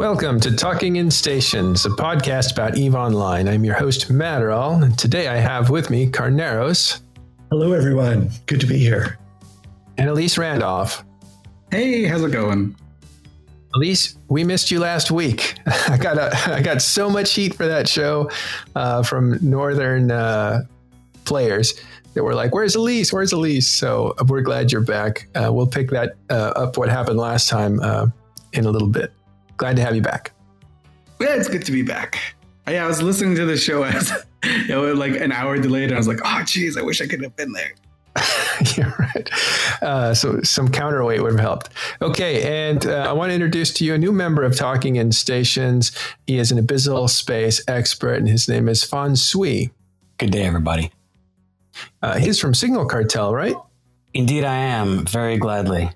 Welcome to Talking in Stations, a podcast about EVE Online. I'm your host, Matterall, and today I have with me Carneros. Hello, everyone. Good to be here. And Elise Randolph. Hey, how's it going? Elise, we missed you last week. I got a, I got so much heat for that show uh, from Northern uh, players that were like, "Where's Elise? Where's Elise?" So uh, we're glad you're back. Uh, we'll pick that uh, up. What happened last time uh, in a little bit. Glad to have you back. Yeah, it's good to be back. Yeah, I was listening to the show as you know, like an hour delayed, and I was like, "Oh, geez, I wish I could have been there." yeah, right. Uh, so some counterweight would have helped. Okay, and uh, I want to introduce to you a new member of Talking in Stations. He is an abyssal space expert, and his name is Fan Sui. Good day, everybody. Uh, he's from Signal Cartel, right? Indeed, I am. Very gladly.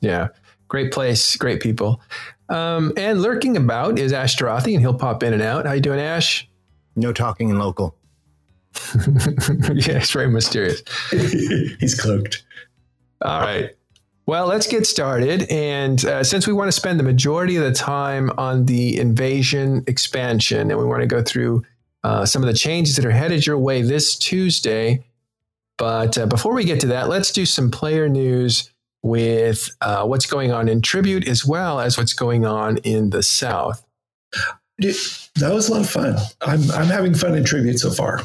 Yeah, great place, great people. Um, and lurking about is Ashterothi, and he'll pop in and out. How you doing, Ash? No talking in local. yeah, it's very mysterious. He's cloaked. All right. Well, let's get started. And uh, since we want to spend the majority of the time on the invasion expansion, and we want to go through uh, some of the changes that are headed your way this Tuesday. But uh, before we get to that, let's do some player news with uh, what's going on in Tribute as well as what's going on in the South. That was a lot of fun. I'm, I'm having fun in Tribute so far.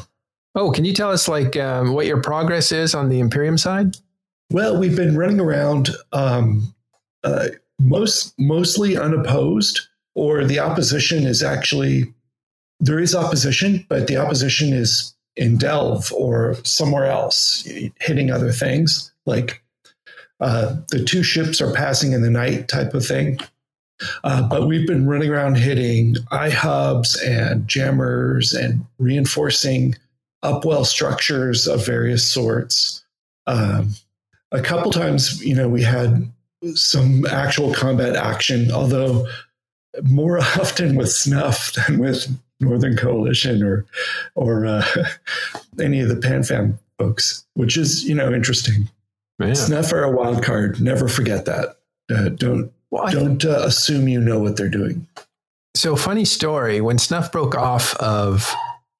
Oh, can you tell us like um, what your progress is on the Imperium side? Well, we've been running around um, uh, most mostly unopposed, or the opposition is actually there is opposition, but the opposition is in Delve or somewhere else, hitting other things like uh, the two ships are passing in the night type of thing. Uh, but we've been running around hitting iHubs and jammers and reinforcing upwell structures of various sorts. Um, a couple times, you know, we had some actual combat action, although more often with snuff than with Northern Coalition or or uh, any of the PanFam folks, which is you know interesting. Man. Snuff are a wild card. Never forget that. Uh, don't well, don't uh, assume you know what they're doing. So funny story. When Snuff broke off of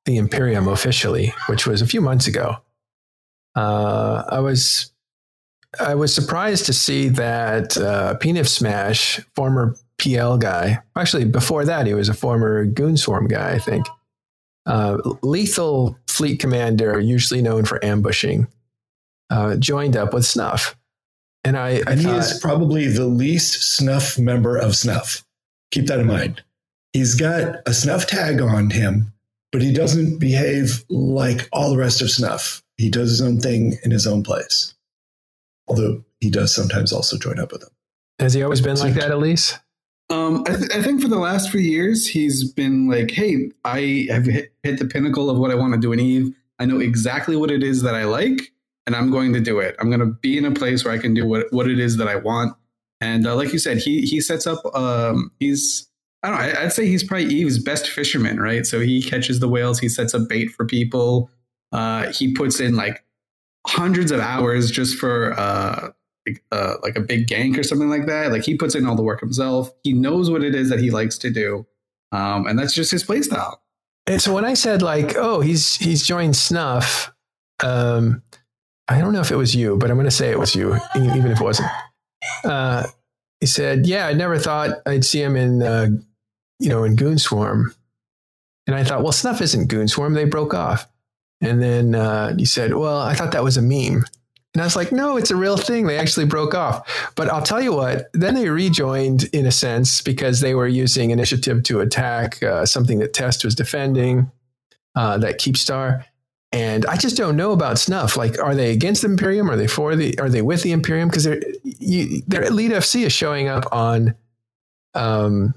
the Imperium officially, which was a few months ago, uh, I was I was surprised to see that uh, Penif Smash, former PL guy, actually before that he was a former Goonswarm guy, I think. Uh, lethal fleet commander, usually known for ambushing, uh, joined up with Snuff. And I, I and he is probably the least Snuff member of Snuff. Keep that in mind. He's got a Snuff tag on him, but he doesn't behave like all the rest of Snuff. He does his own thing in his own place. Although he does sometimes also join up with them. Has he always been like that, Elise? Um, I, th- I, think for the last few years, he's been like, "Hey, I have hit, hit the pinnacle of what I want to do in Eve. I know exactly what it is that I like, and I'm going to do it. I'm going to be in a place where I can do what what it is that I want." And uh, like you said, he he sets up. Um, he's I don't know. I'd say he's probably Eve's best fisherman, right? So he catches the whales. He sets up bait for people. Uh, he puts in like hundreds of hours just for uh, uh, like a big gank or something like that. Like he puts in all the work himself. He knows what it is that he likes to do, um, and that's just his playstyle. And so when I said like, oh, he's he's joined Snuff, um, I don't know if it was you, but I'm going to say it was you, even if it wasn't. Uh, he said, "Yeah, I never thought I'd see him in, uh, you know, in Goonswarm." And I thought, well, Snuff isn't Goonswarm; they broke off. And then uh, he said, well, I thought that was a meme. And I was like, no, it's a real thing. They actually broke off. But I'll tell you what, then they rejoined in a sense because they were using initiative to attack uh, something that Test was defending, uh, that Keepstar. And I just don't know about Snuff. Like, are they against the Imperium? Are they for the? Are they with the Imperium? Because their their Elite FC is showing up on um,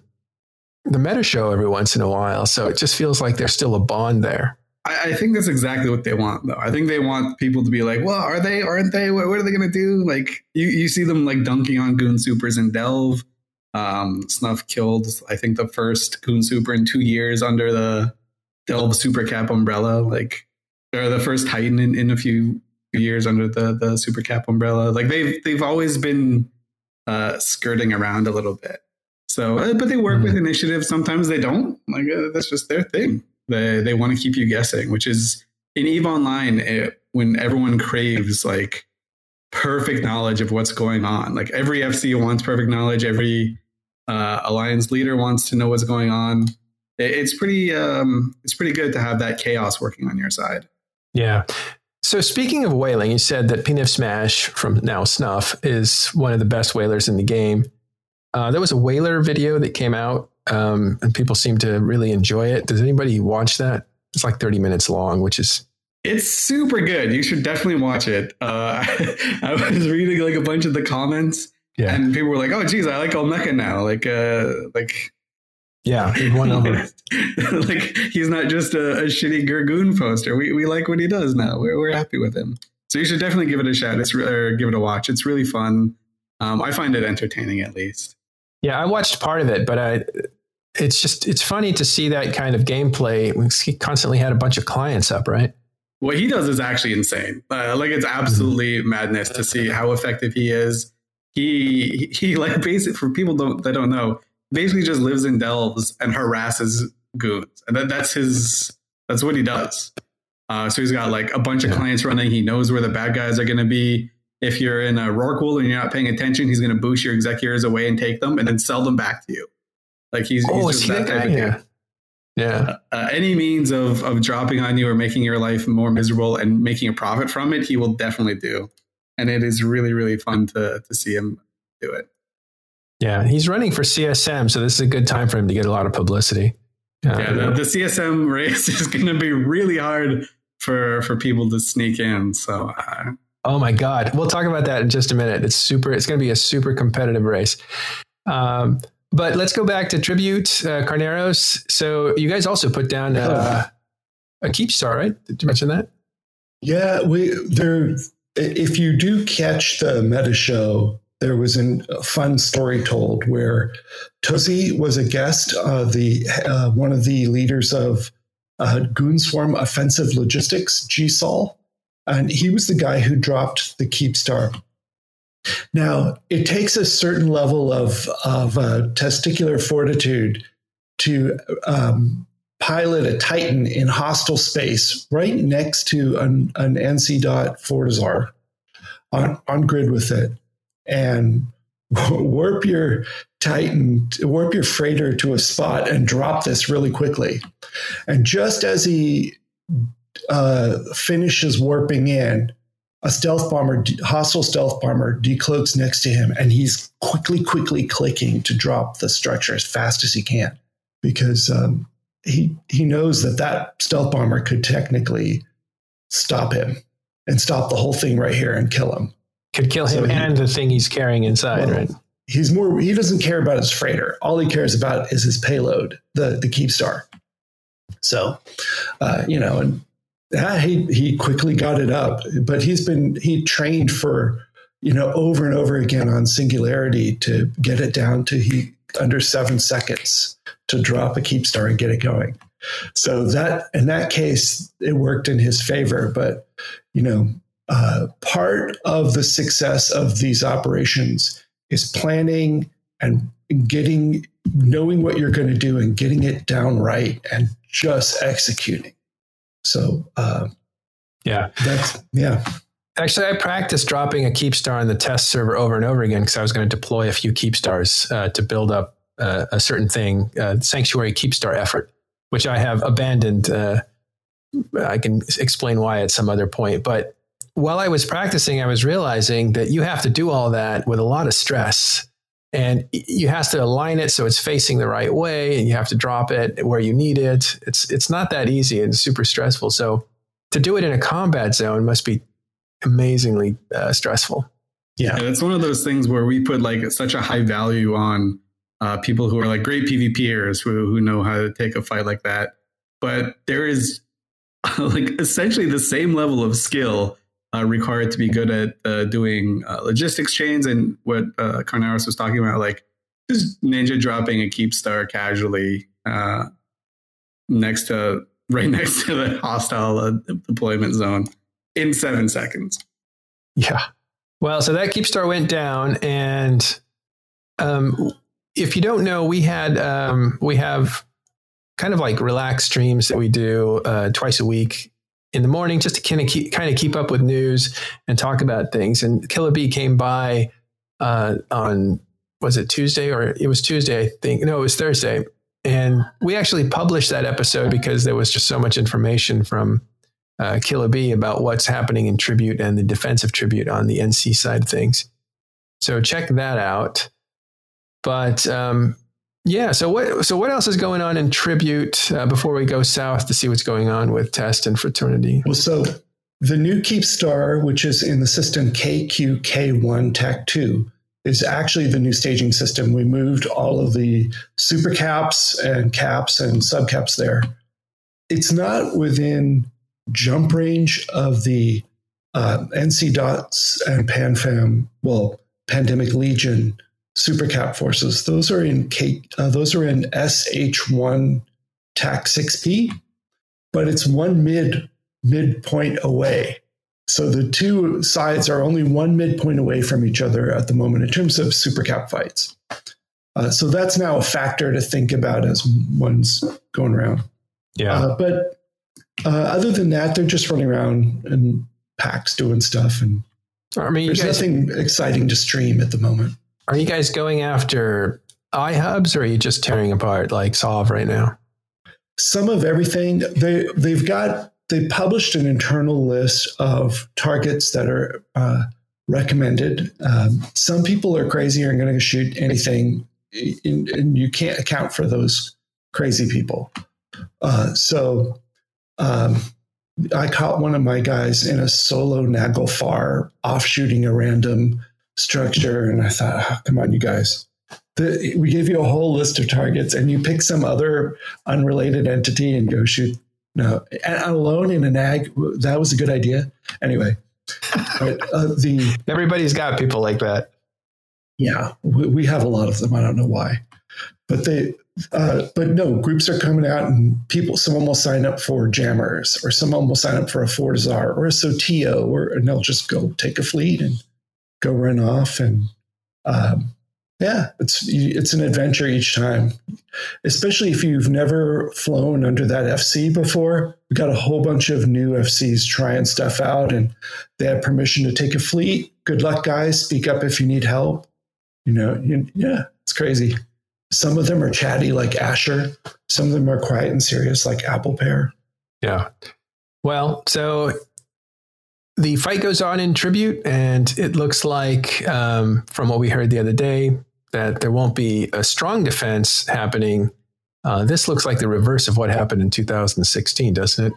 the Meta Show every once in a while, so it just feels like there's still a bond there. I, I, think that's exactly what they want, though. I think they want people to be like, "Well, are they? Aren't they? What, what are they going to do?" Like you, you see them like dunking on goon supers in Delve. Um, Snuff killed, I think, the first goon super in two years under the Delve super cap umbrella. Like, or the first Titan in, in a few years under the the super cap umbrella. Like they've they've always been uh, skirting around a little bit. So, uh, but they work with initiatives. Sometimes they don't. Like uh, that's just their thing. They they want to keep you guessing, which is in Eve Online it, when everyone craves like perfect knowledge of what's going on. Like every FC wants perfect knowledge. Every uh, alliance leader wants to know what's going on. It, it's pretty um, it's pretty good to have that chaos working on your side. Yeah. So speaking of whaling, you said that Peanut Smash from now Snuff is one of the best whalers in the game. Uh, there was a whaler video that came out, um, and people seem to really enjoy it. Does anybody watch that? It's like 30 minutes long, which is it's super good. You should definitely watch it. Uh, I was reading like a bunch of the comments, yeah, and people were like, "Oh, geez, I like Olmeca now." Like, uh, like, yeah, he won over. like he's not just a, a, shitty Gurgoon poster. We we like what he does now. We're we're happy with him. So you should definitely give it a shot. It's or give it a watch. It's really fun. Um, I find it entertaining at least. Yeah, I watched part of it, but I it's just it's funny to see that kind of gameplay. He constantly had a bunch of clients up, right? What he does is actually insane. Uh, like it's absolutely mm-hmm. madness to see how effective he is. He he like basically for people don't that don't know basically just lives in delves and harasses goons, and that, that's his that's what he does. Uh, so he's got like a bunch of clients running. He knows where the bad guys are going to be. If you're in a Rorqual and you're not paying attention, he's going to boost your excavators away and take them, and then sell them back to you. Like he's, oh, he's just that type of yeah. Yeah. Uh, uh, any means of of dropping on you or making your life more miserable and making a profit from it, he will definitely do. And it is really really fun to to see him do it. Yeah, he's running for CSM, so this is a good time for him to get a lot of publicity. Uh, yeah, the, the, CSM race is going to be really hard for for people to sneak in. So. Uh, oh my God, we'll talk about that in just a minute. It's super. It's going to be a super competitive race. Um, but let's go back to tribute uh, Carneros. So you guys also put down uh, a Keepstar, right? Did you mention that? Yeah, we there. If you do catch the meta show, there was a fun story told where Tozi was a guest, uh, the uh, one of the leaders of uh, Goonswarm Offensive Logistics, GSOL, and he was the guy who dropped the Keepstar now, it takes a certain level of, of uh, testicular fortitude to um, pilot a Titan in hostile space right next to an, an NC dot Fortizar on, on grid with it and warp your Titan, warp your freighter to a spot and drop this really quickly. And just as he uh, finishes warping in, a stealth bomber, hostile stealth bomber, decloaks next to him, and he's quickly, quickly clicking to drop the structure as fast as he can because um, he he knows that that stealth bomber could technically stop him and stop the whole thing right here and kill him. Could kill him so and he, the thing he's carrying inside, well, right? He's more. He doesn't care about his freighter. All he cares about is his payload, the the Keepstar. So, uh, you know, and yeah, he he quickly got it up, but he's been he trained for you know over and over again on singularity to get it down to he under seven seconds to drop a Keepstar and get it going. So that in that case, it worked in his favor. But you know, uh, part of the success of these operations is planning and getting knowing what you're going to do and getting it down right and just executing. So, uh, yeah, that's yeah. Actually, I practiced dropping a Keepstar on the test server over and over again because I was going to deploy a few Keepstars uh, to build up uh, a certain thing, uh, sanctuary Keepstar effort, which I have abandoned. Uh, I can explain why at some other point. But while I was practicing, I was realizing that you have to do all that with a lot of stress. And you have to align it so it's facing the right way and you have to drop it where you need it. It's it's not that easy and super stressful. So to do it in a combat zone must be amazingly uh, stressful. Yeah. yeah it's one of those things where we put like such a high value on uh, people who are like great pvpers who, who know how to take a fight like that. But there is like essentially the same level of skill uh, required to be good at uh, doing uh, logistics chains and what uh, Carneros was talking about, like just ninja dropping a Keepstar casually uh, next to right next to the hostile uh, deployment zone in seven seconds. Yeah. Well, so that keep star went down, and um, if you don't know, we had um, we have kind of like relaxed streams that we do uh, twice a week in the morning, just to kind of keep kind of keep up with news and talk about things. And Killer B came by uh, on was it Tuesday or it was Tuesday, I think. No, it was Thursday. And we actually published that episode because there was just so much information from uh, Killer B about what's happening in tribute and the defensive tribute on the NC side of things. So check that out. But um, yeah, so what so what else is going on in tribute uh, before we go south to see what's going on with test and fraternity? Well, so the new Keepstar, which is in the system KQK1 Tech 2, is actually the new staging system. We moved all of the super caps and caps and subcaps there. It's not within jump range of the uh, NC Dots and PanFam, well, Pandemic Legion super cap forces. Those are in K, uh, those are in SH1 TAC 6P, but it's one mid midpoint away. So the two sides are only one midpoint away from each other at the moment in terms of super cap fights. Uh, so that's now a factor to think about as one's going around. Yeah. Uh, but uh, other than that, they're just running around in packs doing stuff, and I mean, there's guys, nothing exciting to stream at the moment. Are you guys going after iHubs or are you just tearing apart like Solve right now? Some of everything they they've got they published an internal list of targets that are uh, recommended. Um, some people are crazy and going to shoot anything, in, and you can't account for those crazy people. Uh, so um, I caught one of my guys in a solo Naglfar off shooting a random structure, and I thought, oh, come on, you guys. The, we gave you a whole list of targets, and you pick some other unrelated entity and go shoot no, and alone in a nag, that was a good idea. Anyway, but, uh, the everybody's got people like that. Yeah, we, we, have a lot of them. I don't know why, but they, uh, but no, groups are coming out and people. Someone will sign up for jammers, or someone will sign up for a Fortizar or a Sotiyo, or and they'll just go take a fleet and go run off and. Um, yeah, it's it's an adventure each time, especially if you've never flown under that FC before. We got a whole bunch of new FCs trying stuff out, and they have permission to take a fleet. Good luck, guys. Speak up if you need help. You know, you, yeah, it's crazy. Some of them are chatty like Asher. Some of them are quiet and serious like Apple Pear. Yeah. Well, so the fight goes on in tribute, and it looks like, um, from what we heard the other day, that there won't be a strong defense happening. Uh, this looks like the reverse of what happened in 2016, doesn't it?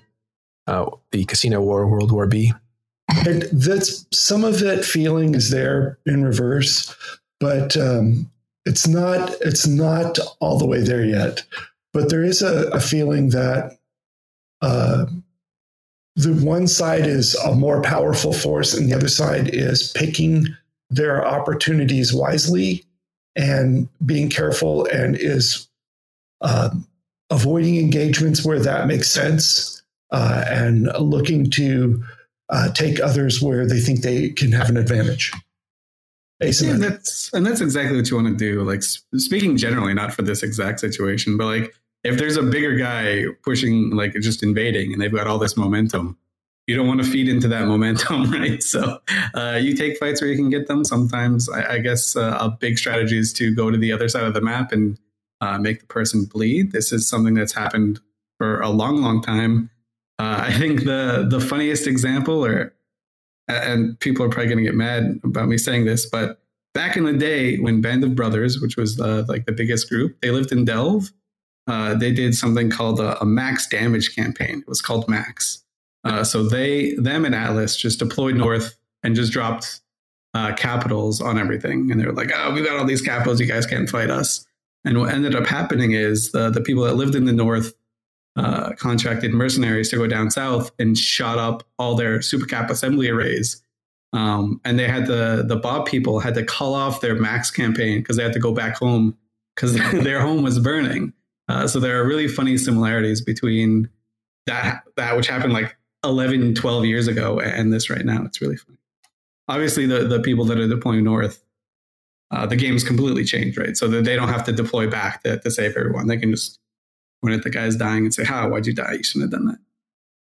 Uh, the Casino War, World War Bee. And that's some of that feeling is there in reverse, but um, it's not. It's not all the way there yet. But there is a, a feeling that uh, the one side is a more powerful force, and the other side is picking their opportunities wisely and being careful and is uh, avoiding engagements where that makes sense uh, and looking to uh, take others where they think they can have an advantage. Yeah, that's and that's exactly what you want to do. Like speaking generally, not for this exact situation, but like if there's a bigger guy pushing, like just invading, and they've got all this momentum, you don't want to feed into that momentum, right? So uh, you take fights where you can get them. Sometimes, I, I guess, uh, a big strategy is to go to the other side of the map and uh, make the person bleed. This is something that's happened for a long, long time. Uh, I think the the funniest example, or and people are probably going to get mad about me saying this, but back in the day when Band of Brothers, which was uh, like the biggest group, they lived in Delve. Uh, they did something called a, a max damage campaign. It was called Max uh, so they, them and Atlas just deployed north and just dropped uh, capitals on everything. And they were like, oh, we've got all these capitals. You guys can't fight us. And what ended up happening is the, the people that lived in the north uh, contracted mercenaries to go down south and shot up all their supercap assembly arrays. Um, and they had the the Bob people had to call off their max campaign because they had to go back home because their home was burning. Uh, so there are really funny similarities between that that which happened like 11, 12 years ago and this right now. It's really funny. Obviously, the, the people that are deploying north uh, the game's completely changed, right? So that they don't have to deploy back to, to save everyone. They can just at the guy's dying and say, "How? Why'd you die? You shouldn't have done that."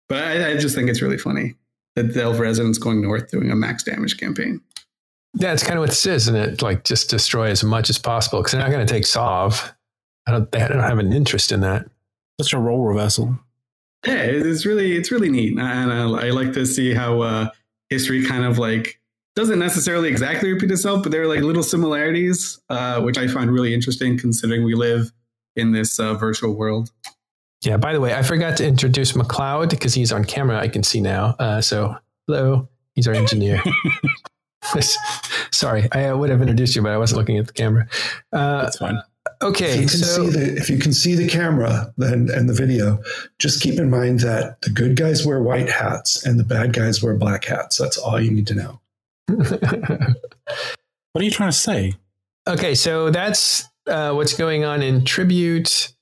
But I, I just think it's really funny that the elf resident's going north doing a max damage campaign. Yeah, it's kind of what this is, isn't it? Like just destroy as much as possible because they're not going to take Sov. I don't. They don't have an interest in that. Such a role reversal. Yeah, it's really it's really neat, and I, I like to see how uh, history kind of like doesn't necessarily exactly repeat itself, but there are like little similarities, uh, which I find really interesting considering we live in this uh, virtual world. Yeah. By the way, I forgot to introduce McLeod because he's on camera. I can see now. Uh, so hello, he's our engineer. Sorry, I would have introduced you, but I wasn't looking at the camera. Uh, That's fine. Okay, If you, can so see the, if you can see the camera then and the video, just keep in mind that the good guys wear white hats and the bad guys wear black hats. That's all you need to know. What are you trying to say? okay, so that's uh, what's going on in tribute,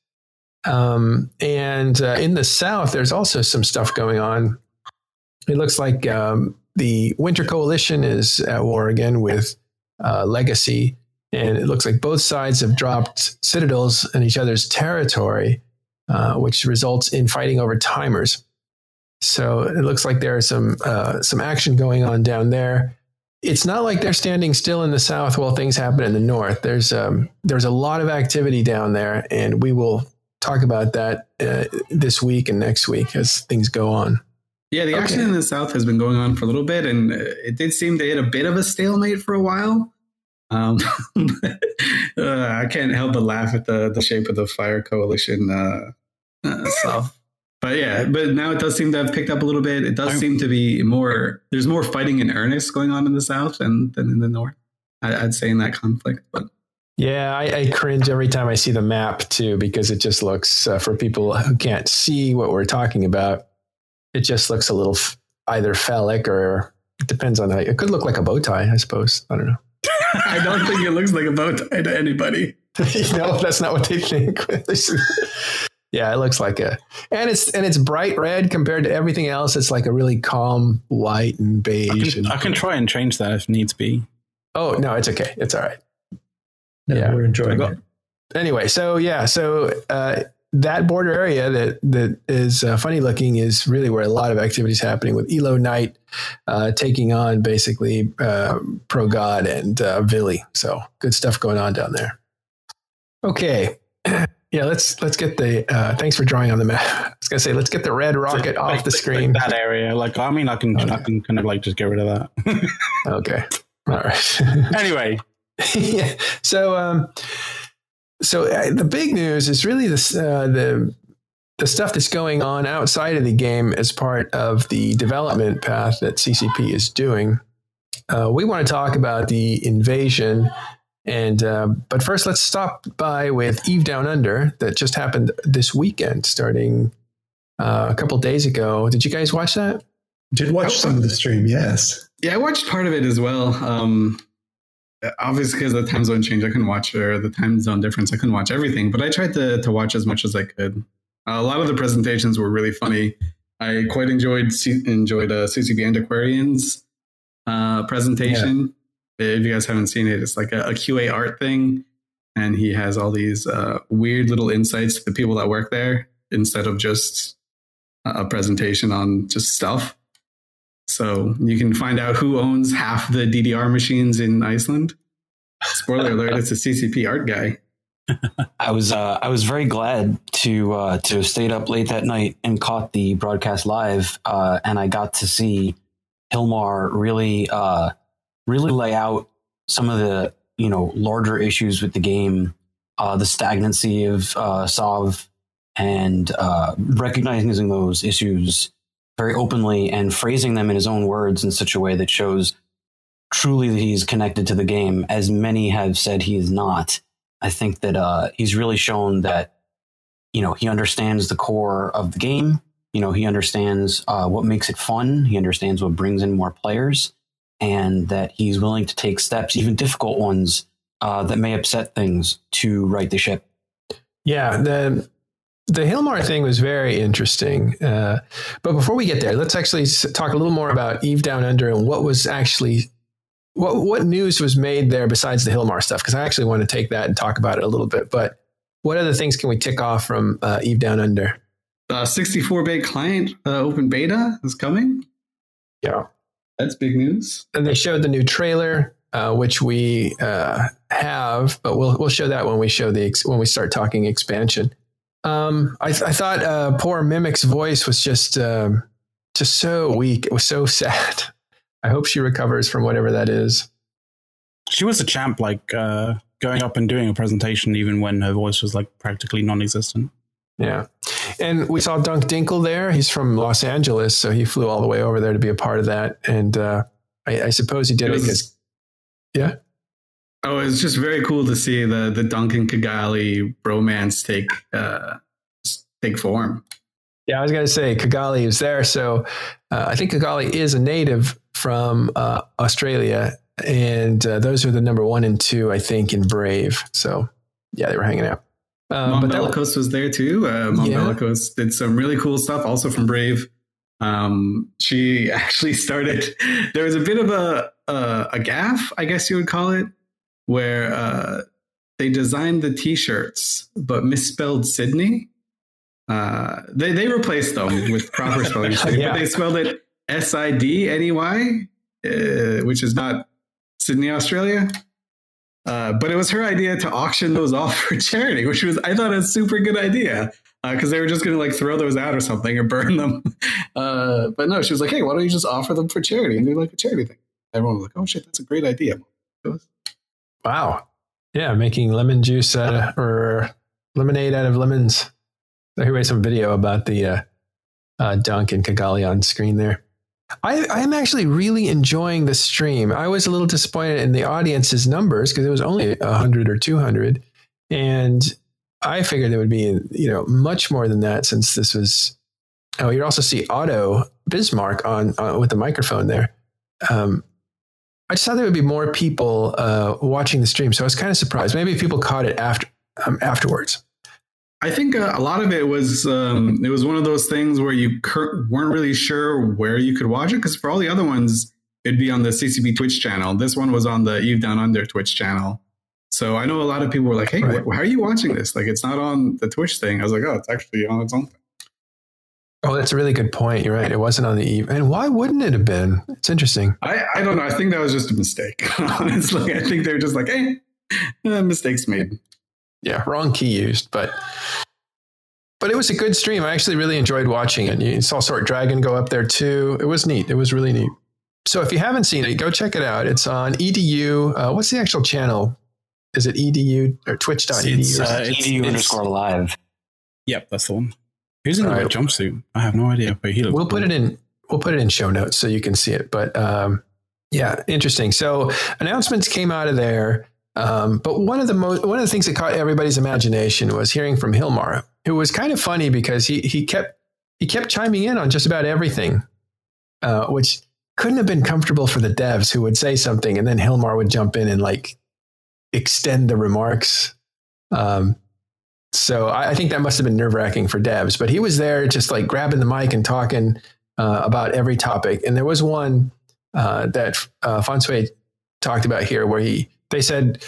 um, and uh, in the south, there's also some stuff going on. It looks like um, the Winter Coalition is at war again with uh, Legacy, and it looks like both sides have dropped citadels in each other's territory, uh, which results in fighting over timers. So it looks like there's some uh, some action going on down there. It's not like they're standing still in the south while things happen in the north. There's um, there's a lot of activity down there, and we will talk about that uh, this week and next week as things go on. Yeah, the action Okay. in the south has been going on for a little bit, and uh, it did seem to hit a bit of a stalemate for a while. Um, uh, I can't help but laugh at the the shape of the Fire Coalition uh, uh. But yeah, but now it does seem to have picked up a little bit. It does seem to be more. There's more fighting in earnest going on in the south than than in the north. I, I'd say in that conflict, but Yeah, I, I cringe every time I see the map too because it just looks uh, for people who can't see what we're talking about. It just looks a little f- either phallic or it depends on how it could look like a bow tie. I suppose I don't know. I don't think it looks like a bow tie to anybody. no, that's not what they think. yeah, it looks like a, and it's and it's bright red compared to everything else. It's like a really calm white and I beige. can, and, I can try and change that if needs be. oh no, it's okay. It's all right. No, Yeah. we're enjoying Go- it. anyway, so yeah, so uh, that border area that that is uh, funny looking is really where a lot of activity is happening with Elo Knight uh, taking on basically uh, Pro God and uh, Villy. So good stuff going on down there. Okay. Yeah, let's let's get the. Uh, thanks for drawing on the map. I was gonna say let's get the red rocket Like- off the screen. Like that area. Like, I mean, I can, I can kind of like just get rid of that. Okay, all right. anyway, yeah. So, um, so uh, the big news is really this uh, the the stuff that's going on outside of the game as part of the development path that CCP is doing. Uh, we want to talk about the invasion, and uh, but first, let's stop by with Eve Down Under that just happened this weekend, starting uh, a couple days ago. Did you guys watch that? Did watch some of the stream, yes. Yeah, I watched part of it as well. Um, obviously, because the time zone change, I couldn't watch, or the time zone difference, I couldn't watch everything. But I tried to to watch as much as I could. a lot of the presentations were really funny. I quite enjoyed C- enjoyed uh, CCP Antiquarians uh, presentation. If you guys haven't seen it, it's like a, a QA art thing, and he has all these uh, weird little insights to the people that work there instead of just a presentation on just stuff. So you can find out who owns half the DDR machines in Iceland. Spoiler alert: it's a CCP art guy. I was uh, I was very glad to uh, to have stayed up late that night and caught the broadcast live, uh, and I got to see Hilmar really uh, really lay out some of the you know larger issues with the game, uh, the stagnancy of uh, Sov, and uh, recognizing those issues very openly and phrasing them in his own words in such a way that shows truly that he's connected to the game, as many have said he is not. I think that uh, he's really shown that you know he understands the core of the game. You know he understands uh, what makes it fun. He understands what brings in more players, and that he's willing to take steps, even difficult ones, uh, that may upset things, to right the ship. Yeah, the the Hilmar thing was very interesting. Uh, but before we get there, let's actually talk a little more about Eve Down Under and what was actually what what news was made there besides the Hilmar stuff? Because I actually want to take that and talk about it a little bit. But what other things can we tick off from uh, Eve Down Under? Uh, 64-bit client uh, open beta is coming. Yeah, That's big news. and they showed the new trailer, uh, which we uh, have, but we'll we'll show that when we show the ex- when we start talking expansion. Um, I, th- I thought uh, poor Mimic's voice was just um, just so weak. It was so sad. I hope she recovers from whatever that is. She was a champ, like uh, going up and doing a presentation, even when her voice was like practically non-existent. Yeah. And we saw Dunk Dinkle there. He's from Los Angeles, so he flew all the way over there to be a part of that. And uh, I, I suppose he did It it because, yeah. Oh, it's just very cool to see the the Duncan Kigali bromance take uh, take form. Yeah, I was going to say Kigali is there. So uh, I think Kigali is a native from uh, Australia. And uh, those are the number one and two, I think, in Brave. So yeah, they were hanging out. Um, Mom but that, Bellicose was there too. Uh, Mom Yeah. Did some really cool stuff, also from Brave. Um, she actually started. There was a bit of a a, a gaff, I guess you would call it, where uh, they designed the T-shirts but misspelled Sydney. Uh, they they replaced them with proper spelling, Yeah. but they spelled it S I D N E Y, uh, which is not Sydney, Australia. Uh, but it was her idea to auction those off for charity, which was I thought a super good idea because they were just going to like throw those out or something or burn them. Uh, but no, she was like, "Hey, why don't you just offer them for charity and do like a charity thing?" Everyone was like, "Oh shit, that's a great idea." It was- wow. Yeah, making lemon juice out of, or lemonade out of lemons. Here we some video about the uh, uh, Dunk and Kigali on screen there. I, I am actually really enjoying the stream. I was a little disappointed in the audience's numbers because it was only 100 or 200. And I figured it would be, you know, much more than that since this was. Oh, you also see Otto Bismarck on, on with the microphone there. Um, I just thought there would be more people uh, watching the stream, so I was kind of surprised. Maybe people caught it after um, afterwards. I think uh, a lot of it was um, it was one of those things where you cur- weren't really sure where you could watch it because for all the other ones it'd be on the CCP Twitch channel. This one was on the Eve Down Under Twitch channel. So I know a lot of people were like, "Hey, Right. wh- how are you watching this? Like, it's not on the Twitch thing." I was like, "Oh, it's actually on its own." Thing. Oh, that's a really good point. You're right; it wasn't on the eve. And why wouldn't it have been? It's interesting. I, I don't know. I think that was just a mistake. Honestly, I think they were just like, "Hey, eh, mistakes made." yeah, wrong key used, but but it was a good stream. I actually really enjoyed watching it. And you saw Sort Dragon go up there too. It was neat. It was really neat. So if you haven't seen it, go check it out. It's on edu. Uh, what's the actual channel? Is it edu or twitch.edu? It's, uh, it's- edu it's- underscore live. Yep, that's the one. Who's in the right. jumpsuit? I have no idea, but he we'll cool. put it in we'll put it in show notes so you can see it but um, yeah interesting so announcements came out of there um, but one of the most one of the things that caught everybody's imagination was hearing from Hilmar who was kind of funny because he he kept he kept chiming in on just about everything uh, which couldn't have been comfortable for the devs who would say something and then Hilmar would jump in and like extend the remarks um, so I, I think that must have been nerve wracking for devs. But he was there, just like grabbing the mic and talking uh, about every topic. And there was one uh, that uh, Fonsway talked about here, where he they said,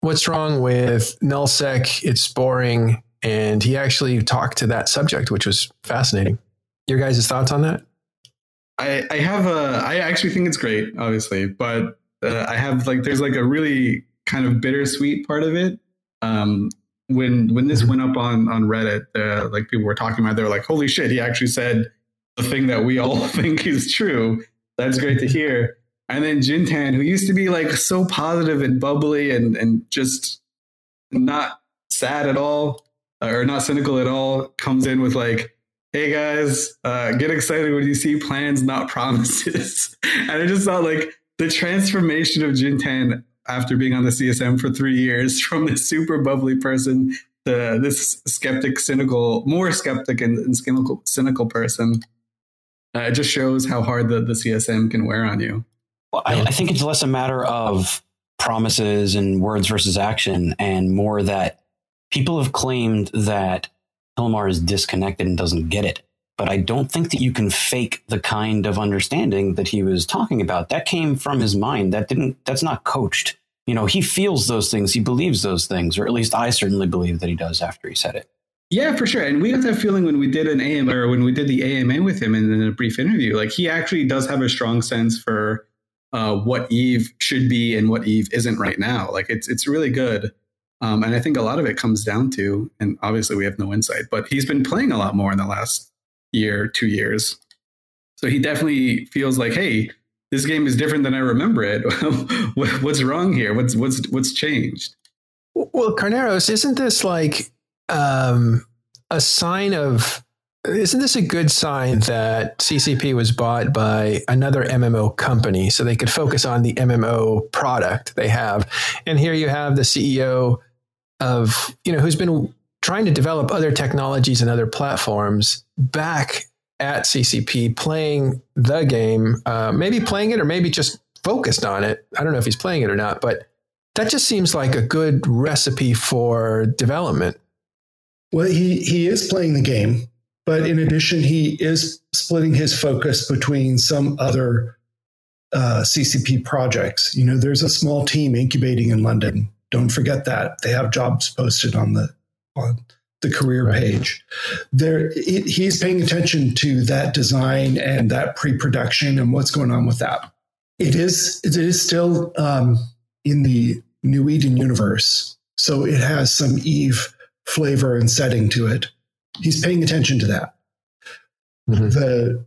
"What's wrong with nullsec? It's boring." And he actually talked to that subject, which was fascinating. Your guys' thoughts on that? I, I have a. I actually think it's great, obviously, but uh, I have like there's like a really kind of bittersweet part of it. Um, when when this went up on on Reddit, uh, like people were talking about, they were like, "Holy shit!" He actually said the thing that we all think is true. That's great to hear. And then Jin'taan, who used to be like so positive and bubbly and and just not sad at all uh, or not cynical at all, comes in with like, "Hey guys, uh, get excited when you see plans, not promises." and I just thought like the transformation of Jin'taan after being on the CSM for three years, from this super bubbly person to this skeptic, cynical, more skeptic and, and cynical, cynical person. Uh, it just shows how hard the, the CSM can wear on you. Well, I, I think it's less a matter of promises and words versus action, and more that people have claimed that Hilmar is disconnected and doesn't get it. But I don't think that you can fake the kind of understanding that he was talking about. That came from his mind. That didn't, that's not coached. You know, he feels those things. He believes those things, or at least I certainly believe that he does after he said it. Yeah, for sure. And we got that feeling when we did an AMA or when we did the AMA with him in a brief interview. Like he actually does have a strong sense for uh, what Eve should be and what Eve isn't right now. Like it's it's really good. Um, and I think a lot of it comes down to, and obviously we have no insight, but he's been playing a lot more in the last year, two years. So he definitely feels like, hey, this game is different than I remember it. what's wrong here? What's what's what's changed? Well, Carneros, isn't this like um, a sign of? Isn't this a good sign that CCP was bought by another MMO company so they could focus on the MMO product they have? And here you have the CEO of you know who's been trying to develop other technologies and other platforms back at CCP playing the game, uh, maybe playing it or maybe just focused on it. I don't know if he's playing it or not, but that just seems like a good recipe for development. Well, he, he is playing the game, but in addition, he is splitting his focus between some other uh, CCP projects. You know, there's a small team incubating in London. Don't forget that they have jobs posted on the on the career right. page. There, he's paying attention to that design and that pre-production and what's going on with that. It is it is still um, in the New Eden universe, so it has some Eve flavor and setting to it. He's paying attention to that. Mm-hmm. The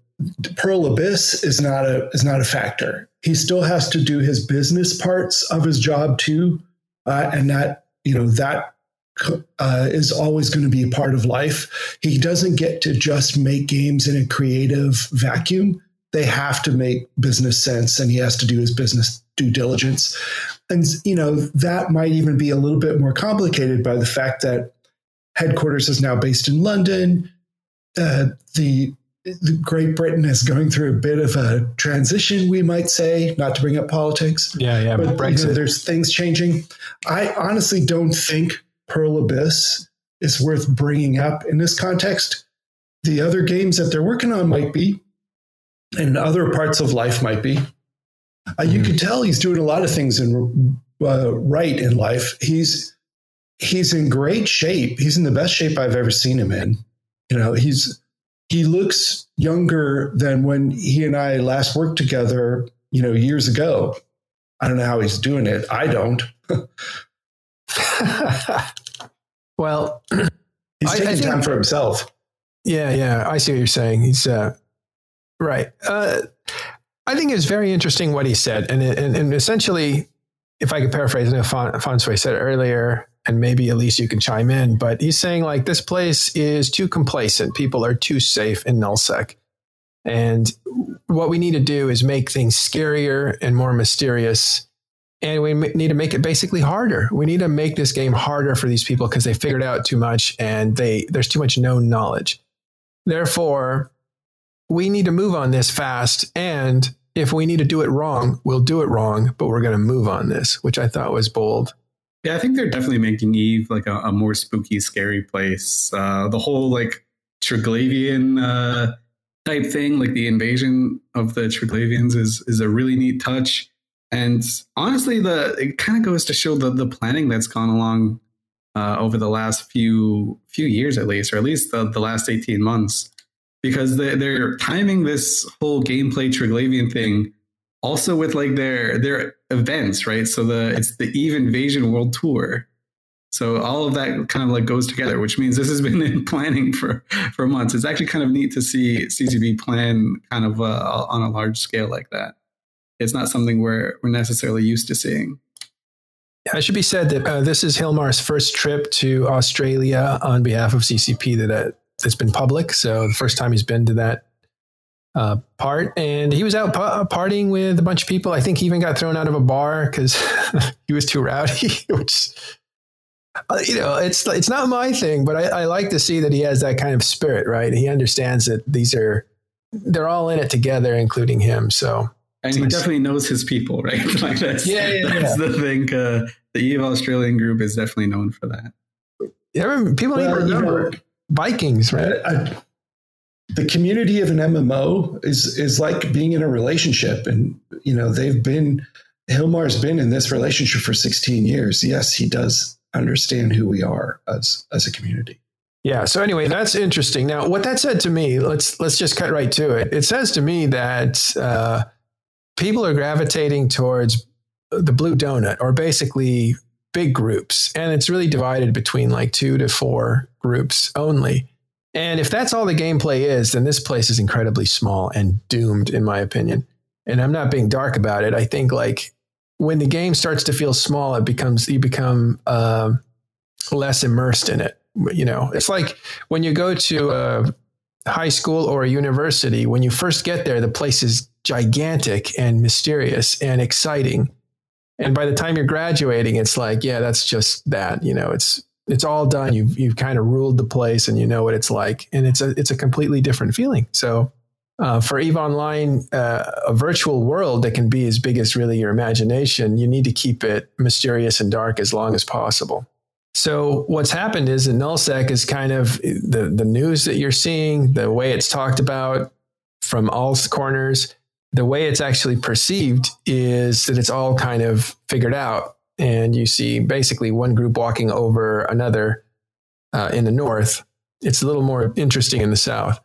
Pearl Abyss is not a is not a factor. He still has to do his business parts of his job too, uh, and that you know that uh, is always going to be a part of life. He doesn't get to just make games in a creative vacuum. They have to make business sense, and he has to do his business due diligence. And you know that might even be a little bit more complicated by the fact that headquarters is now based in London. Uh, the, the Great Britain is going through a bit of a transition, we might say, not to bring up politics. Yeah, yeah, but Brexit. You know, there's things changing. I honestly don't think Pearl Abyss is worth bringing up in this context. The other games that they're working on might be, and other parts of life might be. Uh, you can tell he's doing a lot of things in uh, right in life. He's he's in great shape. He's in the best shape I've ever seen him in. You know, he's he looks younger than when he and I last worked together. You know, years ago. I don't know how he's doing it. I don't. well, he's taking I, I think, time for himself. Yeah, yeah, I see what you're saying. He's uh, right. Uh, I think it's very interesting what he said, and and, and essentially, if I could paraphrase, I know said earlier, and maybe at least you can chime in. But he's saying like this place is too complacent. People are too safe in nullsec, and what we need to do is make things scarier and more mysterious and we need to make it basically harder. We need to make this game harder for these people because they figured out too much and they there's too much known knowledge. Therefore, we need to move on this fast and if we need to do it wrong, we'll do it wrong, but we're going to move on this, which I thought was bold. Yeah, I think they're definitely making Eve like a, a more spooky, scary place. Uh, the whole like Triglavian uh, type thing, like the invasion of the Triglavians, is is a really neat touch. And honestly, the it kind of goes to show the the planning that's gone along uh, over the last few few years, at least, or at least the, the last eighteen months, because they, they're timing this whole gameplay Triglavian thing also with like their their events, right? So the it's the Eve Invasion World Tour. So all of that kind of like goes together, which means this has been in planning for for months. It's actually kind of neat to see CCP plan kind of uh, on a large scale like that it's not something we're we're necessarily used to seeing. it should be said that uh, this is Hilmar's first trip to Australia on behalf of CCP that uh, that's been public. So the first time he's been to that uh, part, and he was out pa- partying with a bunch of people. I think he even got thrown out of a bar because he was too rowdy. Which uh, you know, it's it's not my thing, but I, I like to see that he has that kind of spirit. Right? He understands that these are they're all in it together, including him. So and he definitely knows his people, right? like that's, yeah, yeah, that's yeah. the thing. Uh, the Eve Australian group is definitely known for that. Yeah, people well, need to remember you know, Vikings, right? I, the community of an MMO is is like being in a relationship, and you know they've been Hilmar's been in this relationship for 16 years. Yes, he does understand who we are as as a community. Yeah. So anyway, that's interesting. Now, what that said to me, let's let's just cut right to it. It says to me that uh, people are gravitating towards the blue donut, or basically big groups, and it's really divided between like two to four groups only. And if that's all the gameplay is, then this place is incredibly small and doomed, in my opinion. And I'm not being dark about it. I think like when the game starts to feel small, it becomes you become uh, less immersed in it. You know, it's like when you go to a high school or a university. When you first get there, the place is gigantic and mysterious and exciting. And by the time you're graduating, it's like, yeah, that's just that. You know, it's it's all done. You've you've kind of ruled the place, and you know what it's like, and it's a it's a completely different feeling. So. Uh, for Eve Online, uh, a virtual world that can be as big as really your imagination, you need to keep it mysterious and dark as long as possible. So what's happened is that nullsec is kind of the the news that you're seeing, the way it's talked about from all corners, the way it's actually perceived is that it's all kind of figured out and you see basically one group walking over another uh, in the north. It's a little more interesting in the south.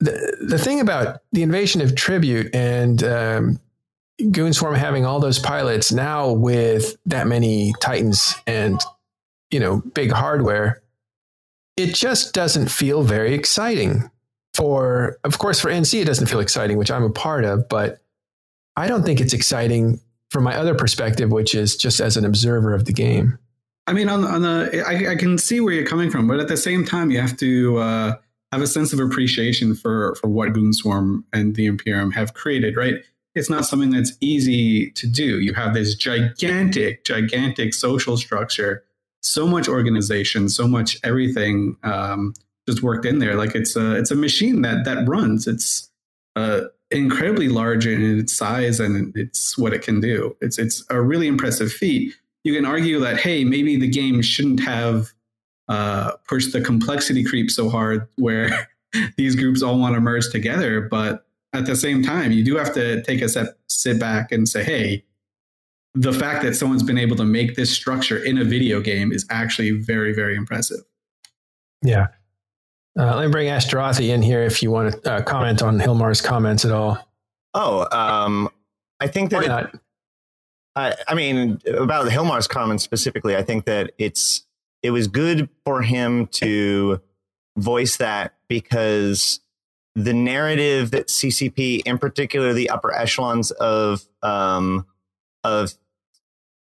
The, the thing about the invasion of Tribute and um, Goonswarm having all those pilots now with that many Titans and you know big hardware, it just doesn't feel very exciting. For of course, for NC it doesn't feel exciting, which I'm a part of, but I don't think it's exciting from my other perspective, which is just as an observer of the game. I mean, on, on the, I, I, can see where you're coming from, but at the same time, you have to uh, have a sense of appreciation for for what Goonswarm and the Imperium have created. Right? It's not something that's easy to do. You have this gigantic, gigantic social structure, so much organization, so much everything um, just worked in there. Like it's a it's a machine that that runs. It's uh, incredibly large in its size and it's what it can do. It's it's a really impressive feat. You can argue that hey, maybe the game shouldn't have uh, pushed the complexity creep so hard where these groups all want to merge together, but at the same time, you do have to take a step, sit back and say, hey, the fact that someone's been able to make this structure in a video game is actually very, very impressive. Yeah. Uh, let me bring Ashterothi in here if you want to uh, comment on Hilmar's comments at all. Oh, um, I think that. It, I, I mean, about Hilmar's comments specifically, I think that it's it was good for him to voice that because the narrative that CCP, in particular the upper echelons of um, of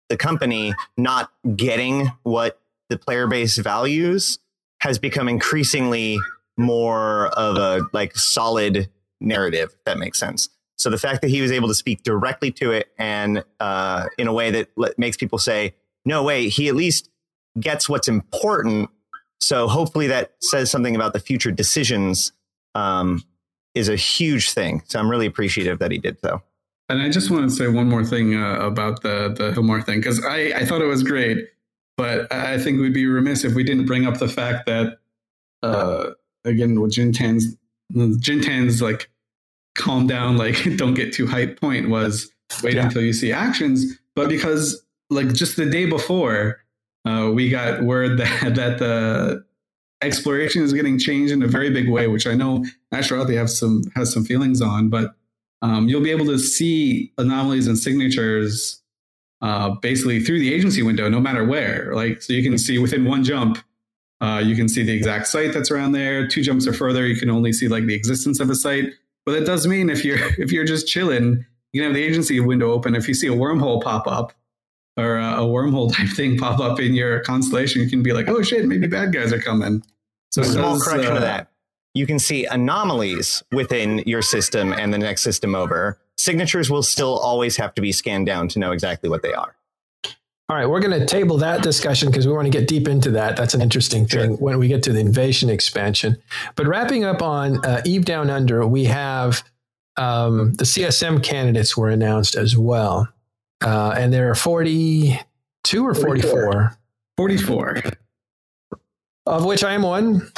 the company, not getting what the player base values has become increasingly more of a like solid narrative. If that makes sense. So the fact that he was able to speak directly to it and uh, in a way that makes people say, "No way," he at least gets what's important. So hopefully that says something about the future decisions. Um, is a huge thing. So I'm really appreciative that he did so. And I just want to say one more thing uh, about the the Hilmar thing because I, I thought it was great. But I think we'd be remiss if we didn't bring up the fact that, uh, again, with Jin'taan's, Jin'taan's like, calm down, like, don't get too hype point was wait yeah. until you see actions. But because, like, just the day before, uh, we got word that, that the exploration is getting changed in a very big way, which I know Ashterothi have some, has some feelings on, but um, you'll be able to see anomalies and signatures uh, basically through the agency window, no matter where. Like, so you can see within one jump, uh, you can see the exact site that's around there. Two jumps or further, you can only see like the existence of a site. But that does mean if you're if you're just chilling, you can have the agency window open. If you see a wormhole pop up or a, a wormhole type thing pop up in your constellation, you can be like, oh shit, maybe bad guys are coming. So small does, correction uh, to that. You can see anomalies within your system and the next system over signatures will still always have to be scanned down to know exactly what they are. All right, we're going to table that discussion because we want to get deep into that. That's an interesting thing sure. when we get to the invasion expansion. But wrapping up on uh, Eve Down Under, we have um, the CSM candidates were announced as well. Uh, and there are 42 or 44? 44. Of which I am one.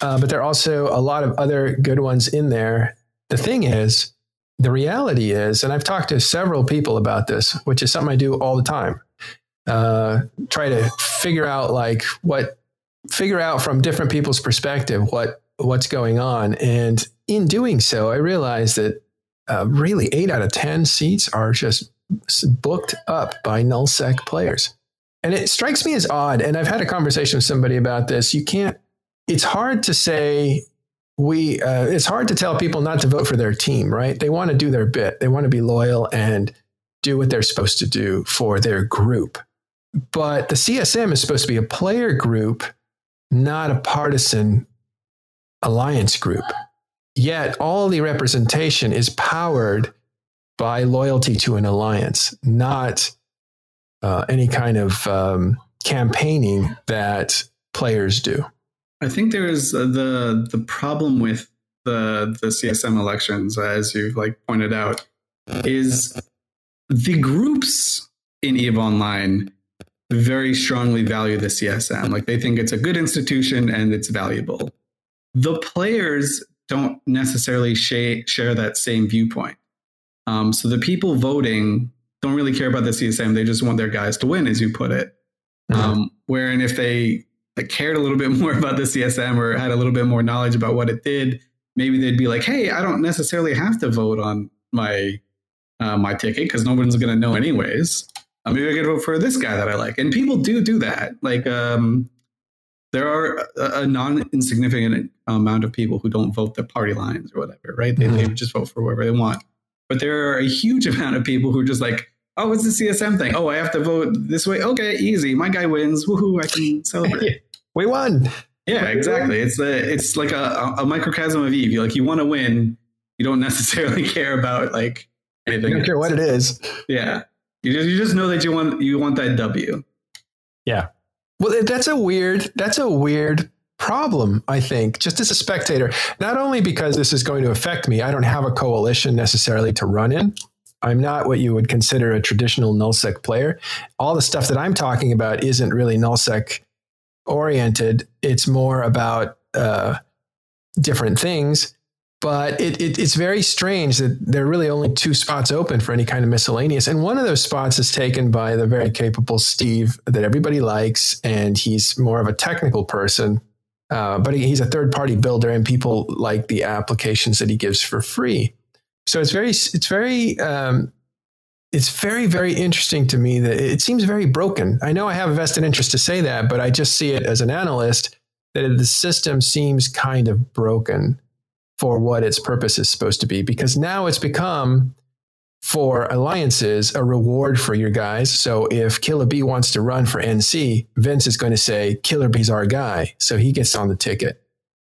Uh, but there are also a lot of other good ones in there. The thing is, the reality is, and I've talked to several people about this, which is something I do all the time. Uh, try to figure out like what, figure out from different people's perspective what what's going on, and in doing so, I realized that uh, really eight out of ten seats are just booked up by nullsec players. And it strikes me as odd. And I've had a conversation with somebody about this. You can't, it's hard to say we, uh, it's hard to tell people not to vote for their team, right? They want to do their bit, they want to be loyal and do what they're supposed to do for their group. But the CSM is supposed to be a player group, not a partisan alliance group. Yet all the representation is powered by loyalty to an alliance, not uh, any kind of um, campaigning that players do. I think there is uh, the the problem with the the CSM elections, as you've like pointed out, is the groups in Eve Online very strongly value the CSM. Like they think it's a good institution and it's valuable. The players don't necessarily sh- share that same viewpoint. Um, so the people voting don't really care about the CSM. They just want their guys to win, as you put it. Mm-hmm. Um, wherein if they like, cared a little bit more about the CSM or had a little bit more knowledge about what it did, maybe they'd be like, "Hey, I don't necessarily have to vote on my uh, my ticket because no one's going to know anyways. Uh, maybe I could vote for this guy that I like." And people do do that. Like, um, there are a, a non-insignificant amount of people who don't vote the party lines or whatever, right? They, mm-hmm. they just vote for whoever they want. But there are a huge amount of people who are just like, oh, it's the CSM thing. Oh, I have to vote this way. Okay, easy. My guy wins. Woohoo! I can celebrate. We won. Yeah, exactly. It's a, it's like a, a microcosm of Eve. You like you want to win. You don't necessarily care about like anything. You don't care what it is. Yeah, you just you just know that you want you want that W. Yeah. Well, that's a weird. That's a weird problem, I think, just as a spectator, not only because this is going to affect me, I don't have a coalition necessarily to run in. I'm not what you would consider a traditional nullsec player. All the stuff that I'm talking about isn't really nullsec oriented. It's more about uh, different things. But it, it, it's very strange that there are really only two spots open for any kind of miscellaneous. And one of those spots is taken by the very capable Steve that everybody likes. And he's more of a technical person uh, but he, he's a third party builder and people like the applications that he gives for free. So it's very, it's very, um, it's very, very interesting to me that it seems very broken. I know I have a vested interest to say that, but I just see it as an analyst that the system seems kind of broken for what its purpose is supposed to be because now it's become for alliances a reward for your guys. So if Killer B wants to run for NC, Vince is going to say, Killer B's our guy. So he gets on the ticket.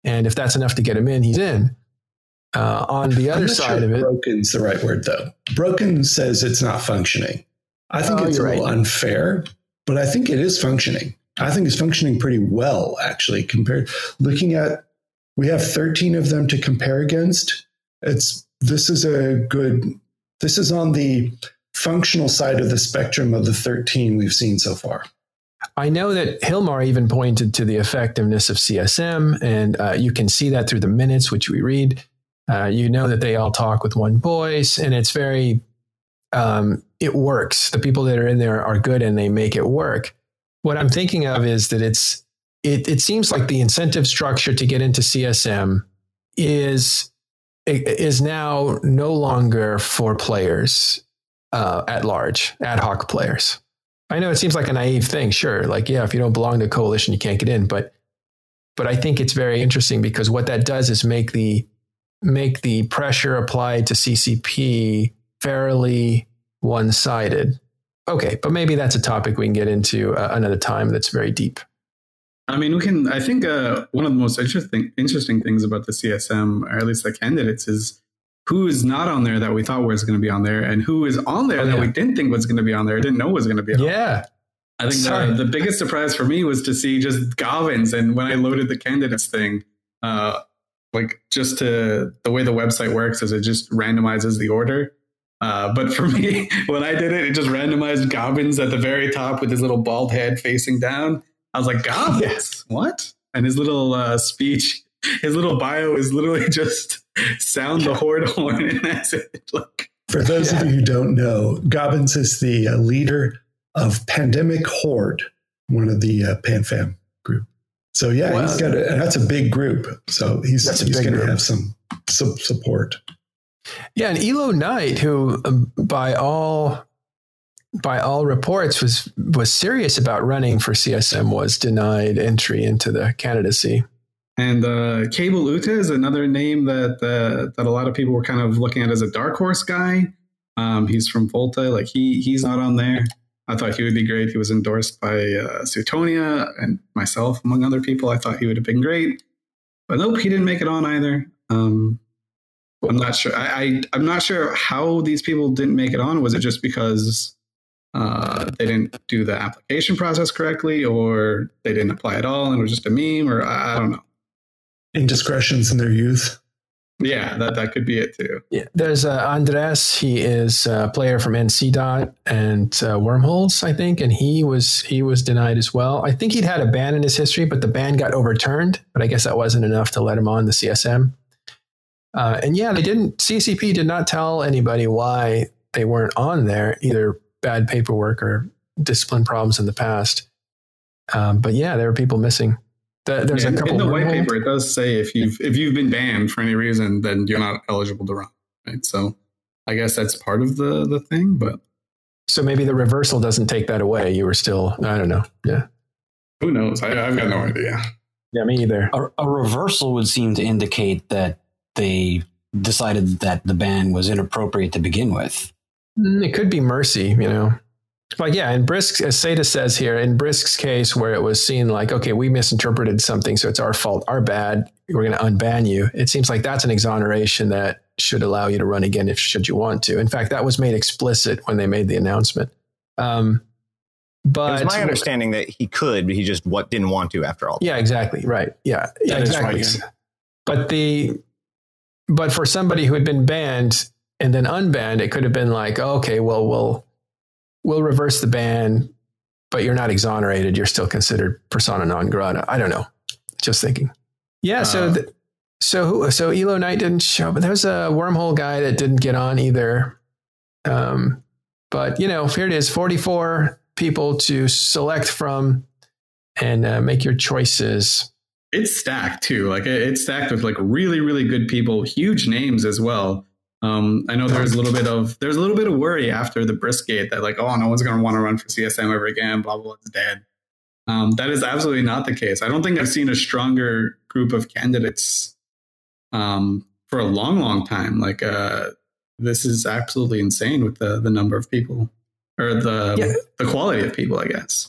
And if that's enough to get him in, he's in. Uh, on the other side sure of it, broken's the right word though. Broken says it's not functioning. I think oh, it's a little right. unfair, but I think it is functioning. I think it's functioning pretty well, actually, compared looking at we have 13 of them to compare against. It's this is a good this is on the functional side of the spectrum of the 13 we've seen so far. I know that Hilmar even pointed to the effectiveness of CSM, and uh, you can see that through the minutes which we read. Uh, you know that they all talk with one voice, and it's very, um, it works. The people that are in there are good, and they make it work. What I'm thinking of is that it's it, it seems like the incentive structure to get into CSM is is now no longer for players uh, at large, ad hoc players. I know it seems like a naive thing, sure. Like, yeah, if you don't belong to a coalition, you can't get in. But, but I think it's very interesting because what that does is make the make the pressure applied to CCP fairly one sided. Okay, but maybe that's a topic we can get into uh, another time. That's very deep. I mean, we can. I think uh, one of the most interesting interesting things about the CSM, or at least the candidates, is who is not on there that we thought was going to be on there, and who is on there oh, that yeah. we didn't think was going to be on there, didn't know was going to be. on Yeah. I think the, the, biggest surprise for me was to see just Gobbins, and when I loaded the candidates thing, uh, like just to the way the website works is it just randomizes the order. Uh, but for me, when I did it, it just randomized Gobbins at the very top with his little bald head facing down. I was like, God, yes. what? And his little uh, speech his little bio is literally just sound the horde horn, and that's it. Like, For those of you who don't know, Gobbins is the uh, leader of Pandemic Horde, one of the uh, PanFam group. So yeah, Wow. he's got a, and that's a big group. So he's That's he's going to have some, some support. Yeah, and Elo Knight, who um, by all by all reports was was serious about running for CSM, was denied entry into the candidacy. and uh, Cable Uta is another name that uh, that a lot of people were kind of looking at as a dark horse guy. Um, he's from Volta, like he he's not on there. I thought he would be great. He was endorsed by uh, Suetonia and myself, among other people. I thought he would have been great, but nope, he didn't make it on either. Um, I'm not sure. I, I I'm not sure how these people didn't make it on. Was it just because uh, they didn't do the application process correctly, or they didn't apply at all and it was just a meme, or I, I don't know. Indiscretions in their youth. Yeah, that that could be it too. Yeah, there's uh, Andres. He is a player from NC Dot and uh, Wormholes, I think, and he was he was denied as well. I think he'd had a ban in his history, but the ban got overturned. But I guess that wasn't enough to let him on the CSM. Uh, and yeah, they didn't. CCP did not tell anybody why they weren't on there, either bad paperwork or discipline problems in the past. Um, but yeah, there were people missing. The, there's Yeah, a in- couple. in the white Wormhole- paper. It does say if you've if you've been banned for any reason, then you're not eligible to run. Right. So I guess that's part of the the thing. But So maybe the reversal doesn't take that away. You were still. I don't know. Yeah. who knows? I, I've got no idea. Yeah, me either. A, a reversal would seem to indicate that they decided that the ban was inappropriate to begin with. Mm, It could be mercy, you know. Like, yeah, in Brisc, as Seda says here, in Brisc's case, where it was seen like, okay, we misinterpreted something, so it's our fault, our bad, we're going to unban you. It seems like that's an exoneration that should allow you to run again if should you want to. In fact, that was made explicit when they made the announcement. Um, but it was my understanding that he could, but he just what didn't want to after all. Yeah, exactly. Right. Yeah, yeah That is exactly. right, yeah. But the but for somebody who had been banned and then unbanned, it could have been like, oh, okay, well, we'll we'll reverse the ban, but you're not exonerated. You're still considered persona non grata. I don't know. Just thinking. Yeah. So. Uh, th- so who, so Elo Knight didn't show, but there was a wormhole guy that didn't get on either. Um, but you know, here it is, 44 people to select from and uh, make your choices. It's stacked too. Like it's stacked with like really really good people, huge names as well. Um, I know there's a little bit of there's a little bit of worry after the Briscgate that like oh no one's going to want to run for CSM ever again. Blah blah, blah it's dead. Um, that is absolutely not the case. I don't think I've seen a stronger group of candidates um, for a long, long time. Like uh, this is absolutely insane with the the number of people or the Yeah. the quality of people. I guess.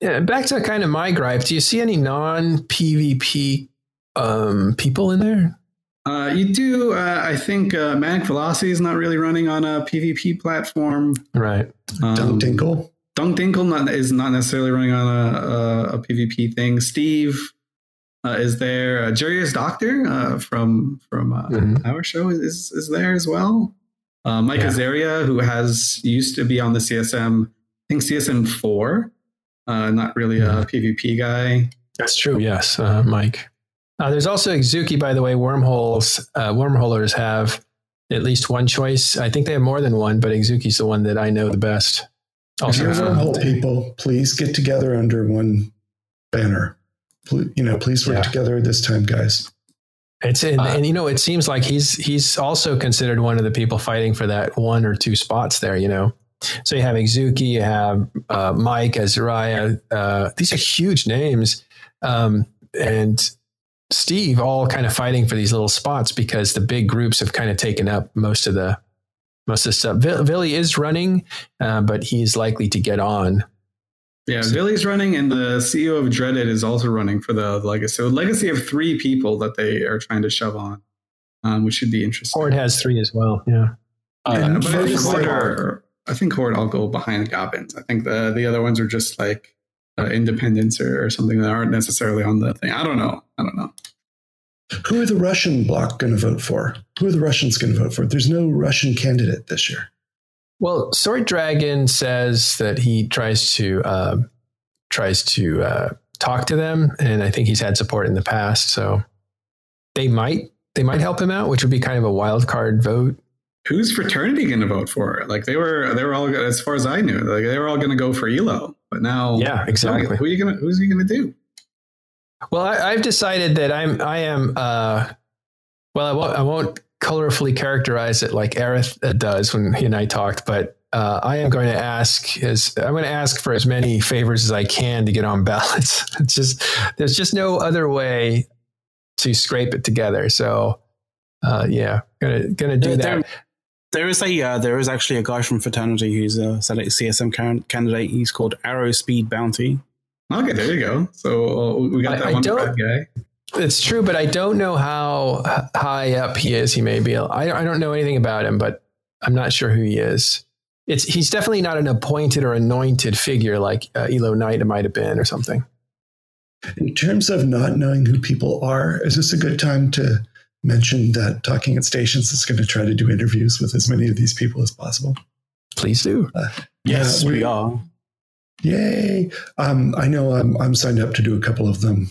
Yeah, back to kind of my gripe. Do you see any non PvP um, people in there? Uh, you do. Uh, I think uh, Manic Velocity is not really running on a PvP platform. Right. Um, Dunk Dinkle. Dunk Dinkle not, is not necessarily running on a, a, a PvP thing. Steve uh, is there. Uh, Jurius Doctor uh, from from uh, Mhm. our show is is there as well. Uh, Mike Yeah. Azariah, who has used to be on the CSM, I think CSM four. Uh, not really a PvP guy. That's true. Yes, uh, Mike. Uh, there's also Exuki, by the way. Wormholes, uh, wormholers have at least one choice. I think they have more than one, but Exuki's the one that I know the best. If you're from- wormhole people, please get together under one banner. Pl- You know, please work Yeah. together this time, guys. It's in, Uh, and you know, it seems like he's he's also considered one of the people fighting for that one or two spots there. You know, so you have Exuki, you have uh, Mike, Azariah. Uh, these are huge names, um, and Steve all kind of fighting for these little spots because the big groups have kind of taken up most of the most of the stuff. Vil- Vily is running, uh, but he's likely to get on. Yeah, Vily's running, and the CEO of Dreddit is also running for the legacy. So, legacy of three people that they are trying to shove on, um, which should be interesting. Horde has three as well. Yeah. Uh, Yeah, And but I think focus Horde, on- are, I think Horde, I'll go behind Gobbins. I think the the other ones are just like uh, independents or, or something that aren't necessarily on the thing. I don't know. I don't know. Who are the Russian bloc going to vote for? Who are the Russians going to vote for? There's no Russian candidate this year. Well, Sort Dragon says that he tries to uh, tries to uh, talk to them, and I think he's had support in the past. So they might they might help him out, which would be kind of a wild card vote. Who's fraternity going to vote for? Like they were, they were all as far as I knew, like they were all going to go for Elo. But now, yeah, exactly. Who are you gonna? Who's he going to do? Well, I, have decided that I'm I am. Uh, well, I won't I won't colorfully characterize it like Aerith does when he and I talked, but uh, I am going to ask as I'm going to ask for as many favors as I can to get on ballots. It's just there's just no other way to scrape it together. So, uh, yeah, gonna gonna do there, that. There is a uh, there is actually a guy from fraternity who's a CSM candidate. He's called Arrow Speed Bounty. Okay, there you go. So uh, we got that I, one I guy. It's true, but I don't know how high up he is. He may be. I, I don't know anything about him, but I'm not sure who he is. It's he's definitely not an appointed or anointed figure like uh, Elo Knight might have been or something. In terms of not knowing who people are, is this a good time to mention that Talking at Stations is going to try to do interviews with as many of these people as possible? Please do. Uh, yes, we, we are. Yay! Um, I know I'm, I'm signed up to do a couple of them.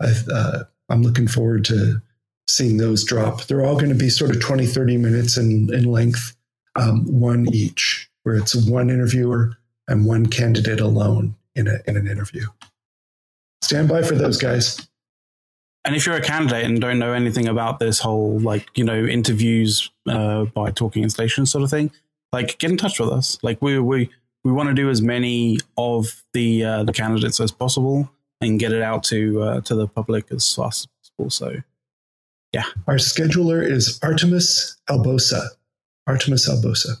i uh, I'm looking forward to seeing those drop. They're all going to be sort of 20, 30 minutes in, in length, um, one each, where it's one interviewer and one candidate alone in, a, in an interview. Stand by for those guys. And if you're a candidate and don't know anything about this whole, like, you know, interviews uh, by talking in stations sort of thing, like, get in touch with us. Like, we, we, we want to do as many of the uh, the candidates as possible and get it out to uh, to the public as fast as possible. So, yeah, our scheduler is Artemis Albosa. Artemis Albosa.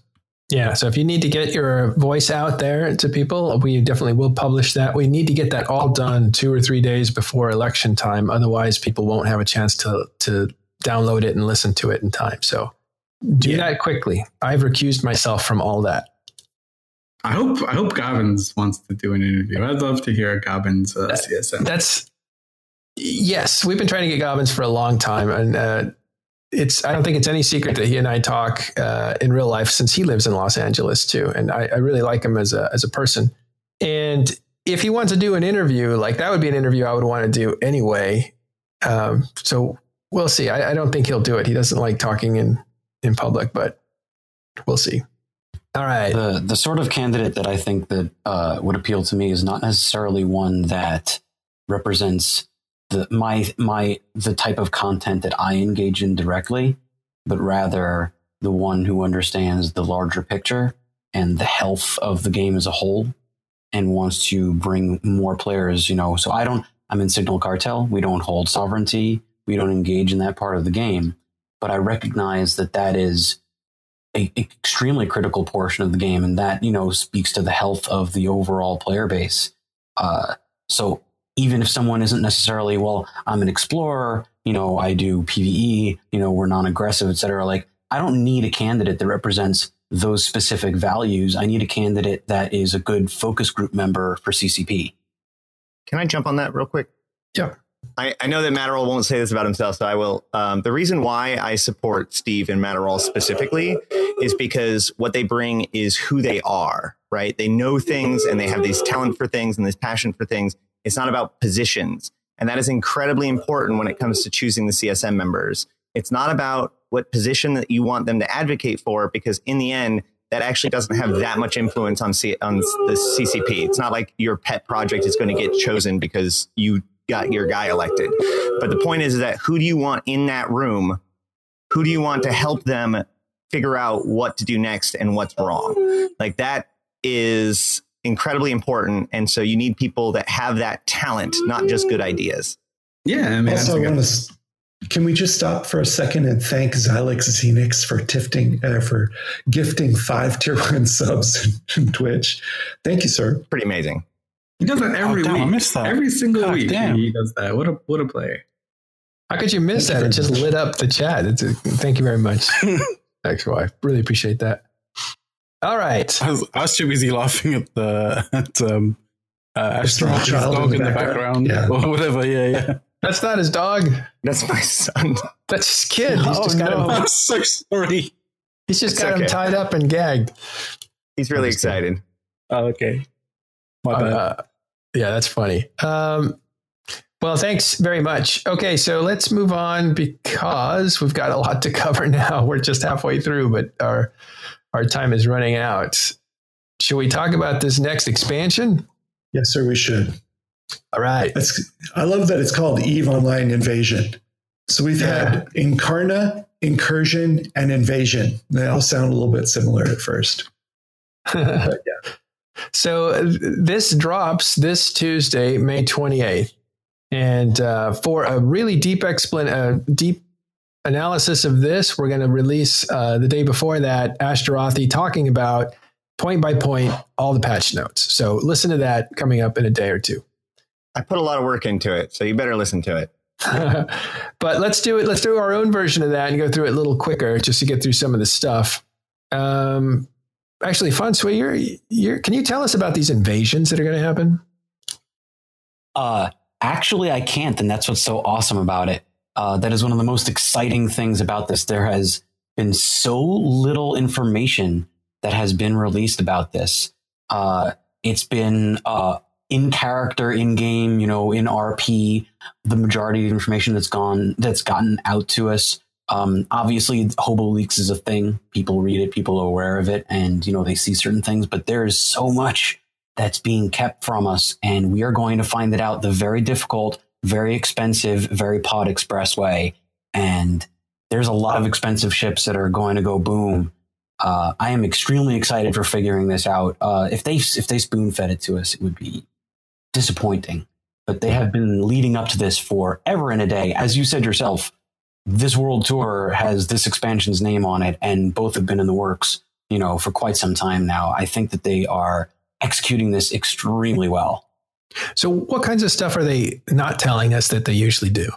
Yeah, so if you need to get your voice out there to people, we definitely will publish that. We need to get that all done two or three days before election time. Otherwise, people won't have a chance to to download it and listen to it in time. So do yeah. that quickly. I've recused myself from all that. I hope I hope Gobbins wants to do an interview. I'd love to hear Gobbins uh, CSM. That's yes, we've been trying to get Gobbins for a long time, and uh, it's I don't think it's any secret that he and I talk uh, in real life since he lives in Los Angeles too, and I, I, really like him as a as a person. And if he wants to do an interview, like that would be an interview I would want to do anyway. Um, so we'll see. I, I don't think he'll do it. He doesn't like talking in in public, but we'll see. All right. The the sort of candidate that I think that uh, would appeal to me is not necessarily one that represents the my my the type of content that I engage in directly, but rather the one who understands the larger picture and the health of the game as a whole and wants to bring more players, you know. So I don't I'm in Signal Cartel. We don't hold sovereignty. We don't engage in that part of the game, but I recognize that that is a, a, extremely critical portion of the game, and that you know speaks to the health of the overall player base. Uh, so even if someone isn't necessarily, well, I'm an explorer, you know, I do PVE, you know, we're non-aggressive, etc. Like, I don't need a candidate that represents those specific values. I need a candidate that is a good focus group member for CCP. Can I jump on that real quick? Yeah. I, I, know that Matterall won't say this about himself, so I will. Um, the reason why I support Steve and Matterall specifically is because what they bring is who they are, right? They know things and they have this talent for things and this passion for things. It's not about positions. And that is incredibly important when it comes to choosing the CSM members. It's not about what position that you want them to advocate for, because in the end, that actually doesn't have that much influence on, C- on the CCP. It's not like your pet project is going to get chosen because you got your guy elected. But the point is that who do you want in that room? Who do you want to help them figure out what to do next and what's wrong? Like that is incredibly important. And so you need people that have that talent, not just good ideas. Yeah. I mean, also, I want to, can we just stop for a second and thank Xylix Xenix for tifting, uh, for gifting five tier one subs in Twitch? Thank you, sir. Pretty amazing. He does that every oh, damn, week. I missed that. Every single God, week damn. he does that. What a what a player. How could you miss thank that? It just much. lit up the chat. A, thank you very much. Thanks, wife. Really appreciate that. All right. I was, I was too busy laughing at the at um uh, Astronaut dog in the, background, yeah. or whatever. Yeah, yeah. That's not his dog. That's my son. That's his kid. He's oh, just got no. him. I'm so sorry. He's just it's got okay. him tied up and gagged. He's really excited. Oh, okay. My bad. Uh, yeah, that's funny. Um, Well, thanks very much. Okay, so let's move on because we've got a lot to cover now. We're just halfway through, but our our time is running out. Should we talk about this next expansion? Yes, sir, we should. All right. That's, I love that it's called Eve Online Invasion. So we've Yeah. had Incarna, Incursion, and Invasion. They all sound a little bit similar at first. yeah. So this drops this Tuesday, May 28th. And uh, for a really deep explan- uh, deep analysis of this, we're going to release uh, the day before that Ashterothi talking about point by point all the patch notes. So listen to that coming up in a day or two. I put a lot of work into it, so you better listen to it. but let's do it. Let's do our own version of that and go through it a little quicker, just to get through some of the stuff. Um, actually, Fonsui, you're, you're, can you tell us about these invasions that are going to happen? Uh, actually, I can't, and that's what's so awesome about it. Uh, that is one of the most exciting things about this. There has been so little information that has been released about this. Uh, it's been uh, in character, in game, you know, in RP. The majority of information that's gone, that's gotten out to us. Um, obviously, Hobo Leaks is a thing. People read it, people are aware of it, and you know they see certain things. But there is so much that's being kept from us, and we are going to find it out the very difficult, very expensive, very pod express way. And there's a lot of expensive ships that are going to go boom. Uh, I am extremely excited for figuring this out. Uh, if they if they spoon fed it to us, it would be disappointing. But they have been leading up to this forever and a day, as you said yourself. This world tour has this expansion's name on it, and both have been in the works, you know, for quite some time now. I think that they are executing this extremely well. So, what kinds of stuff are they not telling us that they usually do?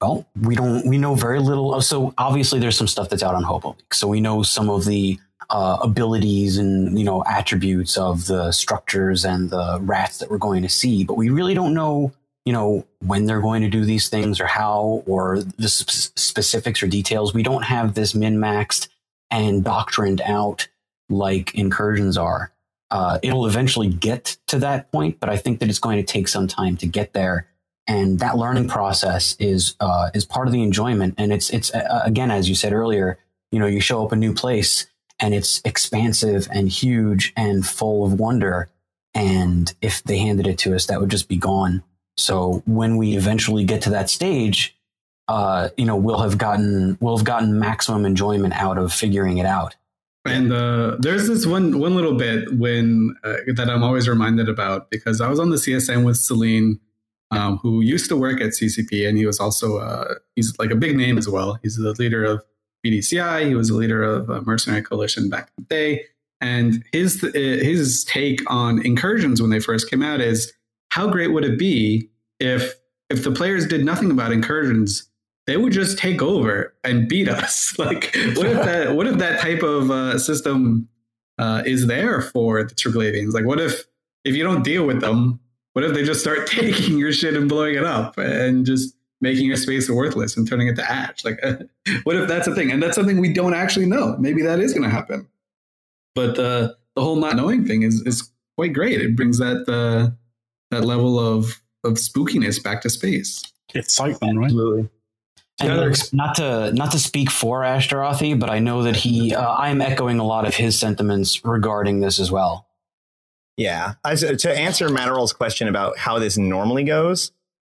Well, we don't. We know very little. So obviously, there's some stuff that's out on Hobo. So we know some of the uh, abilities and you know attributes of the structures and the rats that we're going to see, but we really don't know. You know when they're going to do these things or how or the sp- specifics or details. We don't have this min maxed and doctrined out like incursions are. Uh, it'll eventually get to that point, but I think that it's going to take some time to get there and that learning process is uh, is part of the enjoyment. And it's it's uh, again, as you said earlier, you know, you show up a new place and it's expansive and huge and full of wonder. And if they handed it to us, that would just be gone. So when we eventually get to that stage, uh, you know, we'll have gotten we'll have gotten maximum enjoyment out of figuring it out. And uh, there's this one one little bit when uh, that I'm always reminded about because I was on the CSM with Seleene, um, who used to work at CCP, and he was also uh, he's like a big name as well. He's the leader of BDCI. He was the leader of uh, Mercenary Coalition back in the day. And his uh, his take on incursions when they first came out is how great would it be if if the players did nothing about incursions they would just take over and beat us. Like, what if that? What if that type of uh, system uh, is there for the Triglavians? Like, what if if you don't deal with them? What if they just start taking your shit and blowing it up and just making your space worthless and turning it to ash? Like, what if that's a thing? And that's something we don't actually know. Maybe that is going to happen. But uh, the whole not knowing thing is is quite great. It brings that uh, that level of of spookiness back to space. Excitement, right? Absolutely. And Yeah, they're look, not to not to speak for Ashterothi, but I know that he uh, I'm echoing a lot of his sentiments regarding this as well. Yeah. I, to answer Matterall's question about how this normally goes,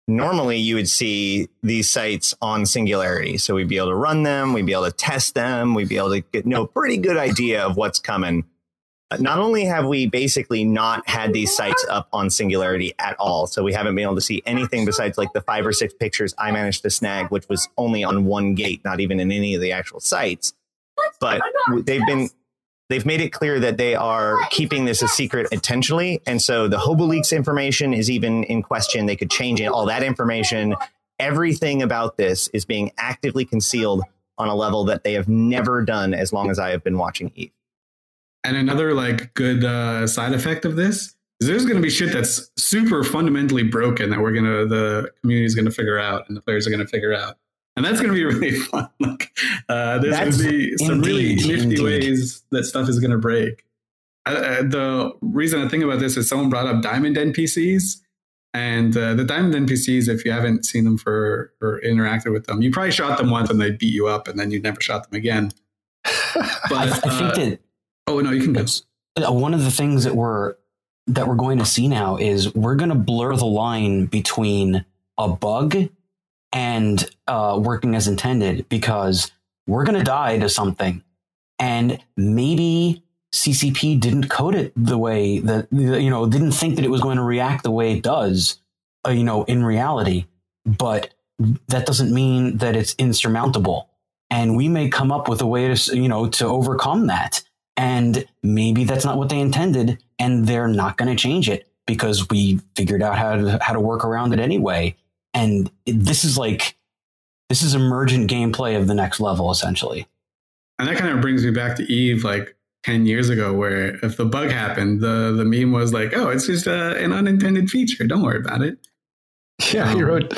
normally you would see these sites on Singularity. So we'd be able to run them, we'd be able to test them, we'd be able to get know a pretty good idea of what's coming. Not only have we basically not had these sites up on Singularity at all, so we haven't been able to see anything besides like the five or six pictures I managed to snag, which was only on one gate, not even in any of the actual sites. But they've been they've made it clear that they are keeping this a secret intentionally. And so the Hobo Leaks information is even in question. They could change it, all that information. Everything about this is being actively concealed on a level that they have never done as long as I have been watching Eve. And another like good uh, side effect of this is there's going to be shit that's super fundamentally broken that we're gonna the community is going to figure out and the players are going to figure out, and that's going to be really fun. Like uh, there's going to be some really nifty indeed. ways that stuff is going to break. Uh, uh, the reason I think about this is someone brought up diamond NPCs, And uh, the diamond NPCs, if you haven't seen them for or interacted with them, you probably shot them once and they beat you up, and then you never shot them again. But I, I think uh, that. Oh no, you can go. Uh, one of the things that we're that we're going to see now is we're going to blur the line between a bug and uh, working as intended because we're going to die to something, and maybe CCP didn't code it the way that you know didn't think that it was going to react the way it does, uh, you know, in reality. But that doesn't mean that it's insurmountable, and we may come up with a way to you know to overcome that. And maybe that's not what they intended, and they're not going to change it because we figured out how to how to work around it anyway. And this is like this is emergent gameplay of the next level, essentially. And that kind of brings me back to Eve, like 10 years ago where if the bug happened, the, the meme was like, oh, it's just uh, an unintended feature. Don't worry about it. Yeah, um, he wrote,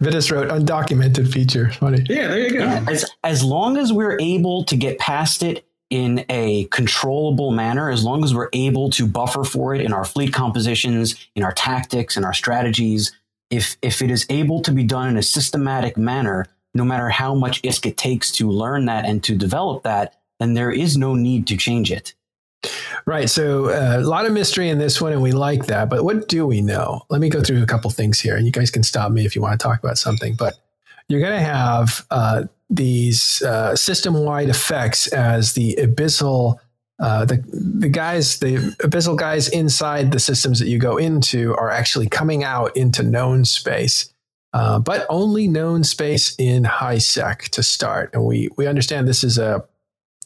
Vitis wrote undocumented feature. Funny. Yeah, there you go. Yeah, as, as long as we're able to get past it in a controllable manner, as long as we're able to buffer for it in our fleet compositions, in our tactics, in our strategies, if, if it is able to be done in a systematic manner, no matter how much ISK it takes to learn that and to develop that, then there is no need to change it. Right. So uh, a lot of mystery in this one, and we like that. But what do we know? Let me go through a couple things here, and you guys can stop me if you want to talk about something. But you're going to have uh, these uh, system-wide effects as the abyssal, uh, the the guys, the abyssal guys inside the systems that you go into are actually coming out into known space. Uh, but only known space in high sec to start, and we we understand this is a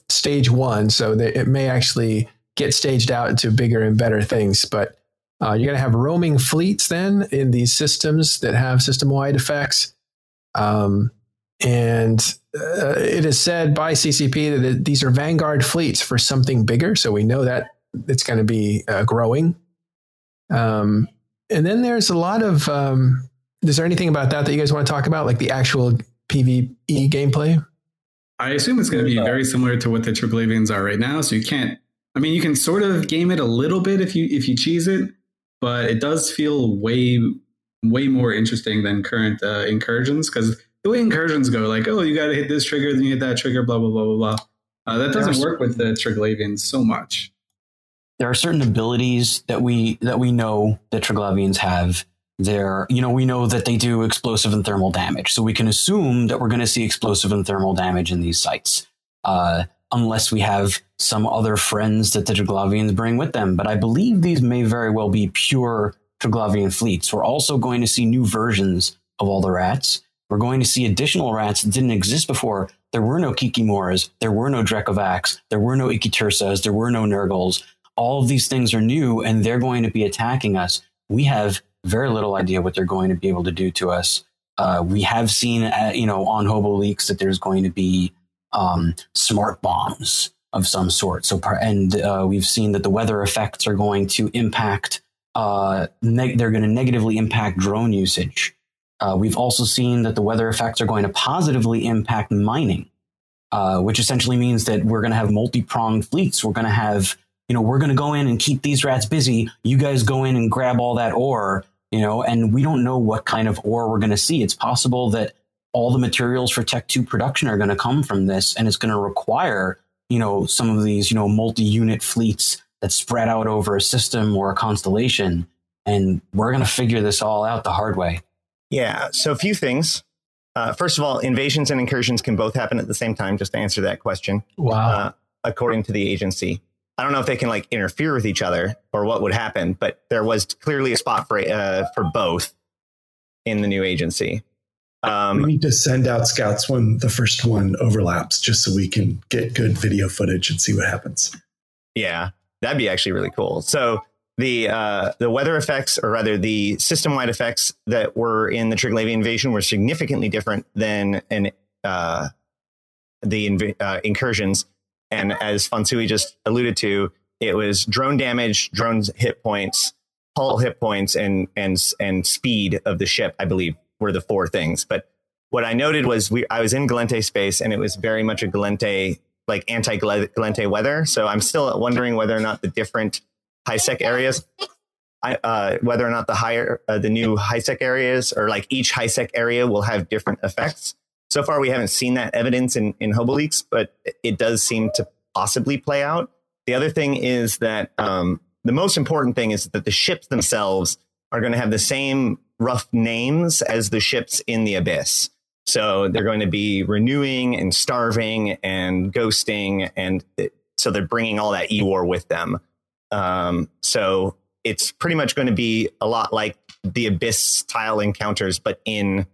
stage one, so that it may actually get staged out into bigger and better things. But uh, you're going to have roaming fleets then in these systems that have system wide effects. Um, and uh, it is said by CCP that it, these are vanguard fleets for something bigger. So we know that it's going to be uh, growing. Um, and then there's a lot of. Um, is there anything about that that you guys want to talk about, like the actual PVE gameplay? I assume it's going to be very similar to what the Triglavians are right now. So you can't. I mean, you can sort of game it a little bit if you if you cheese it, but it does feel way way more interesting than current uh, incursions because the way incursions go, like oh, you got to hit this trigger, then you hit that trigger, blah blah blah blah blah. Uh, that doesn't work with the Triglavians so much. There are certain abilities that we that we know that Triglavians have they're, you know, we know that they do explosive and thermal damage. So we can assume that we're going to see explosive and thermal damage in these sites, uh, unless we have some other friends that the Triglavians bring with them. But I believe these may very well be pure Triglavian fleets. We're also going to see new versions of all the rats. We're going to see additional rats that didn't exist before. There were no Kikimoras, there were no Drekavacs, there were no Ikitursas, there were no Nergals. All of these things are new and they're going to be attacking us. We have very little idea what they're going to be able to do to us. Uh, we have seen, uh, you know, on Hobo leaks that there's going to be um, smart bombs of some sort. So, and uh, we've seen that the weather effects are going to impact. Uh, neg- they're going to negatively impact drone usage. Uh, we've also seen that the weather effects are going to positively impact mining, uh, which essentially means that we're going to have multi-pronged fleets. We're going to have, you know, we're going to go in and keep these rats busy. You guys go in and grab all that ore you know, and we don't know what kind of ore we're going to see. It's possible that all the materials for Tech 2 production are going to come from this, and it's going to require, you know, some of these, you know, multi unit fleets that spread out over a system or a constellation. And we're going to figure this all out the hard way. Yeah. So, a few things. Uh, first of all, invasions and incursions can both happen at the same time, just to answer that question. Wow. Uh, according to the agency. I don't know if they can like interfere with each other or what would happen, but there was clearly a spot for uh, for both in the new agency. Um, we need to send out scouts when the first one overlaps, just so we can get good video footage and see what happens. Yeah, that'd be actually really cool. So the uh, the weather effects, or rather the system wide effects that were in the Triglavian invasion, were significantly different than in uh, the inv- uh, incursions. And as Fonsui just alluded to, it was drone damage, drones hit points, hull hit points, and and and speed of the ship. I believe were the four things. But what I noted was we I was in Gallente space, and it was very much a Gallente like anti Gallente weather. So I'm still wondering whether or not the different high sec areas. uh, whether or not the higher uh, the new high sec areas or like each high sec area will have different effects. So far, we haven't seen that evidence in in HoboLeaks, but it does seem to possibly play out. The other thing is that um, the most important thing is that the ships themselves are going to have the same rough names as the ships in the abyss. So they're going to be renewing and starving and ghosting, and so they're bringing all that e-war with them. Um, so it's pretty much going to be a lot like the abyss tile encounters, but in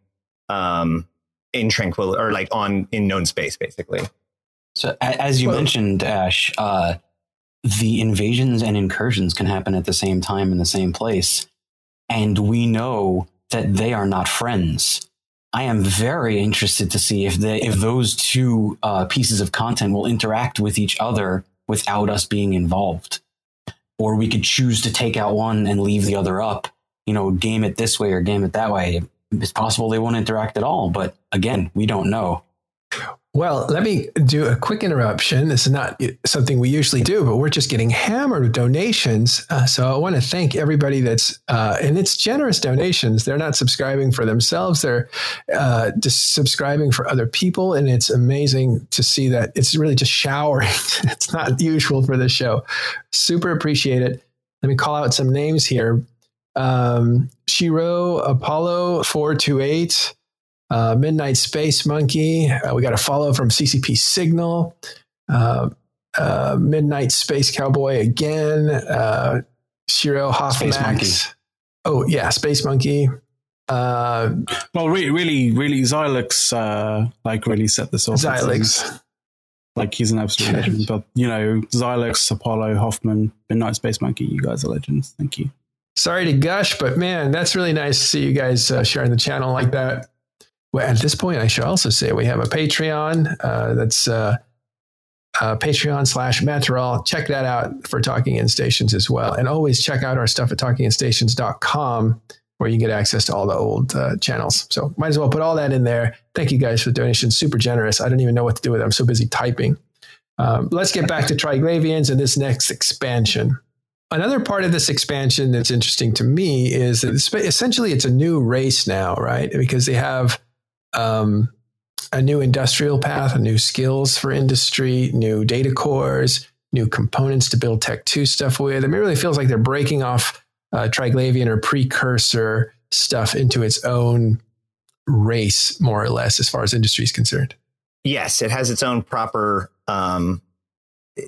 um, in tranquil or like on in known space, basically. So as you well, mentioned, Ash, uh, the invasions and incursions can happen at the same time in the same place, and we know that they are not friends. I am very interested to see if they, if those two uh, pieces of content will interact with each other without us being involved, or we could choose to take out one and leave the other up. You know, game it this way or game it that way. It's possible they won't interact at all, but again, we don't know. Well, let me do a quick interruption. This is not something we usually do, but we're just getting hammered with donations. Uh, so I want to thank everybody that's, uh, and it's generous donations. They're not subscribing for themselves, they're uh, just subscribing for other people. And it's amazing to see that it's really just showering. it's not usual for this show. Super appreciate it. Let me call out some names here. Um, Shiro Apollo 428. Uh, Midnight Space Monkey. Uh, we got a follow from CCP Signal. Uh, uh, Midnight Space Cowboy again. Uh, Shiro Hoffmax. Oh yeah, Space Monkey. Uh, well, really, really, really, Xylix like really set this off. Xylix. Like he's an absolute legend. But you know, Xylix, Apollo, Hoffman, Midnight Space Monkey, you guys are legends. Thank you. Sorry to gush, but man, that's really nice to see you guys sharing the channel like that. Well, at this point, I should also say we have a Patreon. Uh, that's uh, uh, Patreon slash Matt Check that out for Talking In Stations as well. And always check out our stuff at talkinginstations.com where you get access to all the old uh, channels. So might as well put all that in there. Thank you guys for the donations. Super generous. I don't even know what to do with it. I'm so busy typing. Um, let's get back to Triglavians and this next expansion. Another part of this expansion that's interesting to me is that essentially it's a new race now, right? Because they have um, a new industrial path, new skills for industry, new data cores, new components to build Tech 2 stuff with. I mean, it really feels like they're breaking off uh, Triglavian or precursor stuff into its own race, more or less, as far as industry is concerned. Yes, it has its own proper. Um,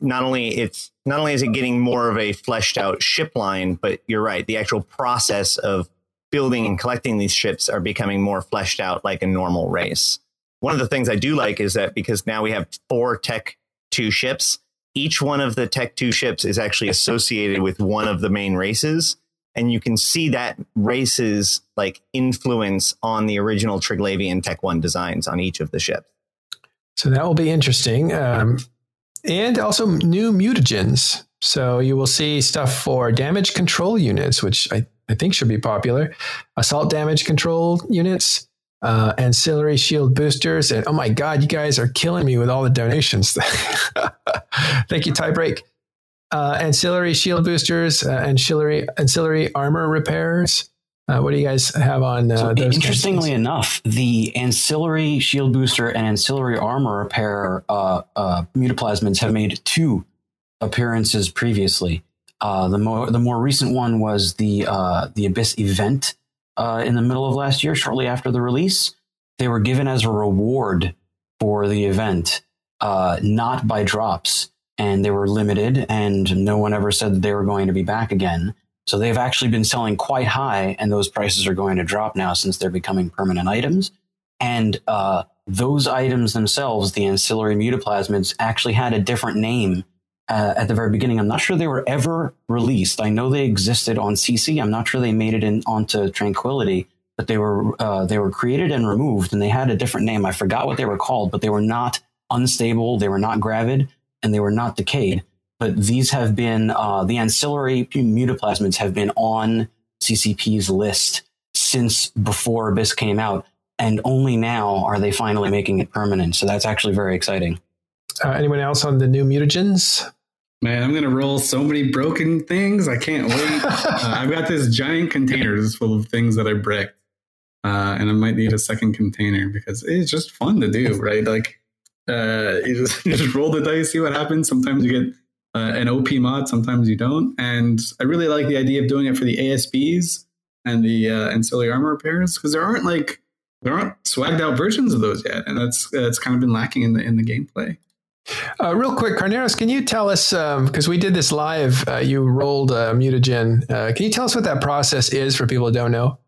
not only it's not only is it getting more of a fleshed out ship line, but you're right. The actual process of building and collecting these ships are becoming more fleshed out like a normal race. One of the things I do like is that because now we have four Tech 2 ships, each one of the Tech 2 ships is actually associated with one of the main races. And you can see that race's like influence on the original Triglavian Tech 1 designs on each of the ships. So that will be interesting. Um, and also new mutagens. So you will see stuff for damage control units, which I I think should be popular. Assault damage control units, uh, ancillary shield boosters, and oh my god, you guys are killing me with all the donations. Thank you, Tiebreak. Uh, ancillary shield boosters, uh, ancillary ancillary armor repairs. Uh, what do you guys have on uh, so those? Interestingly enough, the ancillary shield booster and ancillary armor repair uh, uh, mutaplasmids have made two appearances previously. Uh, the more the more recent one was the uh, the Abyss event uh, in the middle of last year, shortly after the release. They were given as a reward for the event, uh, not by drops, and they were limited, and no one ever said that they were going to be back again. So they've actually been selling quite high, and those prices are going to drop now since they're becoming permanent items. And uh, those items themselves, the ancillary mutaplasmids, actually had a different name uh, at the very beginning. I'm not sure they were ever released. I know they existed on Sisi. I'm not sure they made it in onto Tranquility, but they were uh, they were created and removed, and they had a different name. I forgot what they were called, but they were not unstable. They were not gravid, and they were not decayed. But these have been uh, the ancillary mutaplasmids have been on CCP's list since before Abyss came out, and only now are they finally making it permanent. So that's actually very exciting. Uh, anyone else on the new mutagens? Man, I'm gonna roll so many broken things. I can't wait. uh, I've got this giant container just full of things that I bricked, uh, and I might need a second container because it's just fun to do, right? Like, uh, you just you just roll the dice, see what happens. Sometimes you get uh, an OP mod, sometimes you don't, and I really like the idea of doing it for the ASBs and the uh, ancillary armor repairs because there aren't like there aren't swagged out versions of those yet, and that's that's kind of been lacking in the in the gameplay. Uh, real quick, Carneros, can you tell us because um, we did this live? Uh, you rolled uh, mutagen. Uh, can you tell us what that process is for people who don't know?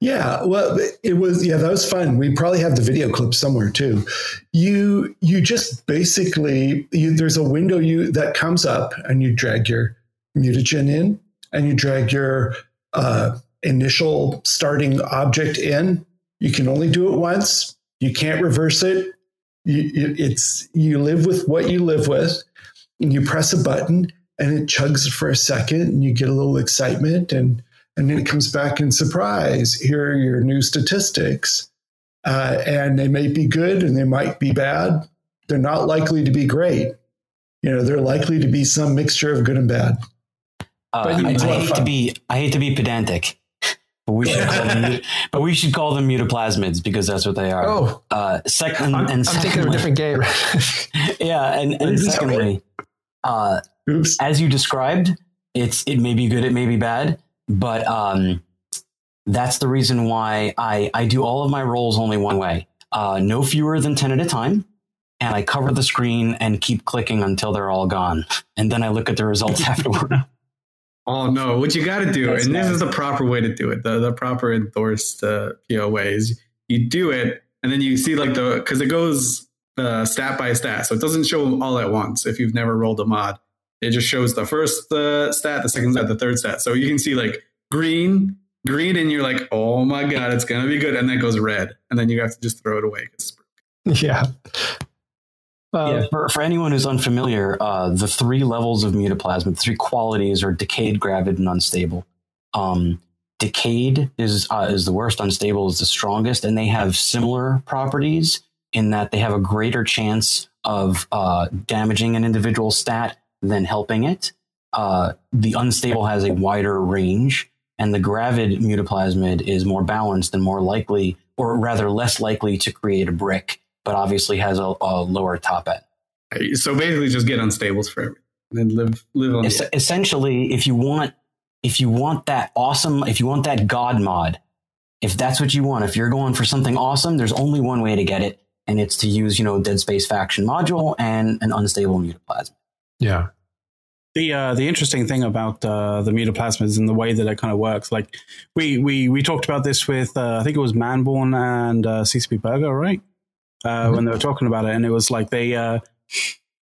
Yeah, well, it was yeah, that was fun. We probably have the video clip somewhere too. You you just basically you, there's a window you that comes up, and you drag your mutagen in, and you drag your uh, initial starting object in. You can only do it once. You can't reverse it you, it's you live with what you live with, and you press a button, and it chugs for a second, and you get a little excitement, and and then it comes back in surprise. Here are your new statistics, uh, and they may be good and they might be bad. They're not likely to be great. You know, they're likely to be some mixture of good and bad. Uh, I, I hate to be I hate to be pedantic, but we should call them, but we should call them mutaplasmids because that's what they are. Oh, uh, second, I'm, and I'm secondly, thinking of a different game. yeah, and, and secondly, uh, as you described, it's it may be good, it may be bad, but um, that's the reason why I I do all of my rolls only one way, uh, no fewer than ten at a time, and I cover the screen and keep clicking until they're all gone, and then I look at the results afterward. Oh no! What you got to do, That's and this is the proper way to do it. The the proper endorsed uh, PO way is you do it, and then you see like the because it goes uh, stat by stat, so it doesn't show all at once. If you've never rolled a mod, it just shows the first uh, stat, the second stat, the third stat. So you can see like green, green, and you're like, oh my god, it's gonna be good, and then it goes red, and then you have to just throw it away. yeah. Well, yeah, for, for anyone who's unfamiliar, uh, the three levels of mutaplasma, the three qualities are decayed, gravid, and unstable. Um, decayed is uh, is the worst, unstable is the strongest, and they have similar properties in that they have a greater chance of uh, damaging an individual stat than helping it. Uh, the unstable has a wider range, and the gravid mutaplasmid is more balanced and more likely, or rather less likely, to create a brick but obviously has a, a lower top end. So basically, just get unstables for everything, and then live live on. Es- essentially, if you want, if you want that awesome, if you want that god mod, if that's what you want, if you're going for something awesome, there's only one way to get it, and it's to use, you know, Dead Space faction module and an unstable mutaplasma. yeah. The uh, the interesting thing about uh, the mutaplasmids and the way that it kind of works, like we we we talked about this with uh, I think it was Manborn and uh, CCP Burger, right? Uh, When they were talking about it, and it was like they uh,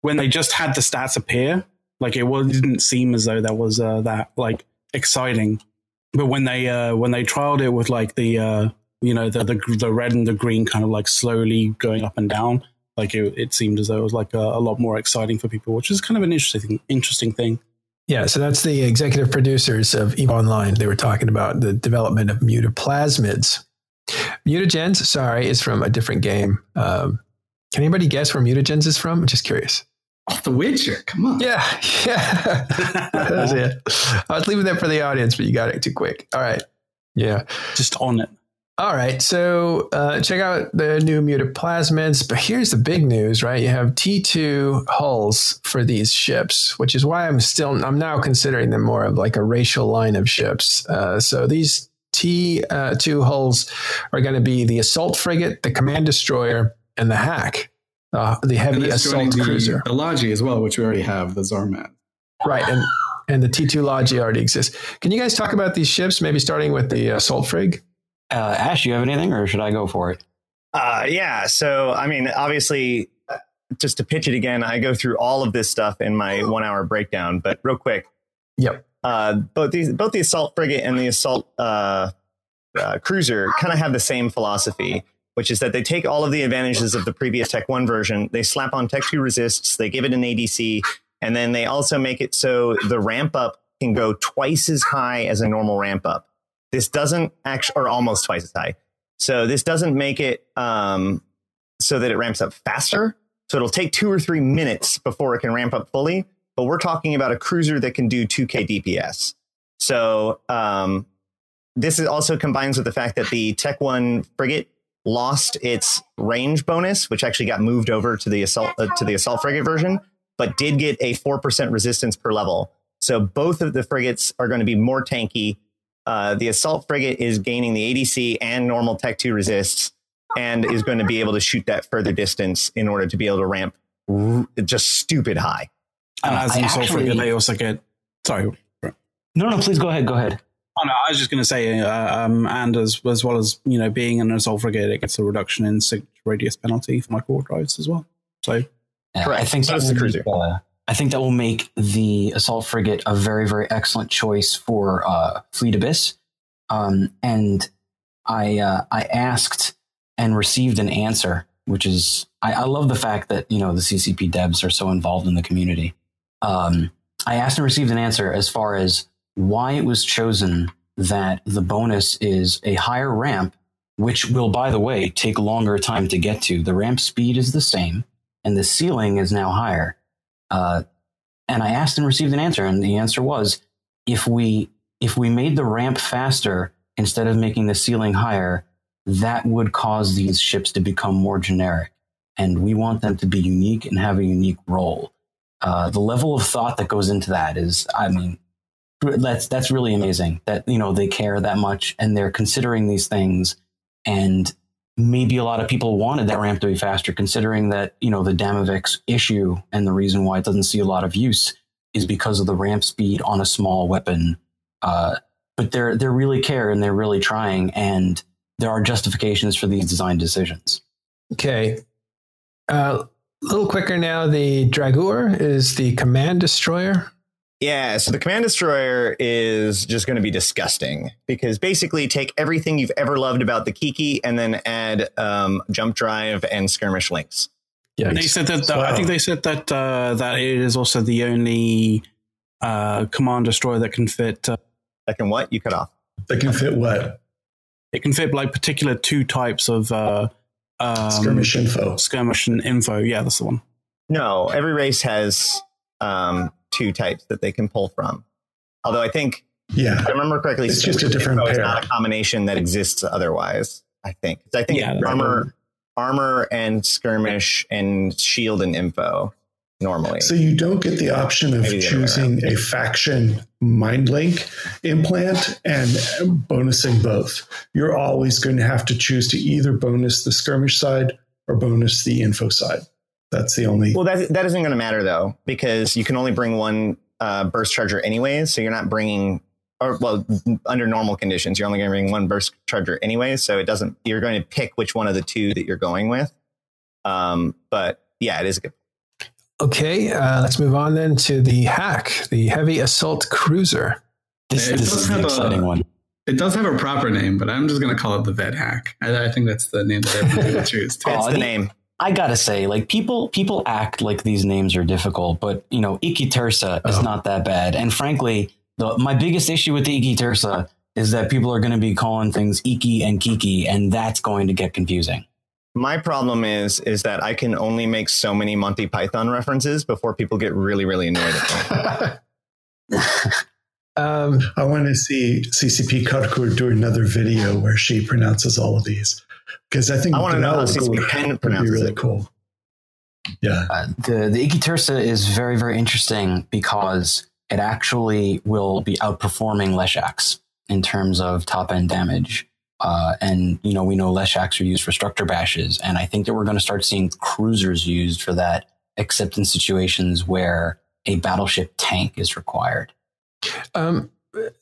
when they just had the stats appear, like it was, didn't seem as though that was uh, that like exciting. But when they uh, when they trialed it with like the uh, you know the, the the red and the green kind of like slowly going up and down, like it, it seemed as though it was like a, a lot more exciting for people, which is kind of an interesting interesting thing. Yeah, so that's the executive producers of EVE Online. They were talking about the development of mutaplasmids. Mutagens, sorry, is from a different game. Um, can anybody guess where mutagens is from? Just curious. Off the Witcher, come on. Yeah, yeah. that was it. I was leaving that for the audience, but you got it too quick. All right. Yeah. Just on it. All right, so uh, check out the new mutaplasmids. But here's the big news, right? You have T2 hulls for these ships, which is why I'm still I'm now considering them more of like a racial line of ships. Uh, so these T2 hulls are going to be the assault frigate, the command destroyer, and the hack, uh, the heavy it's assault the, cruiser. the Logi as well, which we already have, the Zarmazd. Right, and and the T2 Logi already exists. Can you guys talk about these ships? Maybe starting with the assault frig. Uh, Ash, you have anything, or should I go for it? Uh, yeah. So, I mean, obviously, uh, just to pitch it again, I go through all of this stuff in my one hour breakdown, but real quick, Yep. Uh, both these, both the assault frigate and the assault uh, uh, cruiser kind of have the same philosophy, which is that they take all of the advantages of the previous Tech One version, they slap on Tech Two resists, they give it an ADC, and then they also make it so the ramp up can go twice as high as a normal ramp up. This doesn't actually, or almost twice as high. So this doesn't make it um, so that it ramps up faster. So it'll take two or three minutes before it can ramp up fully. But we're talking about a cruiser that can do 2K DPS. So um, this is also combines with the fact that the Tech One frigate lost its range bonus, which actually got moved over to the assault uh, to the assault frigate version, but did get a four percent resistance per level. So both of the frigates are going to be more tanky. Uh, the assault frigate is gaining the ADC and normal Tech Two resists, and is going to be able to shoot that further distance in order to be able to ramp r- just stupid high. And as I an assault actually- frigate, they also get. Sorry. No, no, please go ahead. Go ahead. Oh, no, I was just going to say, uh, um, and as as well as you know, being an assault frigate, it gets a reduction in radius penalty for micro drives as well. So Yeah, Correct. I think So that the will cruiser. make, uh, I think that will make the assault frigate a very, very excellent choice for uh, Fleet Abyss. Um, and I uh, I asked and received an answer, which is I, I love the fact that you know the CCP devs are so involved in the community. Um, I asked and received an answer as far as why it was chosen that the bonus is a higher ramp, which will, by the way, take longer time to get to. The ramp speed is the same and the ceiling is now higher. Uh, and I asked and received an answer, and the answer was if we if we made the ramp faster instead of making the ceiling higher, that would cause these ships to become more generic, and we want them to be unique and have a unique role. Uh, the level of thought that goes into that is, I mean, that's that's really amazing. That you know they care that much and they're considering these things, and maybe a lot of people wanted that ramp to be faster, considering that you know the Damavik's issue and the reason why it doesn't see a lot of use is because of the ramp speed on a small weapon. Uh, but they're they really care and they're really trying, and there are justifications for these design decisions. Okay. Uh, little quicker now. The Draugur is the command destroyer. Yeah, so the command destroyer is just going to be disgusting because basically take everything you've ever loved about the Kiki and then add um, jump drive and skirmish links. Yeah. they said that. I Wow. think they said that uh, that it is also the only uh, command destroyer that can fit. Uh, That can what? You cut off. That can fit what? it can fit like particular two types of uh, um, Skirmish info. skirmish and info. Yeah, that's the one. No, every race has um, two types that they can pull from. Although I think, Yeah. if I remember correctly, It's just a different info is pair. not a combination that exists otherwise. I think. I think Yeah, armor, armor, and skirmish and shield and info normally. So you don't get the option of Maybe the other way choosing a faction mind link implant and bonusing both. You're always going to have to choose to either bonus the skirmish side or bonus the info side. That's the only. Well, that that isn't going to matter though, because you can only bring one uh, burst charger anyways. So you're not bringing, or well, under normal conditions, you're only going to bring one burst charger anyway. So it doesn't. You're going to pick which one of the two that you're going with. Um, but yeah, it is a good. Okay, uh, let's move on then to the hack, the heavy assault cruiser. This, It this does is the have a- exciting one. It does have a proper name, but I'm just going to call it the Vet Hack. I, I think that's the name that everyone will choose. Oh, That's the the- name. I gotta say, like people, people act like these names are difficult, but you know, Ikitursa is Oh. not that bad. And frankly, the, my biggest issue with the Ikitursa is that people are going to be calling things Iki and Kiki, and that's going to get confusing. My problem is is that I can only make so many Monty Python references before people get really really annoyed at me. um, I want to see CCP Karkur do another video where she pronounces all of these because I think I wanna know how CCP would Pen be pronounces really it. cool. Yeah. Uh, the the Ikitursa is very, very interesting because it actually will be outperforming Leshaks in terms of top end damage. Uh, and you know, we know Leshaks are used for structure bashes, and I think that we're going to start seeing cruisers used for that, except in situations where a battleship tank is required. um,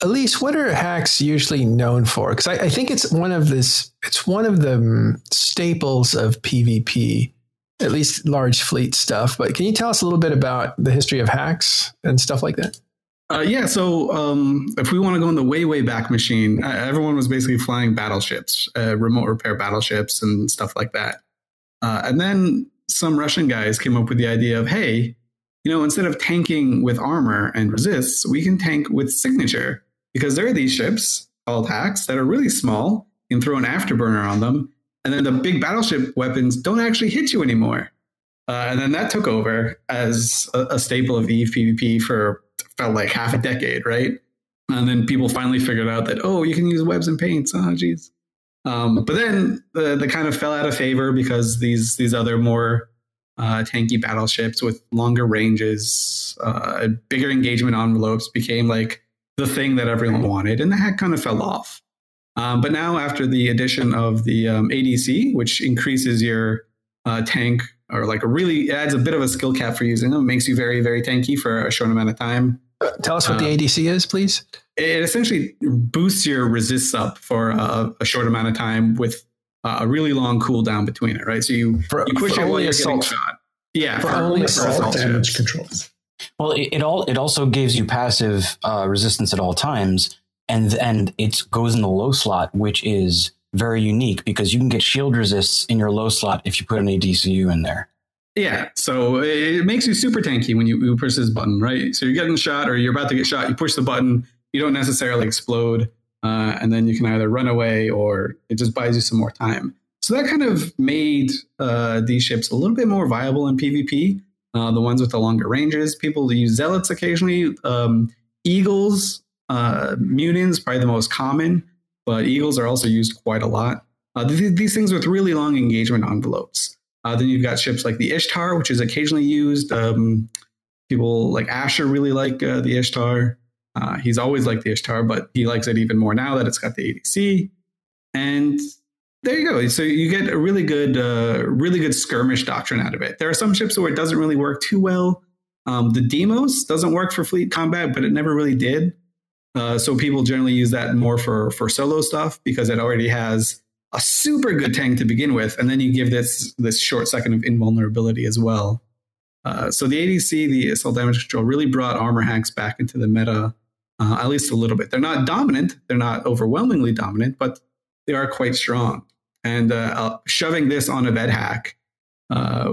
Elise, what are hacks usually known for? Because I, I think it's one of this, it's one of the mm, staples of PvP, at least large fleet stuff. But can you tell us a little bit about the history of hacks and stuff like that? Uh, yeah, so um, if we want to go in the way, way back machine, everyone was basically flying battleships, uh, remote repair battleships, and stuff like that. Uh, and then some Russian guys came up with the idea of, hey, you know, instead of tanking with armor and resists, we can tank with signature because there are these ships called hacks that are really small. You can throw an afterburner on them, and then the big battleship weapons don't actually hit you anymore. Uh, and then that took over as a, a staple of Eve PvP for felt like half a decade, right? And then people finally figured out that oh, you can use webs and paints. Oh, geez. Um, but then the, the kind of fell out of favor because these these other more uh, tanky battleships with longer ranges, uh, bigger engagement envelopes became like the thing that everyone wanted, and the hack kind of fell off. Um, but now, after the addition of the um, ADC, which increases your uh, tank or like a really adds a bit of a skill cap for using them, makes you very very tanky for a short amount of time. Tell us what the uh, ADC is, please. It essentially boosts your resists up for a, a short amount of time with a really long cooldown between it, right? So you, for, you push it while you're assault. getting shot. Yeah, for, for only assault, assault damage controls. Well, it, it, all it also gives you passive uh, resistance at all times, and and it goes in the low slot, which is very unique because you can get shield resists in your low slot if you put an ADCU in there. Yeah, so it makes you super tanky when you, you push this button, right? So you're getting shot or you're about to get shot, you push the button, you don't necessarily explode, uh, and then you can either run away or it just buys you some more time. So that kind of made uh, these ships a little bit more viable in PvP. Uh, the ones with the longer ranges, people use zealots occasionally. Um, eagles, uh, mutants, probably the most common, but eagles are also used quite a lot. Uh, th- these things with really long engagement envelopes. Uh, then you've got ships like the Ishtar, which is occasionally used. Um, people like Asher really like the Ishtar. Uh, he's always liked the Ishtar, but he likes it even more now that it's got the ADC. And there you go. So you get a really good, uh, really good skirmish doctrine out of it. There are some ships where it doesn't really work too well. Um, the Deimos doesn't work for fleet combat, but it never really did. Uh, so people generally use that more for for solo stuff because it already has a super good tank to begin with, and then you give this this short second of invulnerability as well. Uh, so the ADC, the assault damage control, really brought armor hacks back into the meta uh, at least a little bit. They're not dominant, they're not overwhelmingly dominant, but they are quite strong. And uh, uh, shoving this on a vet hack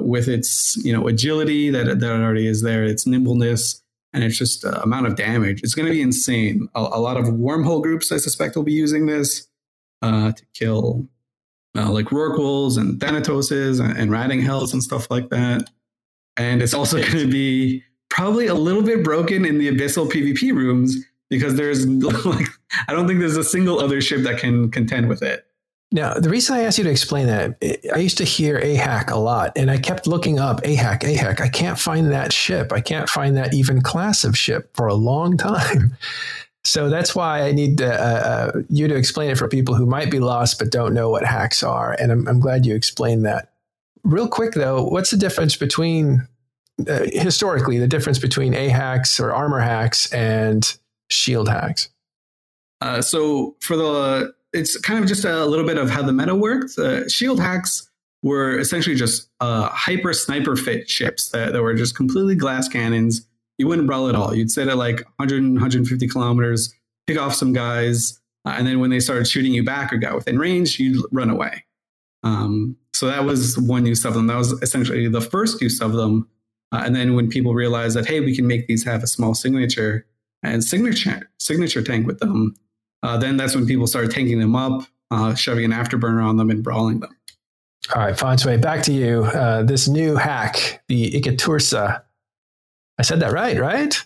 with its you know agility that that already is there, its nimbleness, and it's just uh, amount of damage. It's going to be insane. A, a, lot of wormhole groups, I suspect, will be using this uh, to kill uh, like Rorquals and Thanatoses and, and Ratting Hels and stuff like that. And it's also going to be probably a little bit broken in the abyssal PvP rooms because there's like I don't think there's a single other ship that can contend with it. Now, the reason I asked you to explain that, I used to hear AHAC a lot, and I kept looking up AHAC, AHAC. I can't find that ship. I can't find that even class of ship for a long time. So that's why I need to, uh, uh, you to explain it for people who might be lost but don't know what hacks are. And I'm, I'm glad you explained that. Real quick, though, what's the difference between, uh, historically, the difference between AHACs or armor hacks and shield hacks? Uh, so for the, it's kind of just a little bit of how the meta worked. Uh, shield hacks were essentially just uh, hyper sniper fit ships that, that were just completely glass cannons. You wouldn't brawl at all. You'd sit at like 100, 150 kilometers, pick off some guys, uh, and then when they started shooting you back or got within range, you'd run away. Um, so that was one use of them. That was essentially the first use of them. Uh, and then when people realized that, hey, we can make these have a small signature, and signature signature tank with them, uh, then that's when people started tanking them up, uh, shoving an afterburner on them, and brawling them. All right, Fonsway, back to you. Uh, this new hack, the Ikitursa. I said that right, right?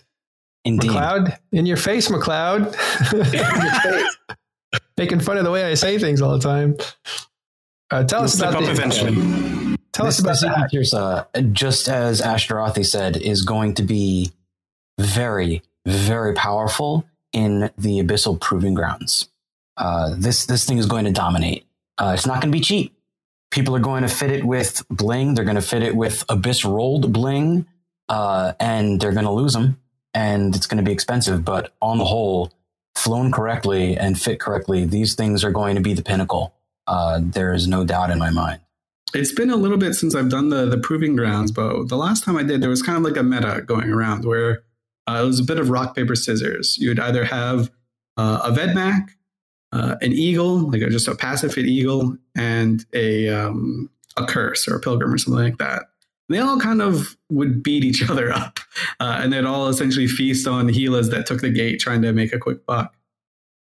Indeed. McLeod, in your face, McLeod. Making fun of the way I say things all the time. Uh, tell You'll us about the, eventually. Tell this, us about this Ikitursa, just as Ashterothi said, is going to be very, very powerful in the abyssal proving grounds. Uh, this this thing is going to dominate. Uh, it's not going to be cheap. People are going to fit it with bling. They're going to fit it with abyss rolled bling, uh, and they're going to lose them. And it's going to be expensive. But on the whole, flown correctly and fit correctly, these things are going to be the pinnacle. Uh, there is no doubt in my mind. It's been a little bit since I've done the the proving grounds, but the last time I did, there was kind of like a meta going around where uh, it was a bit of rock, paper, scissors. You would either have uh, a Vedmak, uh, an eagle, like just a passive hit eagle, and a, um, a curse or a pilgrim or something like that. They all kind of would beat each other up, uh, and they'd all essentially feast on healers that took the gate trying to make a quick buck.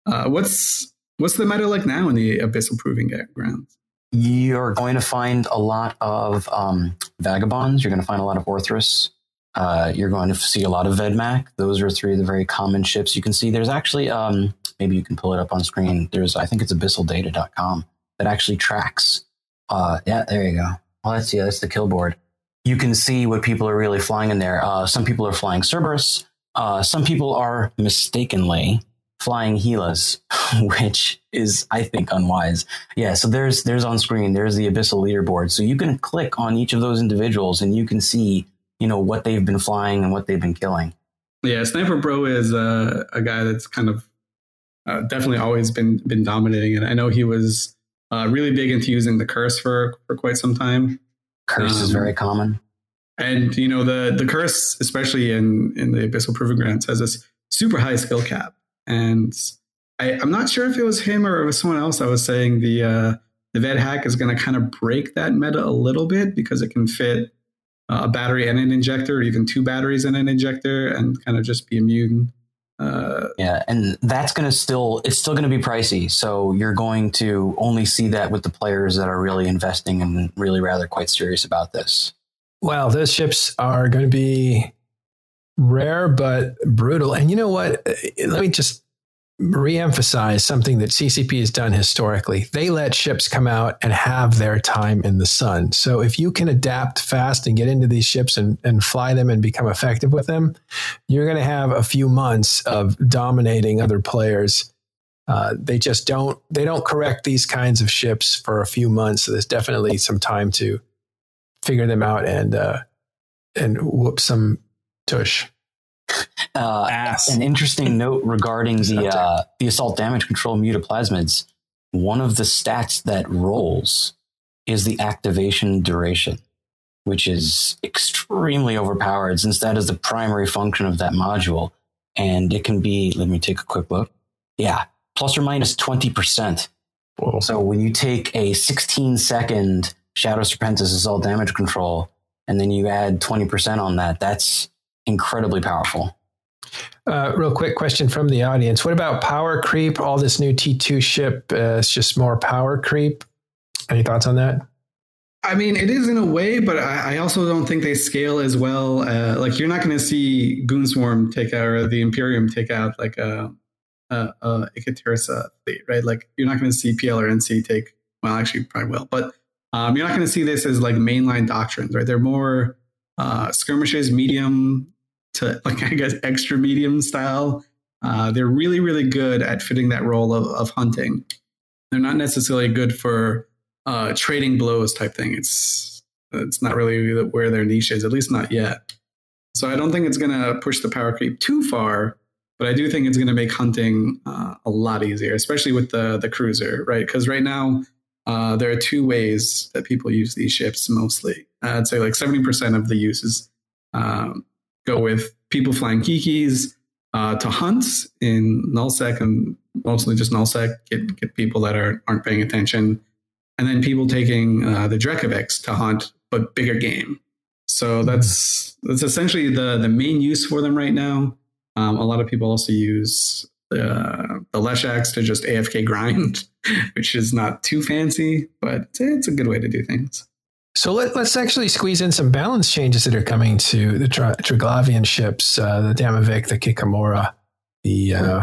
Uh, what's what's the meta like now in the abyssal proving grounds? you're going to find a lot of um, vagabonds. You're going to find a lot of Orthrus. Uh, you're going to see a lot of Vedmak. Those are three of the very common ships you can see. There's actually, um, maybe you can pull it up on screen. There's, I think it's abyssaldata.com that actually tracks. Uh, yeah, there you go. Well, that's yeah, that's the kill board. You can see what people are really flying in there. Uh, some people are flying Cerberus. Uh, some people are mistakenly flying Helas, which is, I think, unwise. Yeah, so there's there's on screen, there's the Abyssal leaderboard. So you can click on each of those individuals and you can see, you know, what they've been flying and what they've been killing. Yeah, Sniper Bro is uh, a guy that's kind of uh, definitely always been been dominating, and I know he was uh, really big into using the curse for for quite some time. Curse um, is very common, and you know the the curse, especially in in the Abyssal Proving Grounds, has this super high skill cap. And I, am not sure if it was him or it was someone else that was saying the uh, the Ved hack is going to kind of break that meta a little bit because it can fit a battery and an injector, or even two batteries and an injector, and kind of just be immune. Uh, yeah, and that's going to still it's still going to be pricey. So you're going to only see that with the players that are really investing and really rather quite serious about this. Well, those ships are going to be rare but brutal. And you know what? Let me just reemphasize something that CCP has done historically. They let ships come out and have their time in the sun. So if you can adapt fast and get into these ships and, and fly them and become effective with them, you're going to have a few months of dominating other players. Uh, they just don't they don't correct these kinds of ships for a few months. So there's definitely some time to figure them out and uh, and whoop some tush. Uh, an interesting note regarding the uh, the assault damage control mutaplasmids. One of the stats that rolls is the activation duration, which is extremely overpowered since that is the primary function of that module. And it can be, let me take a quick look. Yeah, plus or minus 20%. Whoa. So when you take a 16 second Shadow Serpentis assault damage control and then you add 20% on that, that's incredibly powerful. Uh, real quick question from the audience. What about power creep? All this new T2 ship, uh, it's just more power creep. Any thoughts on that? I mean, it is in a way, but I, I also don't think they scale as well. Uh, like, you're not going to see Goonswarm take out or the Imperium take out like a, a, a Ikitursa fleet, right? Like, you're not going to see PL or NC take, well, actually, probably will, but um, you're not going to see this as like mainline doctrines, right? They're more uh, skirmishes, medium to like I guess extra medium style. Uh, they're really really good at fitting that role of, of hunting. They're not necessarily good for uh, trading blows type thing. It's it's not really where their niche is, at least not yet. So I don't think it's going to push the power creep too far, but I do think it's going to make hunting uh, a lot easier, especially with the the cruiser, right? Because right now uh, there are two ways that people use these ships mostly. I'd say like seventy percent of the uses um, go with people flying Kikis uh, to hunts in nullsec and mostly just nullsec, get, get people that are, aren't paying attention. And then people taking uh, the Drekavacs to hunt, but bigger game. So that's that's essentially the the main use for them right now. Um, a lot of people also use uh, the Leshaks to just AFK grind, which is not too fancy, but it's a good way to do things. So let, us actually squeeze in some balance changes that are coming to the Tri- Triglavian ships, uh, the Damavik, the Kikimora, the uh,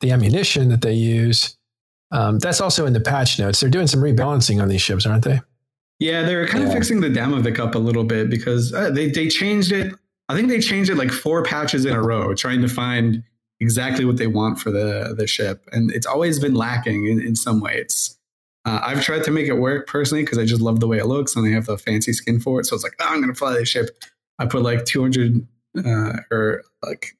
the ammunition that they use. Um, that's also in the patch notes. They're doing some rebalancing on these ships, aren't they? Yeah, they're kind yeah. of fixing the Damavik up a little bit because uh, they they changed it. I think they changed it like four patches in a row, trying to find exactly what they want for the the ship, and it's always been lacking in, in some way. It's uh, I've tried to make it work personally because I just love the way it looks and they have the fancy skin for it. So it's like, oh, I'm going to fly this ship. I put like 200 uh, or like,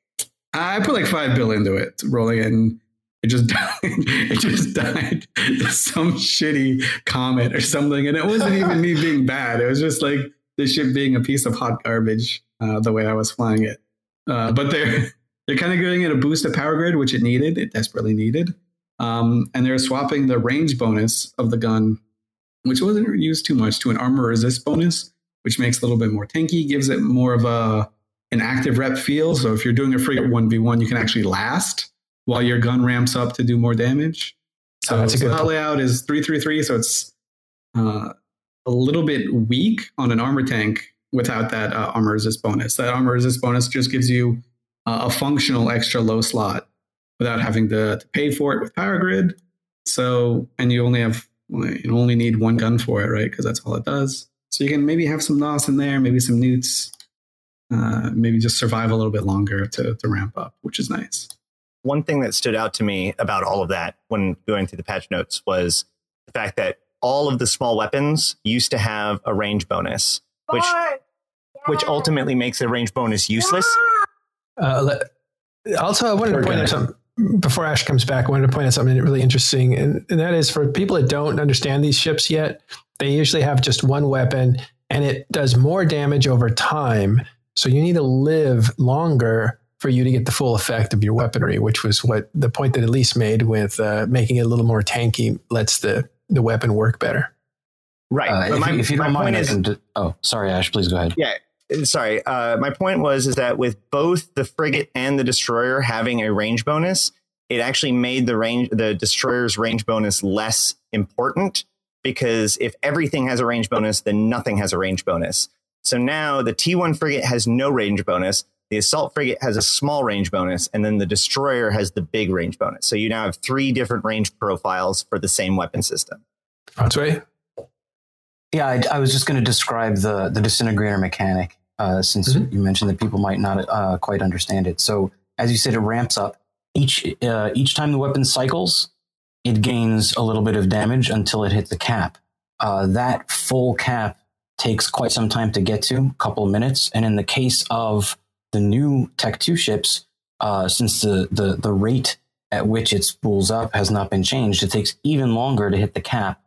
I put like five bill into it, rolling it. It just died. it just died some shitty comet or something. And it wasn't even me being bad. It was just like the ship being a piece of hot garbage uh, the way I was flying it. Uh, but they're, they're kind of giving it a boost of power grid, which it needed. It desperately needed. Um, and they're swapping the range bonus of the gun, which wasn't used too much, to an armor resist bonus, which makes it a little bit more tanky, gives it more of a an active rep feel. So if you're doing a frigate 1v1, you can actually last while your gun ramps up to do more damage. So, oh, a good layout is 333. So it's uh, a little bit weak on an armor tank without that uh, armor resist bonus. That armor resist bonus just gives you uh, a functional extra low slot without having to, to, pay for it with power grid. So, and you only have you only need one gun for it, right? Because that's all it does. So you can maybe have some NOS in there, maybe some neuts, uh, maybe just survive a little bit longer to, to ramp up, which is nice. One thing that stood out to me about all of that when going through the patch notes was the fact that all of the small weapons used to have a range bonus, which which ultimately makes the range bonus useless. Uh, also, I wanted to point out something before Ash comes back. I wanted to point out something really interesting, and, and that is for people that don't understand these ships yet, they usually have just one weapon, and it does more damage over time. So you need to live longer for you to get the full effect of your weaponry, which was what the point that Elise made with uh, making it a little more tanky lets the the weapon work better. Right. Uh, if, my, if, you don't mind, is, oh, sorry, Ash, please go ahead. Yeah. Sorry. Uh, my point was is that with both the frigate and the destroyer having a range bonus, it actually made the range the destroyer's range bonus less important because if everything has a range bonus, then nothing has a range bonus. So now the T1 frigate has no range bonus. The assault frigate has a small range bonus, and then the destroyer has the big range bonus. So you now have three different range profiles for the same weapon system. That's right. Yeah, I, I was just going to describe the the disintegrator mechanic uh, since mm-hmm. you mentioned that people might not uh, quite understand it. So as you said, it ramps up each uh, each time the weapon cycles. It gains a little bit of damage until it hits the cap. Uh, that full cap takes quite some time to get to, a couple of minutes. And in the case of the new Tech 2 ships, uh, since the, the, the rate at which it spools up has not been changed, it takes even longer to hit the cap.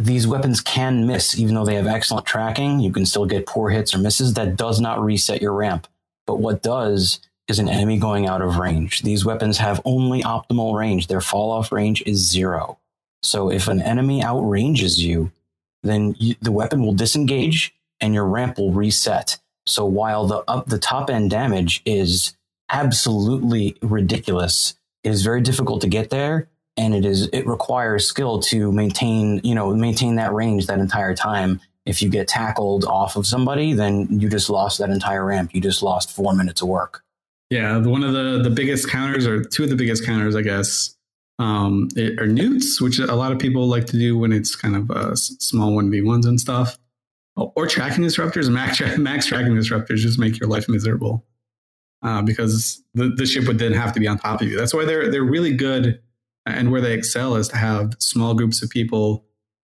These weapons can miss, even though they have excellent tracking. You can still get poor hits or misses. That does not reset your ramp. But what does is an enemy going out of range. These weapons have only optimal range. Their fall off range is zero. So if an enemy outranges you, then you, the weapon will disengage and your ramp will reset. So while the up the top end damage is absolutely ridiculous, it is very difficult to get there and it is it requires skill to maintain, you know, maintain that range that entire time. If you get tackled off of somebody, then you just lost that entire ramp. You just lost 4 minutes of work. Yeah, one of the the biggest counters or two of the biggest counters, I guess, um, are neuts, which a lot of people like to do when it's kind of uh, small 1v1s and stuff. Or tracking disruptors, max, max tracking disruptors just make your life miserable uh, because the, the ship would then have to be on top of you. That's why they're, they're really good and where they excel is to have small groups of people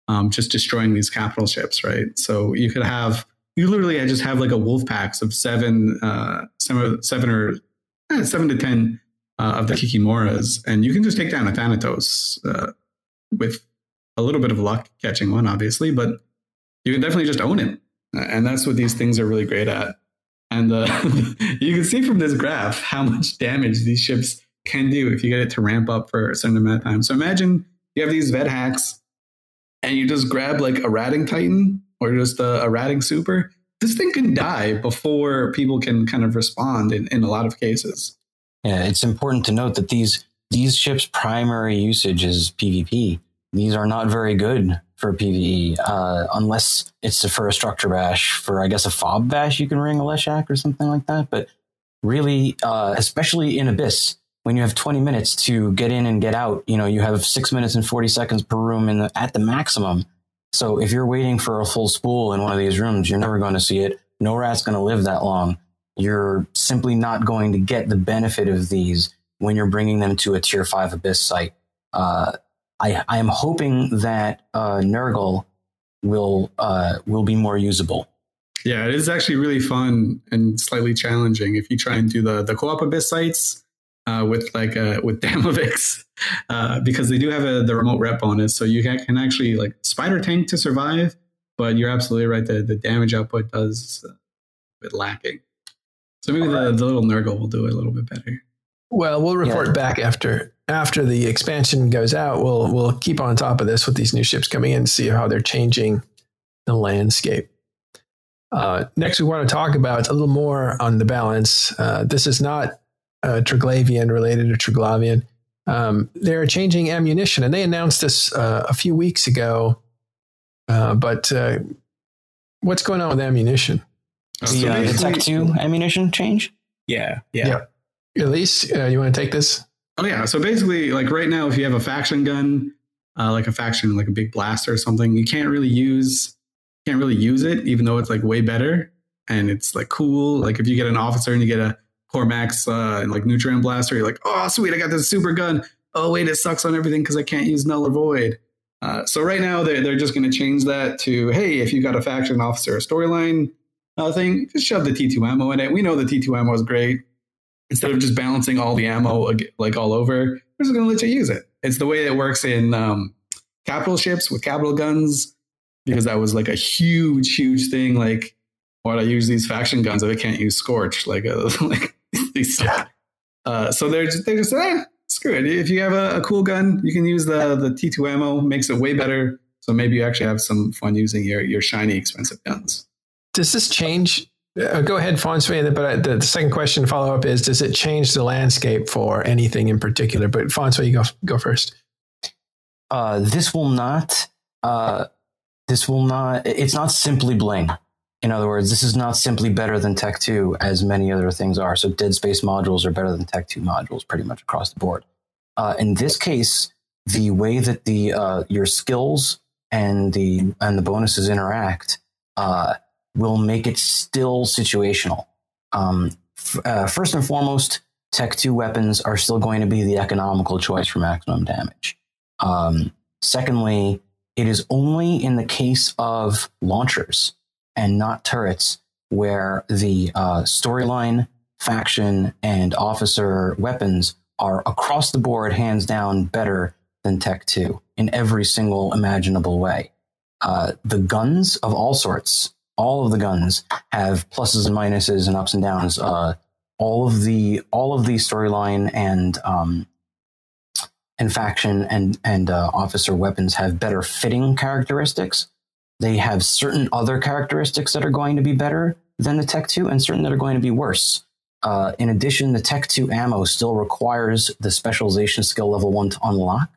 um, just destroying these capital ships, right? So you could have, you literally I just have like a wolf packs of seven, uh, seven, seven or eh, seven to 10 uh, of the Kikimoras, and you can just take down a Thanatos uh, with a little bit of luck catching one, obviously, but you can definitely just own it. And that's what these things are really great at. And uh, you can see from this graph how much damage these ships can do if you get it to ramp up for a certain amount of time. So imagine you have these vet hacks and you just grab like a ratting titan or just a, a ratting super. This thing can die before people can kind of respond in, in a lot of cases. Yeah, it's important to note that these these ships' primary usage is PvP. These are not very good for PvE, uh, unless it's for a structure bash. For I guess a fob bash, you can ring a Leshak or something like that. But really, uh, especially in Abyss, when you have 20 minutes to get in and get out, you know you have six minutes and 40 seconds per room in the, at the maximum. So if you're waiting for a full spool in one of these rooms, you're never going to see it. No rat's going to live that long you're simply not going to get the benefit of these when you're bringing them to a tier five abyss site. Uh, I, I am hoping that uh, Nergal will uh, will be more usable. Yeah, it is actually really fun and slightly challenging if you try and do the the co-op abyss sites uh, with like uh, with Damaviks uh, because they do have a, the remote rep bonus, so you can, can actually like spider tank to survive. But you're absolutely right; the the damage output does a bit lacking. So maybe the, the little Nergal will do it a little bit better. Well, we'll report yeah. back after after the expansion goes out. We'll we'll keep on top of this with these new ships coming in, and see how they're changing the landscape. Uh, next, we want to talk about a little more on the balance. Uh, this is not uh, Triglavian related to Triglavian. um, they're changing ammunition, and they announced this uh, a few weeks ago. Uh, but uh, what's going on with ammunition? The, uh, the Tech 2 ammunition change? Yeah, yeah. yeah. Elise, uh, you want to take this? Oh yeah. So basically, like right now, if you have a faction gun, uh, like a faction, like a big blaster or something, you can't really use can't really use it, even though it's like way better and it's like cool. Like if you get an officer and you get a Cormack's uh, and like Neutron blaster, you're like, oh sweet, I got this super gun. Oh wait, it sucks on everything because I can't use null or void. Uh, so right now they're they're just going to change that to hey, if you got a faction officer a storyline uh, thing, just shove the T2 ammo in it. We know the T2 ammo is great. Instead of just balancing all the ammo like all over, we're just going to let you use it. It's the way it works in um, capital ships with capital guns because that was like a huge, huge thing. Like, why would I use these faction guns if I can't use Scorch? Like, uh, like these. Uh, so they're just, they're just eh, screw it. If you have a, a, cool gun, you can use the the T2 ammo. Makes it way better. So maybe you actually have some fun using your your shiny, expensive guns. Does this change? Uh, go ahead, Francois. But the, the second question follow up is: Does it change the landscape for anything in particular? But Francois, you go go first. Uh, this will not. Uh, this will not, it's not simply bling. In other words, this is not simply better than Tech 2 as many other things are. So Dead Space modules are better than Tech 2 modules pretty much across the board. Uh, in this case, the way that the uh, your skills and the and the bonuses interact uh, will make it still situational. Um, f- uh, first and foremost, Tech 2 weapons are still going to be the economical choice for maximum damage. Um, secondly, it is only in the case of launchers and not turrets where the uh, storyline, faction, and officer weapons are across the board, hands down, better than Tech 2 in every single imaginable way. Uh, the guns of all sorts, all of the guns have pluses and minuses and ups and downs. Uh, all of the all of the storyline and um, and faction and and uh, officer weapons have better fitting characteristics. They have certain other characteristics that are going to be better than the Tech 2 and certain that are going to be worse. Uh, in addition, the Tech 2 ammo still requires the specialization skill level 1 to unlock.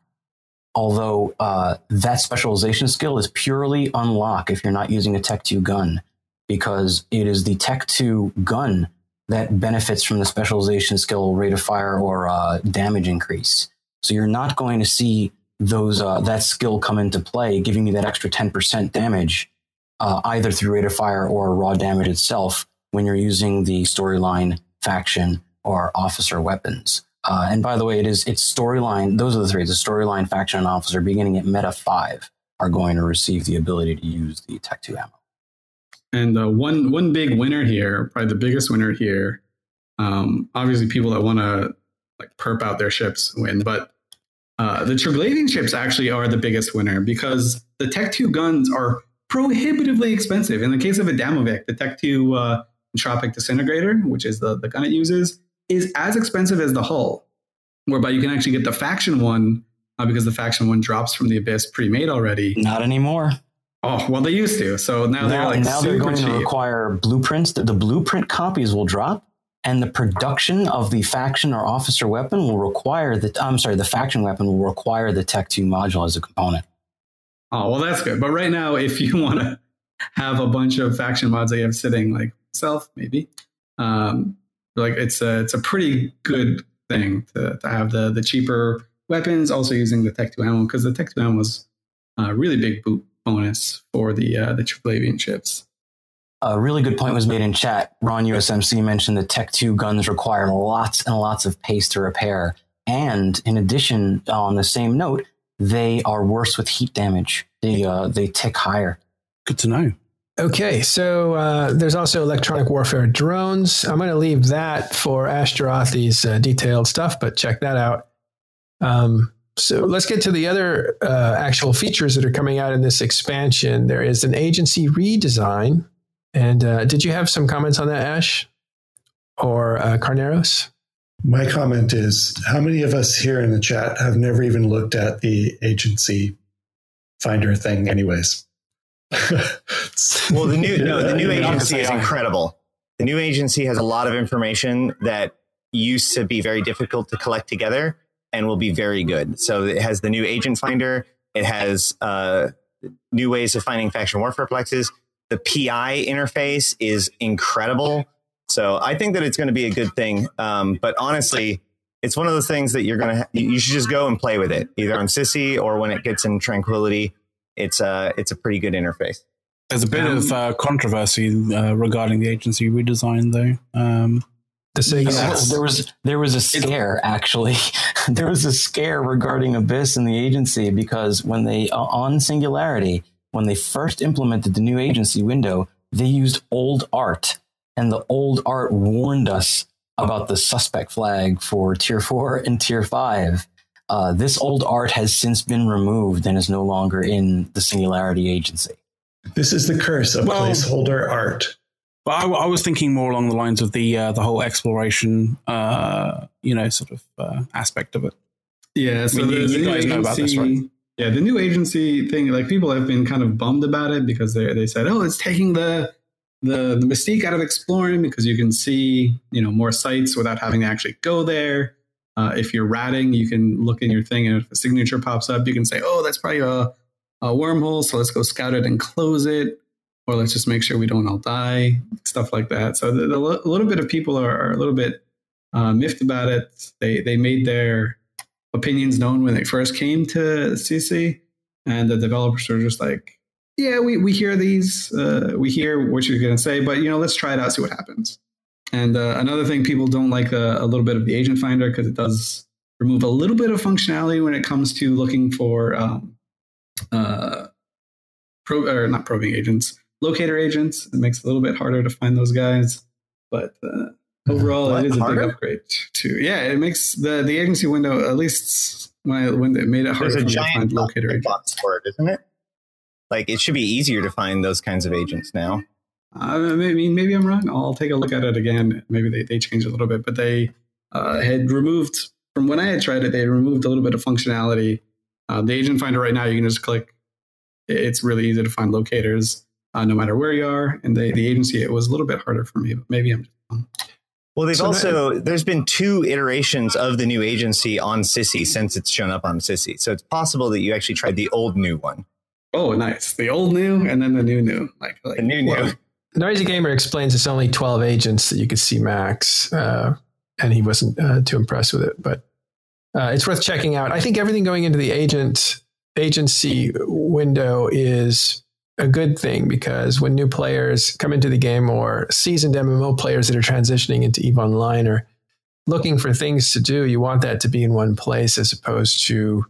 Although uh, that specialization skill is purely unlock if you're not using a Tech 2 gun, because it is the Tech 2 gun that benefits from the specialization skill rate of fire or uh, damage increase. So you're not going to see those uh, that skill come into play, giving you that extra 10% damage, uh, either through rate of fire or raw damage itself when you're using the storyline, faction, or officer weapons. Uh, and by the way, it is it's storyline. Those are the three: the storyline, faction, and officer. Beginning at meta five, are going to receive the ability to use the Tech Two ammo. And uh, one one big winner here, probably the biggest winner here. Um, obviously, people that want to like perp out their ships win, but uh, the Triglavian ships actually are the biggest winner because the Tech 2 guns are prohibitively expensive. In the case of a Damavik, the Tech 2 uh, Entropic Disintegrator, which is the, the gun it uses, is as expensive as the hull, whereby you can actually get the faction one uh, because the faction one drops from the abyss pre-made already. Not anymore. Oh well, they used to. So now, now they're like now they're going cheap. to require blueprints. The, the blueprint copies will drop, and the production of the faction or officer weapon will require the I'm sorry, the faction weapon will require the Tech 2 module as a component. Oh well, that's good. But right now, if you want to have a bunch of faction mods that you have sitting, like self maybe, um, like it's a it's a pretty good thing to, to have the the cheaper weapons, also using the Tech 2 ammo because the Tech 2 ammo was a really big boot bonus for the uh, the Triglavian ships a really good point was made in chat. Ron USMC mentioned that Tech 2 guns require lots and lots of paste to repair. And in addition, on the same note, they are worse with heat damage. They uh, they tick higher. Good to know. Okay, so uh, there's also electronic warfare drones. I'm going to leave that for Ashterothi's uh, detailed stuff, but check that out. Um, so let's get to the other uh, actual features that are coming out in this expansion. There is an agency redesign and uh, did you have some comments on that, Ash or uh, Carneros? My comment is how many of us here in the chat have never even looked at the agency finder thing, anyways? well, the new no, the new agency is incredible. The new agency has a lot of information that used to be very difficult to collect together, and will be very good. So it has the new agent finder. It has uh, new ways of finding faction warfare plexes. The PI interface is incredible. So I think that it's going to be a good thing. Um, but honestly, it's one of those things that you're going to, ha- you should just go and play with it either on Sisi or when it gets in tranquility. It's a, it's a pretty good interface. There's a bit um, of uh, controversy uh, regarding the agency redesign, though. Um, the yes. there was there was a scare actually. there was a scare regarding Abyss and the agency because when they uh, on Singularity when they first implemented the new agency window, they used old art, and the old art warned us about the suspect flag for Tier Four and Tier Five. Uh, this old art has since been removed and is no longer in the Singularity agency. This is the curse of well, placeholder art. But I, I, was thinking more along the lines of the uh, the whole exploration, uh, you know, sort of uh, aspect of it. Yeah, so I mean, the, you, you guys agency, know about this, right? Yeah, the new agency thing, like people have been kind of bummed about it because they they said, oh, it's taking the the the mystique out of exploring because you can see you know more sites without having to actually go there. Uh, if you're ratting, you can look in your thing, and if a signature pops up, you can say, "Oh, that's probably a, a wormhole." So let's go scout it and close it or let's just make sure we don't all die, stuff like that. So the, the, a little bit of people are, are a little bit uh, miffed about it. They they made their opinions known when they first came to Sisi, and the developers are just like, "Yeah, we we hear these, uh, we hear what you're going to say, but you know, let's try it out, see what happens." And uh, another thing, people don't like a, a, little bit of the agent finder because it does remove a little bit of functionality when it comes to looking for um, uh, pro, or not probing agents, locator agents. It makes it a little bit harder to find those guys, but uh, overall, what, it is a harder? big upgrade too. Yeah, it makes the the agency window at least when I when it made it harder There's a giant to find locator agents for it, isn't it? Like it should be easier to find those kinds of agents now. I mean, maybe I'm wrong. I'll take a look at it again. Maybe they, they changed a little bit, but they uh, had removed from when I had tried it. They removed a little bit of functionality. Uh, the agent finder right now, you can just click. It's really easy to find locators uh, no matter where you are. And the, the agency, it was a little bit harder for me, but maybe I'm just wrong. Well, they've so also no, there's been two iterations of the new agency on Sisi since it's shown up on Sisi. So it's possible that you actually tried the old new one. Oh, nice. The old new and then the new new. Like, like the new new. Noisy Gamer explains it's only 12 agents that you could see max. Uh, and he wasn't uh, too impressed with it, but uh, it's worth checking out. I think everything going into the agent agency window is a good thing because when new players come into the game or seasoned MMO players that are transitioning into EVE Online are looking for things to do, you want that to be in one place as opposed to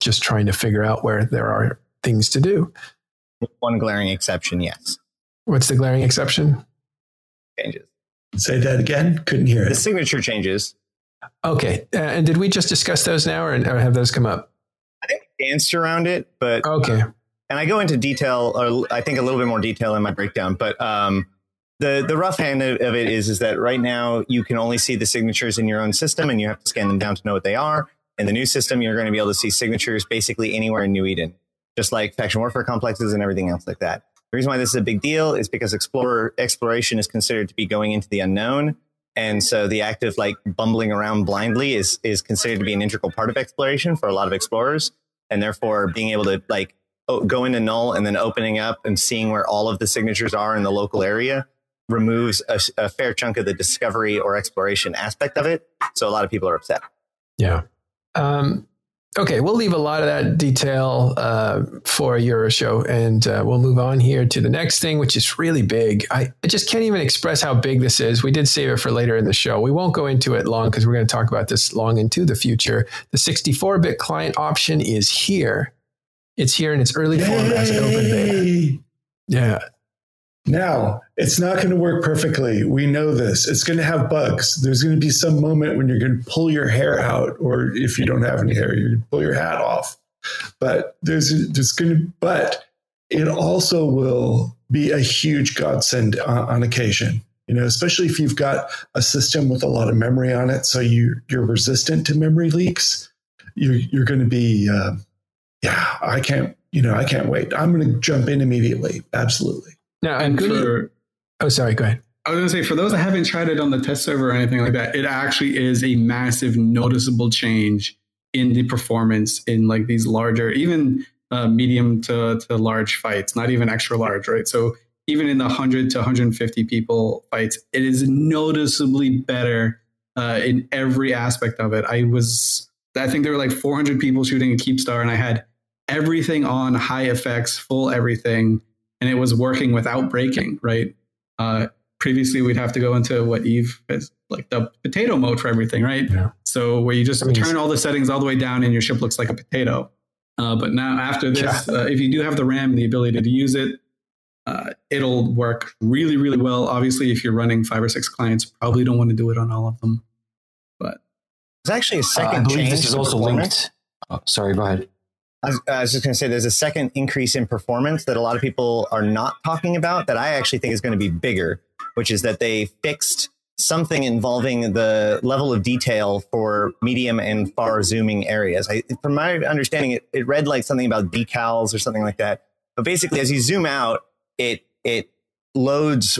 just trying to figure out where there are things to do. One glaring exception, yes. What's the glaring exception? Changes. Say that again. Couldn't hear it. The signature changes. Okay. Uh, and did we just discuss those now or, or have those come up? I think we danced around it, but okay. Uh, and I go into detail, or I think a little bit more detail in my breakdown, but um, the the rough hand of it is is that right now you can only see the signatures in your own system, and you have to scan them down to know what they are. In the new system, you're going to be able to see signatures basically anywhere in New Eden, just like faction warfare complexes and everything else like that. The reason why this is a big deal is because explorer exploration is considered to be going into the unknown. And so the act of like bumbling around blindly is is considered to be an integral part of exploration for a lot of explorers. And therefore being able to like going to null and then opening up and seeing where all of the signatures are in the local area removes a, a, fair chunk of the discovery or exploration aspect of it. So a lot of people are upset. Yeah. Um, okay, we'll leave a lot of that detail uh, for Euro show, and uh, we'll move on here to the next thing, which is really big. I, I just can't even express how big this is. We did save it for later in the show. We won't go into it long because we're going to talk about this long into the future. The 64-bit client option is here. It's here in its early Yay! form as an open beta. Yeah. Now, it's not going to work perfectly. We know this. It's going to have bugs. There's going to be some moment when you're going to pull your hair out, or if you don't have any hair, you're pull your hat off. But there's, there's going to, but it also will be a huge godsend on, on occasion. You know, especially if you've got a system with a lot of memory on it, so you you're resistant to memory leaks. You're you're going to be uh, yeah, I can't, you know, I can't wait. I'm going to jump in immediately. Absolutely. Now, and for, oh, sorry, go ahead. I was going to say, for those that haven't tried it on the test server or anything like that, it actually is a massive, noticeable change in the performance in like these larger, even uh, medium to, to large fights, not even extra large, right? So even in the 100 to 150 people fights, it is noticeably better uh, in every aspect of it. I was, I think there were like 400 people shooting a Keepstar, and I had everything on high effects, full everything, and it was working without breaking, right? Uh, previously, we'd have to go into what Eve is like the potato mode for everything, right? Yeah. So where you just turn all the settings all the way down and your ship looks like a potato. Uh, but now after this, yeah. uh, if you do have the RAM, and the ability to use it, uh, it'll work really, really well. Obviously, if you're running five or six clients, probably don't want to do it on all of them. But there's actually a uh, second. I believe this is also linked. Oh, sorry, go ahead. I was, just going to say there's a second increase in performance that a lot of people are not talking about that I actually think is going to be bigger, which is that they fixed something involving the level of detail for medium and far zooming areas. I, from my understanding, it, it read like something about decals or something like that. But basically, as you zoom out, it it loads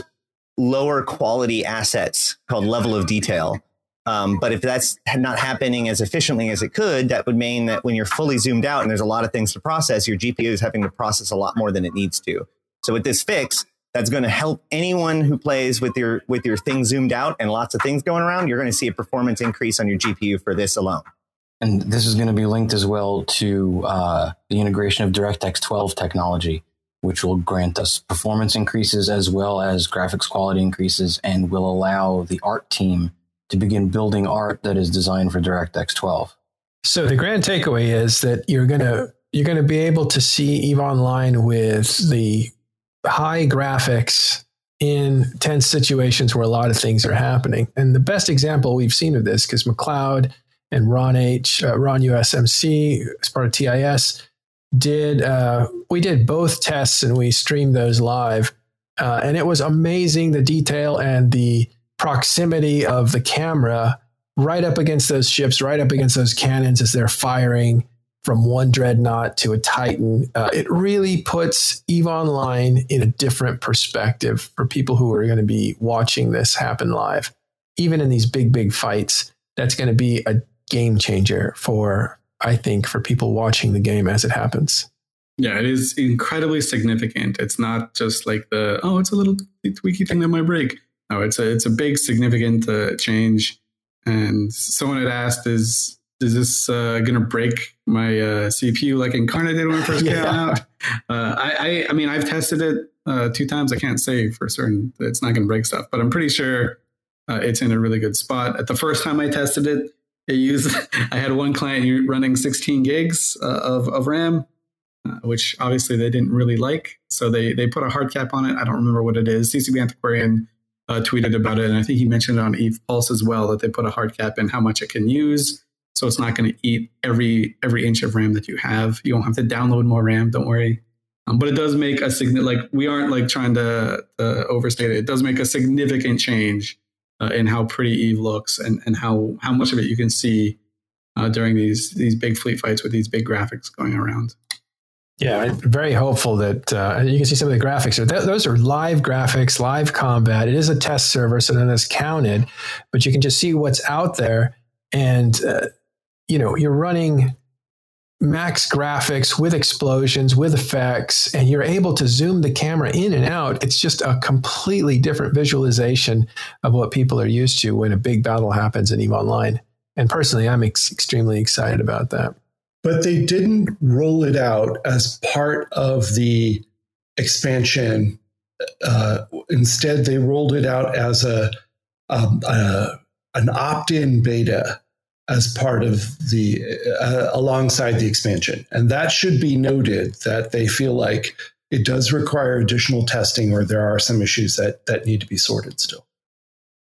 lower quality assets called level of detail. Um, but if that's not happening as efficiently as it could, that would mean that when you're fully zoomed out and there's a lot of things to process, your GPU is having to process a lot more than it needs to. So with this fix, that's going to help anyone who plays with your with your thing zoomed out and lots of things going around. You're going to see a performance increase on your GPU for this alone. And this is going to be linked as well to uh, the integration of DirectX 12 technology, which will grant us performance increases as well as graphics quality increases, and will allow the art team to begin building art that is designed for DirectX 12. So the grand takeaway is that you're going to you're going to be able to see Eve Online with the high graphics in tense situations where a lot of things are happening. And the best example we've seen of this, because McLeod and Ron H, uh, Ron USMC, as part of TIS, did uh, we did both tests and we streamed those live, uh, and it was amazing the detail and the proximity of the camera right up against those ships, right up against those cannons as they're firing from one dreadnought to a Titan. Uh, it really puts EVE Online in a different perspective for people who are going to be watching this happen live. Even in these big, big fights, that's going to be a game changer for, I think, for people watching the game as it happens. Yeah, it is incredibly significant. It's not just like the, oh, it's a little tweaky thing that might break. No, it's a, it's a big, significant uh, change. And someone had asked, is is this uh, going to break my uh, CPU like Incarna did when it first yeah. came out? Uh, I, I, I, mean, I've tested it uh, two times. I can't say for certain that it's not going to break stuff, but I'm pretty sure uh, it's in a really good spot. At the first time I tested it, it used. I had one client running 16 gigs uh, of of RAM, which obviously they didn't really like, so they they put a hard cap on it. I don't remember what it is. CCP Antiquarian. Tweeted about it, and I think he mentioned it on Eve Pulse as well that they put a hard cap in how much it can use so it's not going to eat every every inch of RAM that you have. You won't have to download more RAM. Don't worry. Um, but it does make a significant like we aren't like trying to, to overstate it. It does make a significant change uh, in how pretty Eve looks and and how how much of it you can see uh, during these these big fleet fights with these big graphics going around. Yeah, I'm very hopeful that uh, you can see some of the graphics. Th- those are live graphics, live combat. It is a test server, so then it's counted, but you can just see what's out there. And uh, you know, you're running max graphics with explosions, with effects, and you're able to zoom the camera in and out. It's just a completely different visualization of what people are used to when a big battle happens in EVE Online. And personally, I'm ex- extremely excited about that. But they didn't roll it out as part of the expansion. Uh, instead, they rolled it out as a, um, a an opt-in beta as part of the uh, alongside the expansion and that should be noted that they feel like it does require additional testing or there are some issues that that need to be sorted still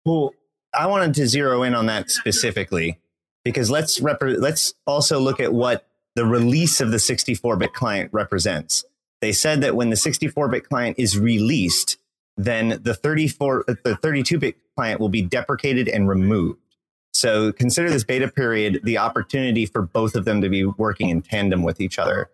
well i wanted to zero in on that specifically because let's rep- let's also look at what the release of the 64-bit client represents they said that when the 64-bit client is released then the 34 the 32-bit client will be deprecated and removed so consider this beta period the opportunity for both of them to be working in tandem with each other.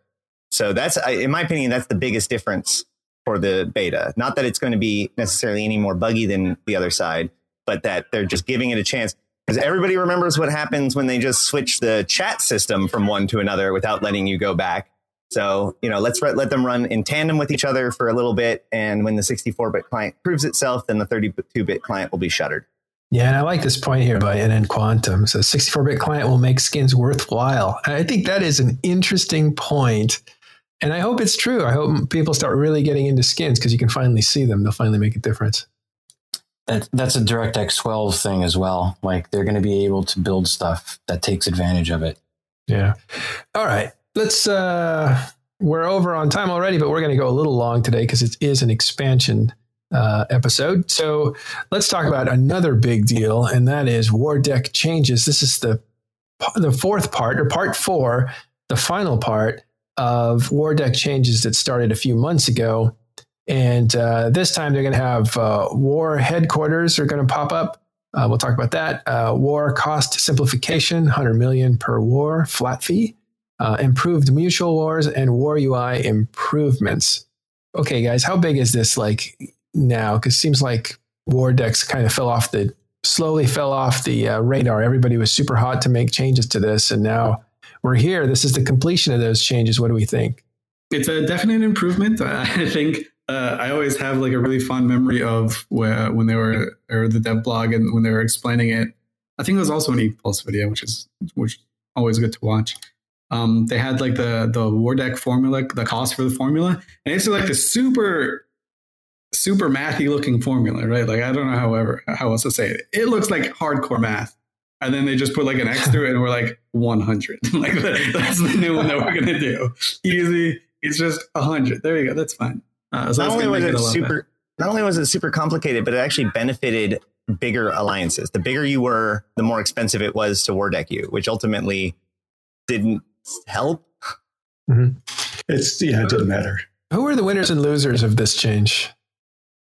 So that's, in my opinion, that's the biggest difference for the beta. Not that it's going to be necessarily any more buggy than the other side, but that they're just giving it a chance. Because everybody remembers what happens when they just switch the chat system from one to another without letting you go back. So, you know, let's let them run in tandem with each other for a little bit. And when the 64 bit client proves itself, then the 32 bit client will be shuttered. Yeah, and I like this point here by NN Quantum. So 64-bit client will make skins worthwhile. And I think that is an interesting point. And I hope it's true. I hope people start really getting into skins because you can finally see them. They'll finally make a difference. That, that's a DirectX 12 thing as well. Like they're going to be able to build stuff that takes advantage of it. Yeah. All right. Let's uh we're over on time already, but we're going to go a little long today because it is an expansion uh, episode. So let's talk about another big deal, and that is War Deck changes. This is the the fourth part, or part four, the final part of War Deck changes that started a few months ago. And uh, this time they're going to have uh, war headquarters are going to pop up. Uh, we'll talk about that. Uh, war cost simplification, 100 million per war, flat fee. Uh, improved mutual wars and war UI improvements. Okay, guys, how big is this? Like now because it seems like war decks kind of fell off the slowly fell off the uh, radar. Everybody was super hot to make changes to this, and now we're here. This is the completion of those changes. What do we think? It's a definite improvement. I think uh, I always have like a really fond memory of where, when they were or the dev blog and when they were explaining it. I think it was also an Eve Pulse video, which is which always good to watch. Um, they had like the the war deck formula, the cost for the formula, and it's like the super super mathy looking formula, right? Like I don't know however how else to say it. It looks like hardcore math. And then they just put like an X through it and we're like 100. like that's the new one that we're going to do. Easy. It's just 100. There you go. That's fine. Uh, so not only was it super not only was it super complicated, but it actually benefited bigger alliances. The bigger you were, the more expensive it was to war deck you, which ultimately didn't help. Mm-hmm. It's yeah, it didn't matter. Who are the winners and losers of this change?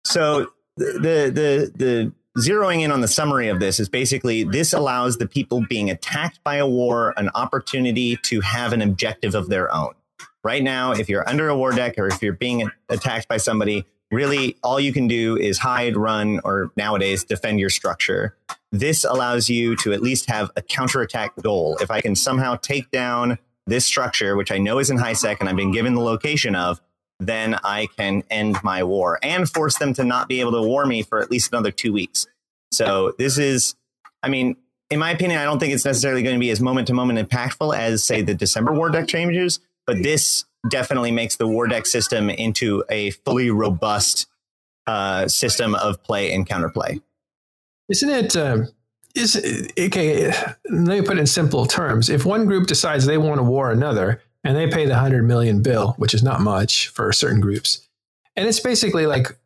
So the the the zeroing in on the summary of this is basically this allows the people being attacked by a war an opportunity to have an objective of their own. Right now, if you're under a war deck or if you're being attacked by somebody, really all you can do is hide, run, or nowadays defend your structure. This allows you to at least have a counterattack goal. If I can somehow take down this structure, which I know is in high sec and I've been given the location of, then I can end my war and force them to not be able to war me for at least another two weeks. So this is, I mean, in my opinion, I don't think it's necessarily going to be as moment to moment impactful as, say, the December war deck changes, but this definitely makes the war deck system into a fully robust uh, system of play and counterplay. Isn't it? Uh, is okay. Let me put it in simple terms. If one group decides they want to war another, and they pay the 100 million bill, which is not much for certain groups. And it's basically like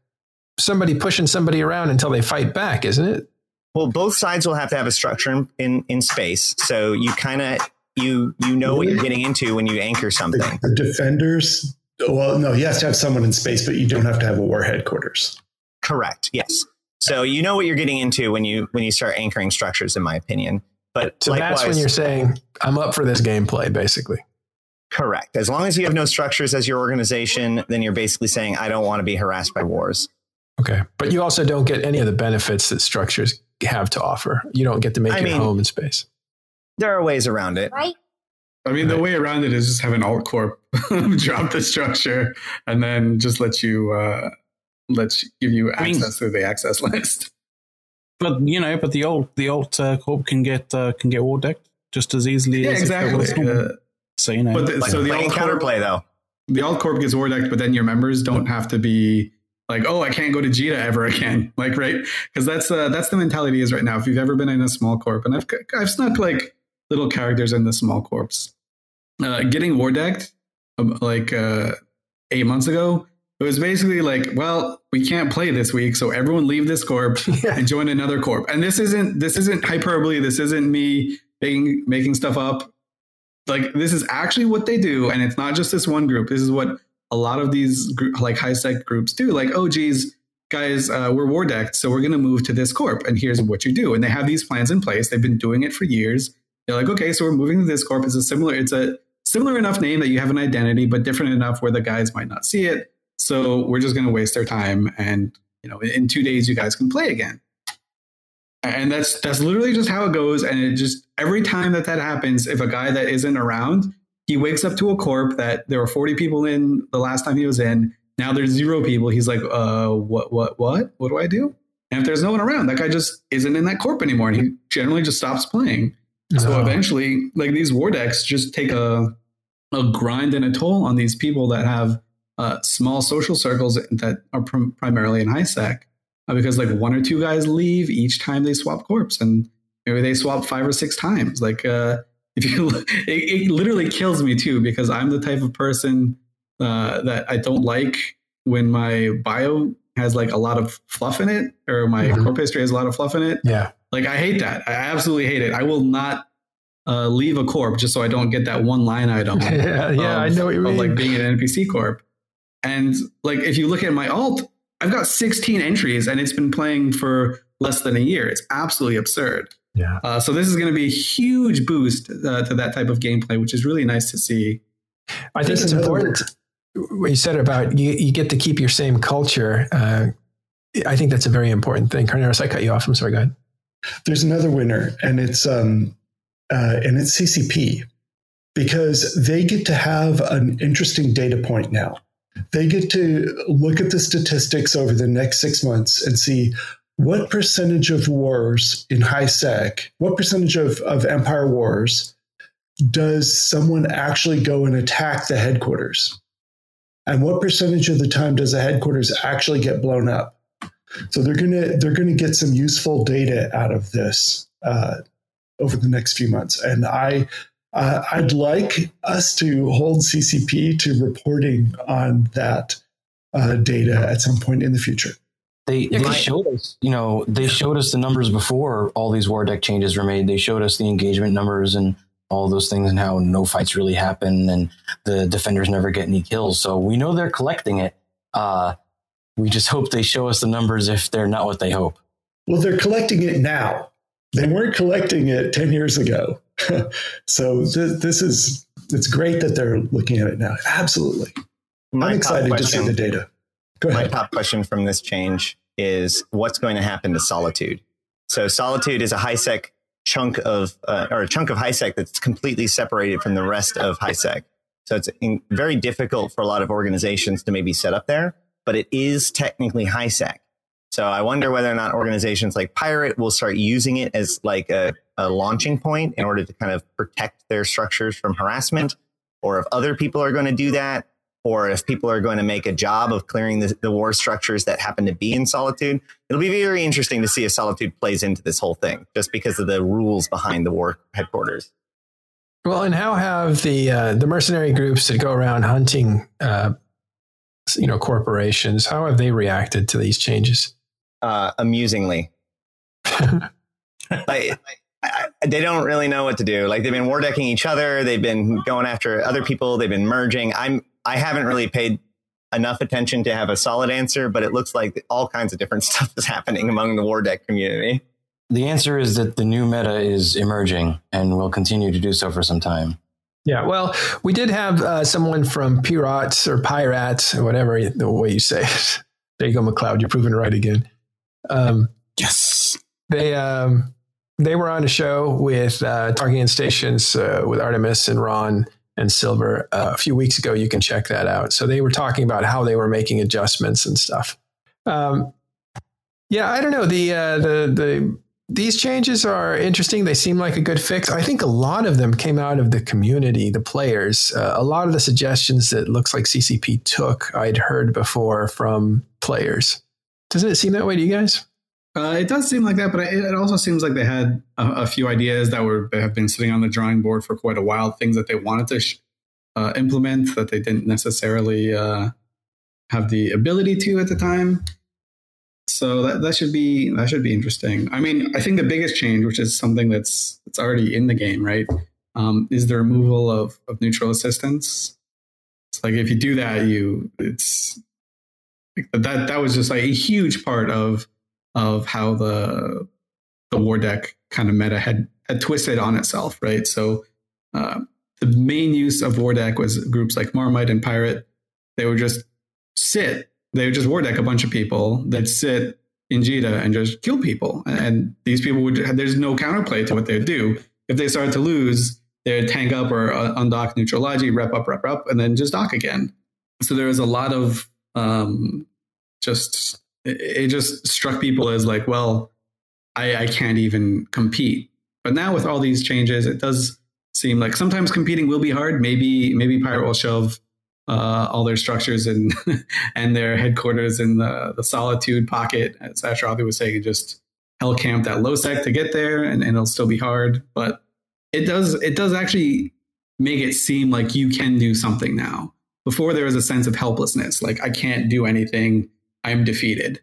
somebody pushing somebody around until they fight back, isn't it? Well, both sides will have to have a structure in in space. So you kind of you you know what you're getting into when you anchor something. The, the defenders well, no, you have to have someone in space, but you don't have to have a war headquarters. Correct. Yes. So you know what you're getting into when you when you start anchoring structures, in my opinion. But so likewise, that's when you're saying I'm up for this gameplay, basically. Correct. As long as you have no structures as your organization, then you're basically saying, I don't want to be harassed by wars. Okay. But you also don't get any of the benefits that structures have to offer. You don't get to make I your mean, home in space. There are ways around it. Right. I mean, right. the way around it is just have an alt corp drop the structure and then just let you, uh, let you, give you access I mean, through the access list. But you know, but the alt the alt uh, corp can get uh, can get war decked just as easily. Yeah, as exactly. Uh, so you know, but the, like so the alt counterplay though. The alt corp gets war decked, but then your members don't have to be like, oh, I can't go to Jita ever again. Like, right? Because that's uh, that's the mentality is right now. If you've ever been in a small corp, and I've I've snuck like little characters in the small corps, uh, getting war decked um, like uh, eight months ago. It was basically like, well, we can't play this week, so everyone leave this corp yeah. and join another corp. And this isn't this isn't hyperbole. This isn't me making making stuff up like this is actually what they do and it's not just this one group this is what a lot of these group, like high sec groups do like oh geez guys uh, we're war decked so we're going to move to this corp and here's what you do and they have these plans in place they've been doing it for years they're like okay so we're moving to this corp it's a similar it's a similar enough name that you have an identity but different enough where the guys might not see it so we're just going to waste their time and you know in two days you guys can play again and that's that's literally just how it goes. And it just every time that that happens, if a guy that isn't around, he wakes up to a corp that there were 40 people in the last time he was in. Now there's zero people. He's like, uh, what, what, what? What do I do? And if there's no one around, that guy just isn't in that corp anymore, and he generally just stops playing. No. So eventually, like these war decks just take a a grind and a toll on these people that have uh, small social circles that are pr- primarily in high sec uh, because like one or two guys leave each time they swap corps and maybe they swap five or six times like uh, if you it, it, literally kills me too because i'm the type of person uh, that i don't like when my bio has like a lot of fluff in it or my mm-hmm. corp history has a lot of fluff in it yeah like i hate that i absolutely hate it i will not uh, leave a corp just so I don't get that one line item. yeah, yeah, I know what you mean. like being an NPC corp. And like if you look at my alt, I've got 16 entries and it's been playing for less than a year. It's absolutely absurd. Yeah. Uh, so this is going to be a huge boost uh, to that type of gameplay, which is really nice to see. I think it's important. What you said about you, you get to keep your same culture. Uh, I think that's a very important thing. Carneros, I cut you off. I'm sorry. Go ahead. There's another winner, and it's um, uh, and it's CCP because they get to have an interesting data point now. They get to look at the statistics over the next six months and see what percentage of wars in high sec, what percentage of, of empire wars does someone actually go and attack the headquarters? And what percentage of the time does the headquarters actually get blown up? So they're gonna they're gonna get some useful data out of this uh, over the next few months. And I, uh, I'd like us to hold CCP to reporting on that uh, data at some point in the future. They, they showed us, you know, they showed us the numbers before all these war deck changes were made. They showed us the engagement numbers and all those things and how no fights really happen and the defenders never get any kills. So we know they're collecting it. Uh, we just hope they show us the numbers if they're not what they hope. Well, they're collecting it now they weren't collecting it 10 years ago. so th- this is, it's great that they're looking at it now. Absolutely. My I'm excited question, to see the data. Go ahead. My top question from this change is what's going to happen to Solitude? So Solitude is a high sec chunk of, uh, or a chunk of high sec that's completely separated from the rest of high sec. So it's in, very difficult for a lot of organizations to maybe set up there, but it is technically high sec. So I wonder whether or not organizations like Pirate will start using it as like a, a launching point in order to kind of protect their structures from harassment, or if other people are going to do that, or if people are going to make a job of clearing the, the, war structures that happen to be in Solitude. It'll be very interesting to see if Solitude plays into this whole thing, just because of the rules behind the war headquarters. Well, and how have the uh, the mercenary groups that go around hunting, uh, you know, corporations? How have they reacted to these changes? uh, amusingly. like, I, they don't really know what to do. Like they've been war decking each other. They've been going after other people. They've been merging. I'm I haven't really paid enough attention to have a solid answer, but it looks like all kinds of different stuff is happening among the war deck community. The answer is that the new meta is emerging and will continue to do so for some time. Yeah, well, we did have uh, someone from Pirates or Pirates or whatever the way you say it. There you go, McLeod. You're proving right again. Um, yes. They um, they were on a show with uh, Talking in Stations uh, with Artemis and Ron and Silver uh, a few weeks ago. You can check that out. So they were talking about how they were making adjustments and stuff. Um, yeah, I don't know the uh, the the these changes are interesting. They seem like a good fix. I think a lot of them came out of the community, the players. Uh, a lot of the suggestions that looks like CCP took, I'd heard before from players. Doesn't it seem that way to you guys? Uh, it does seem like that, but it also seems like they had a, a, few ideas that were have been sitting on the drawing board for quite a while. Things that they wanted to sh- uh, implement that they didn't necessarily uh, have the ability to at the time. So that, that should be that should be interesting. I mean, I think the biggest change, which is something that's that's already in the game, right, um, is the removal of of neutral assistance. It's like if you do that, you it's that that was just like a huge part of of how the the war deck kind of meta had had twisted on itself, right? So uh, the main use of war deck was groups like Marmite and Pirate. They would just sit. They would just war deck a bunch of people. They'd sit in Jita and just kill people. And these people would, there's no counterplay to what they'd do. If they started to lose, they'd tank up or uh, undock neutral logi, rep up, rep up, and then just dock again. So there was a lot of um, just, it just struck people as like, well, I, I can't even compete. But now with all these changes, it does seem like sometimes competing will be hard. Maybe maybe Pirate will shove uh, all their structures and and their headquarters in the, the solitude pocket, as Ashterothi was saying, just hell camp that low sec to get there, and, and it'll still be hard. But it does it does actually make it seem like you can do something now. Before there was a sense of helplessness, like I can't do anything, I'm defeated.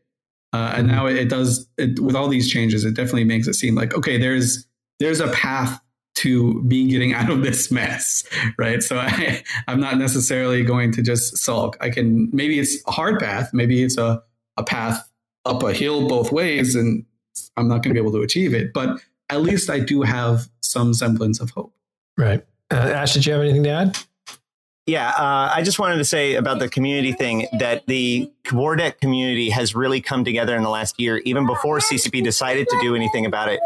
Uh, and now it, does it, with all these changes, it definitely makes it seem like okay, there's there's a path to be getting out of this mess, right? So I, I'm not necessarily going to just sulk. I can maybe it's a hard path, maybe it's a, a path up a hill both ways, and I'm not going to be able to achieve it. But at least I do have some semblance of hope. Right. Uh, Ash, did you have anything to add? Yeah, uh, I just wanted to say about the community thing that the war deck community has really come together in the last year, even before CCP decided to do anything about it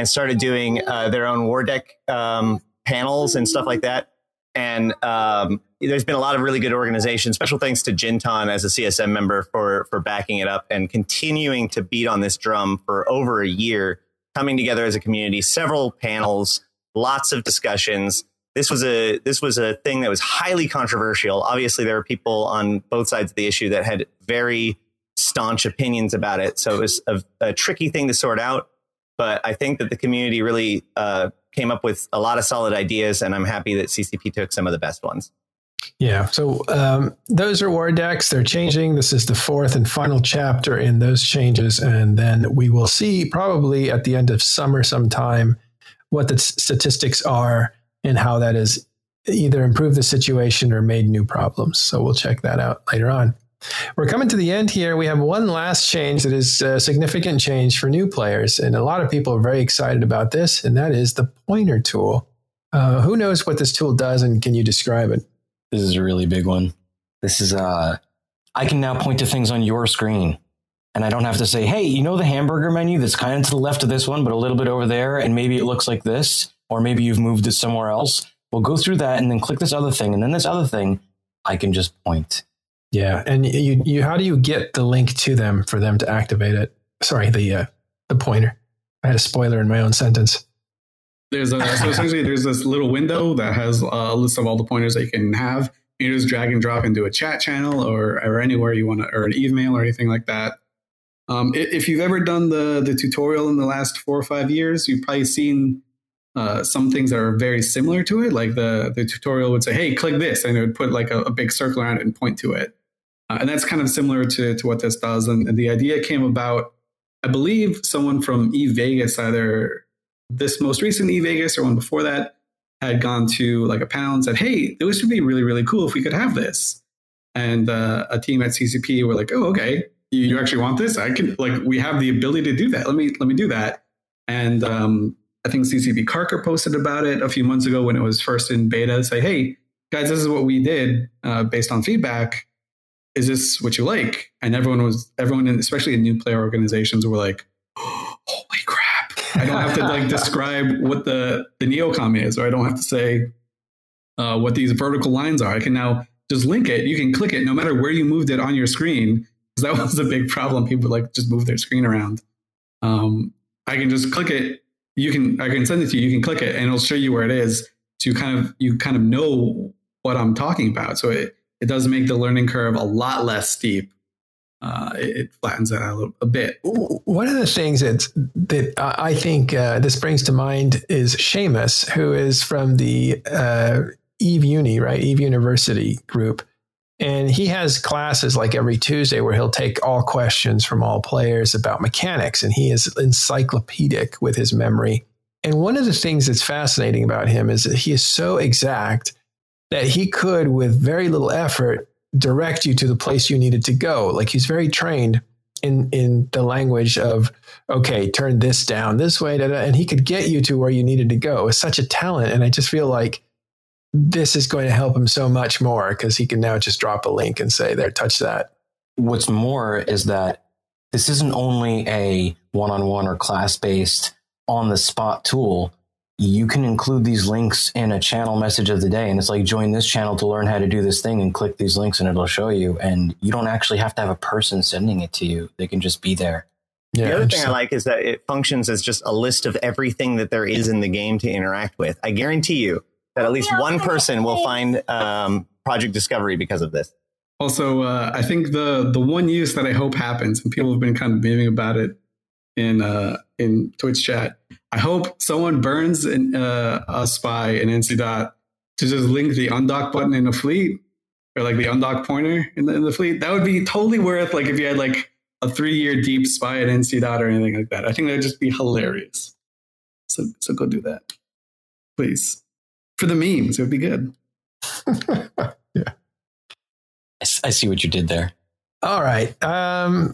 and started doing uh, their own war deck um, panels and stuff like that. And um, there's been a lot of really good organizations. Special thanks to Jin'taan as a CSM member for for backing it up and continuing to beat on this drum for over a year, coming together as a community. Several panels, lots of discussions. This was a this was a thing that was highly controversial. Obviously, there were people on both sides of the issue that had very staunch opinions about it. So it was a, a tricky thing to sort out. But I think that the community really uh, came up with a lot of solid ideas, and I'm happy that CCP took some of the best ones. Yeah. So um, those are war decks. They're changing. This is the fourth and final chapter in those changes. And then we will see probably at the end of summer sometime what the statistics are and how that has either improved the situation or made new problems. So we'll check that out later on. We're coming to the end here. We have one last change that is a significant change for new players. And a lot of people are very excited about this, and that is the pointer tool. Uh, who knows what this tool does, and can you describe it? This is a really big one. This is, uh, I can now point to things on your screen. And I don't have to say, hey, you know the hamburger menu that's kind of to the left of this one, but a little bit over there, and maybe it looks like this, or maybe you've moved it somewhere else. Well, go through that and then click this other thing, and then this other thing. I can just point yeah, and you you how do you get the link to them for them to activate it? Sorry, the uh, the pointer. I had a spoiler in my own sentence. There's a so essentially there's this little window that has a list of all the pointers that you can have. You just drag and drop into a chat channel or or anywhere you want to, or an email or anything like that. Um, if you've ever done the the tutorial in the last four or five years, you've probably seen uh, some things that are very similar to it. Like the the tutorial would say, "Hey, click this," and it would put like a, a big circle around it and point to it. Uh, and that's kind of similar to, to what this does. And, and, the idea came about, I believe, someone from EVE Vegas, either this most recent EVE Vegas or one before that, had gone to like a panel and said, "Hey, this would be really really cool if we could have this." And uh, a team at CCP were like, "Oh, okay, you, you, actually want this? I can like we have the ability to do that. Let me let me do that." And um, I think CCP Karkur posted about it a few months ago when it was first in beta. Say, "Hey guys, this is what we did uh, based on feedback is this what you like? And everyone was, everyone, especially in new player organizations, were like, oh, holy crap! I don't have to like describe what the the neocom is, or I don't have to say uh, what these vertical lines are. I can now just link it. You can click it, no matter where you moved it on your screen. Because that was a big problem. People like just move their screen around. Um, I can just click it. You can I can send it to you. You can click it, and it'll show you where it is. So you kind of you kind of know what I'm talking about. So it it does make the learning curve a lot less steep. Uh, it, it, flattens it out a, a, bit. One of the things that that I think uh, this brings to mind is Seamus, who is from the uh, Eve Uni, right? Eve University group. And he has classes like every Tuesday where he'll take all questions from all players about mechanics. And he is encyclopedic with his memory. And one of the things that's fascinating about him is that he is so exact that he could, with very little effort, direct you to the place you needed to go. Like he's very trained in in the language of okay, turn this down this way, da, da, and he could get you to where you needed to go. It's such a talent, and I just feel like this is going to help him so much more because he can now just drop a link and say, "There, touch that." What's more is that this isn't only a one-on-one or class-based on the spot tool you can include these links in a channel message of the day. And it's like join this channel to learn how to do this thing and click these links and it'll show you. And you don't actually have to have a person sending it to you. They can just be there. Yeah, the other thing I like is that it functions as just a list of everything that there is in the game to interact with. I guarantee you that at least one person will find um, Project Discovery because of this. Also, uh, I think the the one use that I hope happens, and people have been kind of memeing about it in uh, in Twitch chat. I hope someone burns an, uh, a spy in NC dot to just link the undock button in a fleet or like the undock pointer in the, in the fleet. That would be totally worth like if you had like a three year deep spy at NC dot or anything like that. I think that'd just be hilarious. So so go do that, please. For the memes, it would be good. yeah. I, I see what you did there. All right. Um,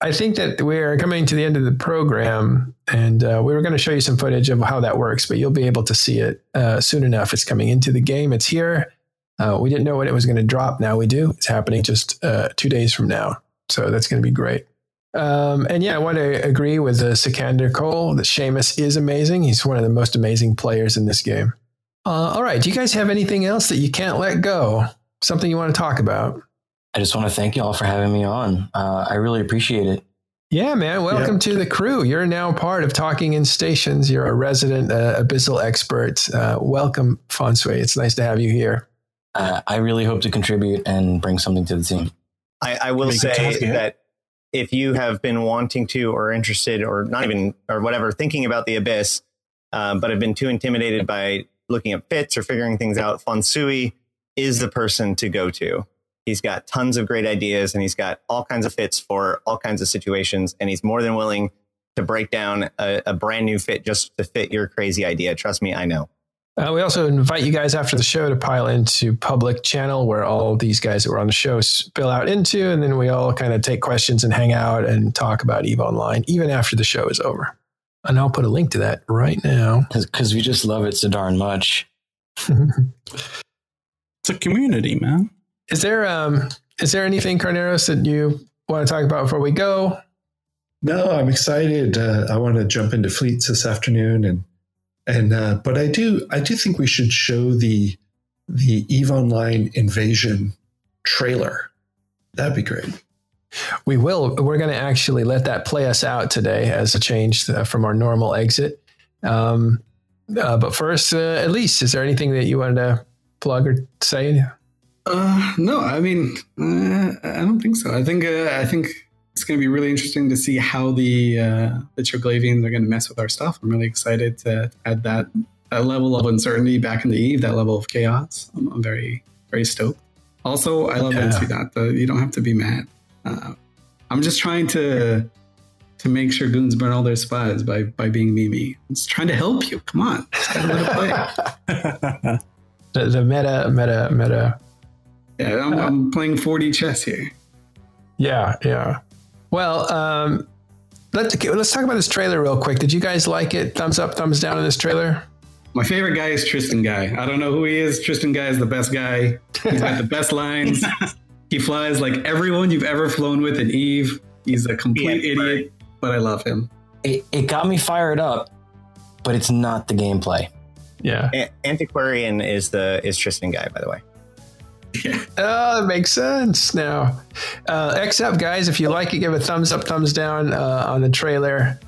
I think that we're coming to the end of the program, and uh, we were going to show you some footage of how that works, but you'll be able to see it uh, soon enough. It's coming into the game. It's here. Uh, we didn't know when it was going to drop. Now we do. It's happening just uh, two days from now, so that's going to be great. Um, and yeah, I want to agree with uh, Sikander Cole that Seamus is amazing. He's one of the most amazing players in this game. Uh, all right, do you guys have anything else that you can't let go? Something you want to talk about? I just want to thank you all for having me on. Uh, I really appreciate it. Yeah, man. Welcome yeah. to the crew. You're now part of Talking in Stations. You're a resident uh, Abyssal expert. Uh, welcome, Fonsui. It's nice to have you here. Uh, I really hope to contribute and bring something to the team. I, I will say that if you have been wanting to or interested or not even or whatever thinking about the abyss, uh, but have been too intimidated by looking at fits or figuring things out, Fonsui is the person to go to. He's got tons of great ideas and he's got all kinds of fits for all kinds of situations. And he's more than willing to break down a, a brand new fit just to fit your crazy idea. Trust me, I know. Uh, we also invite you guys after the show to pile into public channel where all these guys that were on the show spill out into, and then we all kind of take questions and hang out and talk about Eve Online even after the show is over. And I'll put a link to that right now because we just love it so darn much. it's a community, man. Is there um is there anything Carneros that you want to talk about before we go? No, I'm excited. Uh, I want to jump into fleets this afternoon, and and uh, but I do I do think we should show the the Eve Online invasion trailer. That'd be great. We will. We're going to actually let that play us out today as a change uh, from our normal exit. Um, uh, but first, uh, Elise, is there anything that you wanted to plug or say? Uh, no, I mean, uh, I don't think so. I think uh, I think it's going to be really interesting to see how the uh, the Triglavians are going to mess with our stuff. I'm really excited to add that that level of uncertainty back in the Eve, that level of chaos. I'm, I'm very very stoked. Also, I love yeah. NC. You don't have to be mad. Uh, I'm just trying to to make sure goons burn all their spies by by being Mimi. It's trying to help you. Come on, the, the meta meta meta yeah, I'm, I'm playing 4D chess here. Yeah, yeah. Well, um, let's let's talk about this trailer real quick. Did you guys like it? Thumbs up, thumbs down on this trailer. My favorite guy is Tristan Guy. I don't know who he is. Tristan Guy is the best guy. He's got the best lines. He flies like everyone you've ever flown with in Eve. He's a complete yeah, idiot, but I love him. It, it got me fired up, but it's not the gameplay. Yeah. A- Antiquarian is the is Tristan Guy, by the way. Yeah. Oh, that makes sense now. Uh, X up, guys. If you like it, give a thumbs up, thumbs down uh, on the trailer.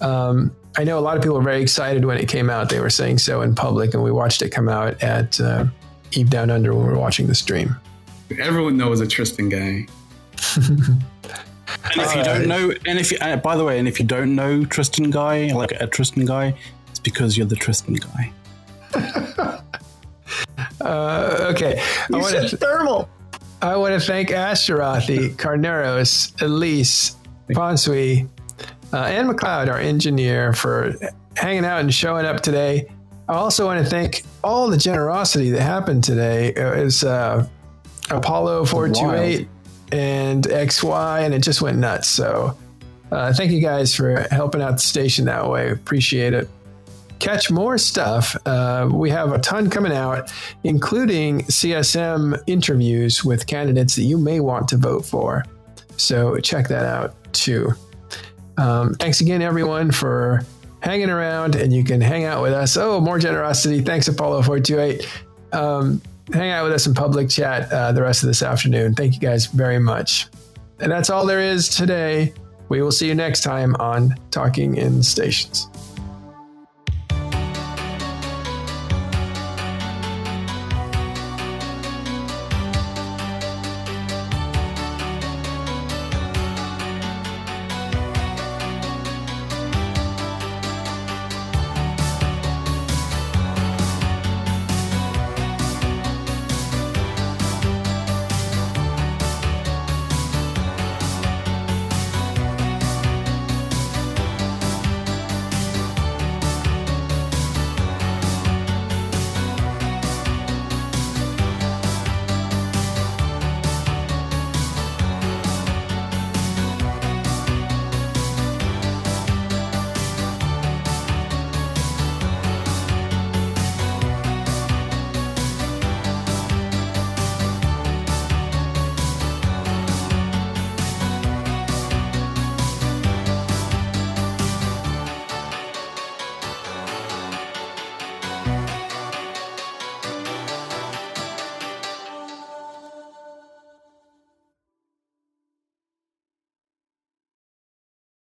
Um, I know a lot of people were very excited when it came out. They were saying so in public, and we watched it come out at uh, Eve Down Under when we were watching the stream. Everyone knows a Tristan guy. and if you don't know, and if you, uh, by the way, and if you don't know Tristan guy, like a Tristan guy, it's because you're the Tristan guy. Uh, okay. You I want to thermal. I want to thank Ashterothi, Carneros, Elise, Fonsui, uh, and McLeod, our engineer, for hanging out and showing up today. I also want to thank all the generosity that happened today. It was uh, Apollo 428 and XY, and it just went nuts. So uh, thank you guys for helping out the station that way. Appreciate it catch more stuff, uh, we have a ton coming out, including CSM interviews with candidates that you may want to vote for. So check that out too. Um, thanks again, everyone, for hanging around, and you can hang out with us. Oh, more generosity. Thanks, Apollo 428. Um, hang out with us in public chat uh, the rest of this afternoon. Thank you guys very much. And that's all there is today. We will see you next time on Talking in Stations.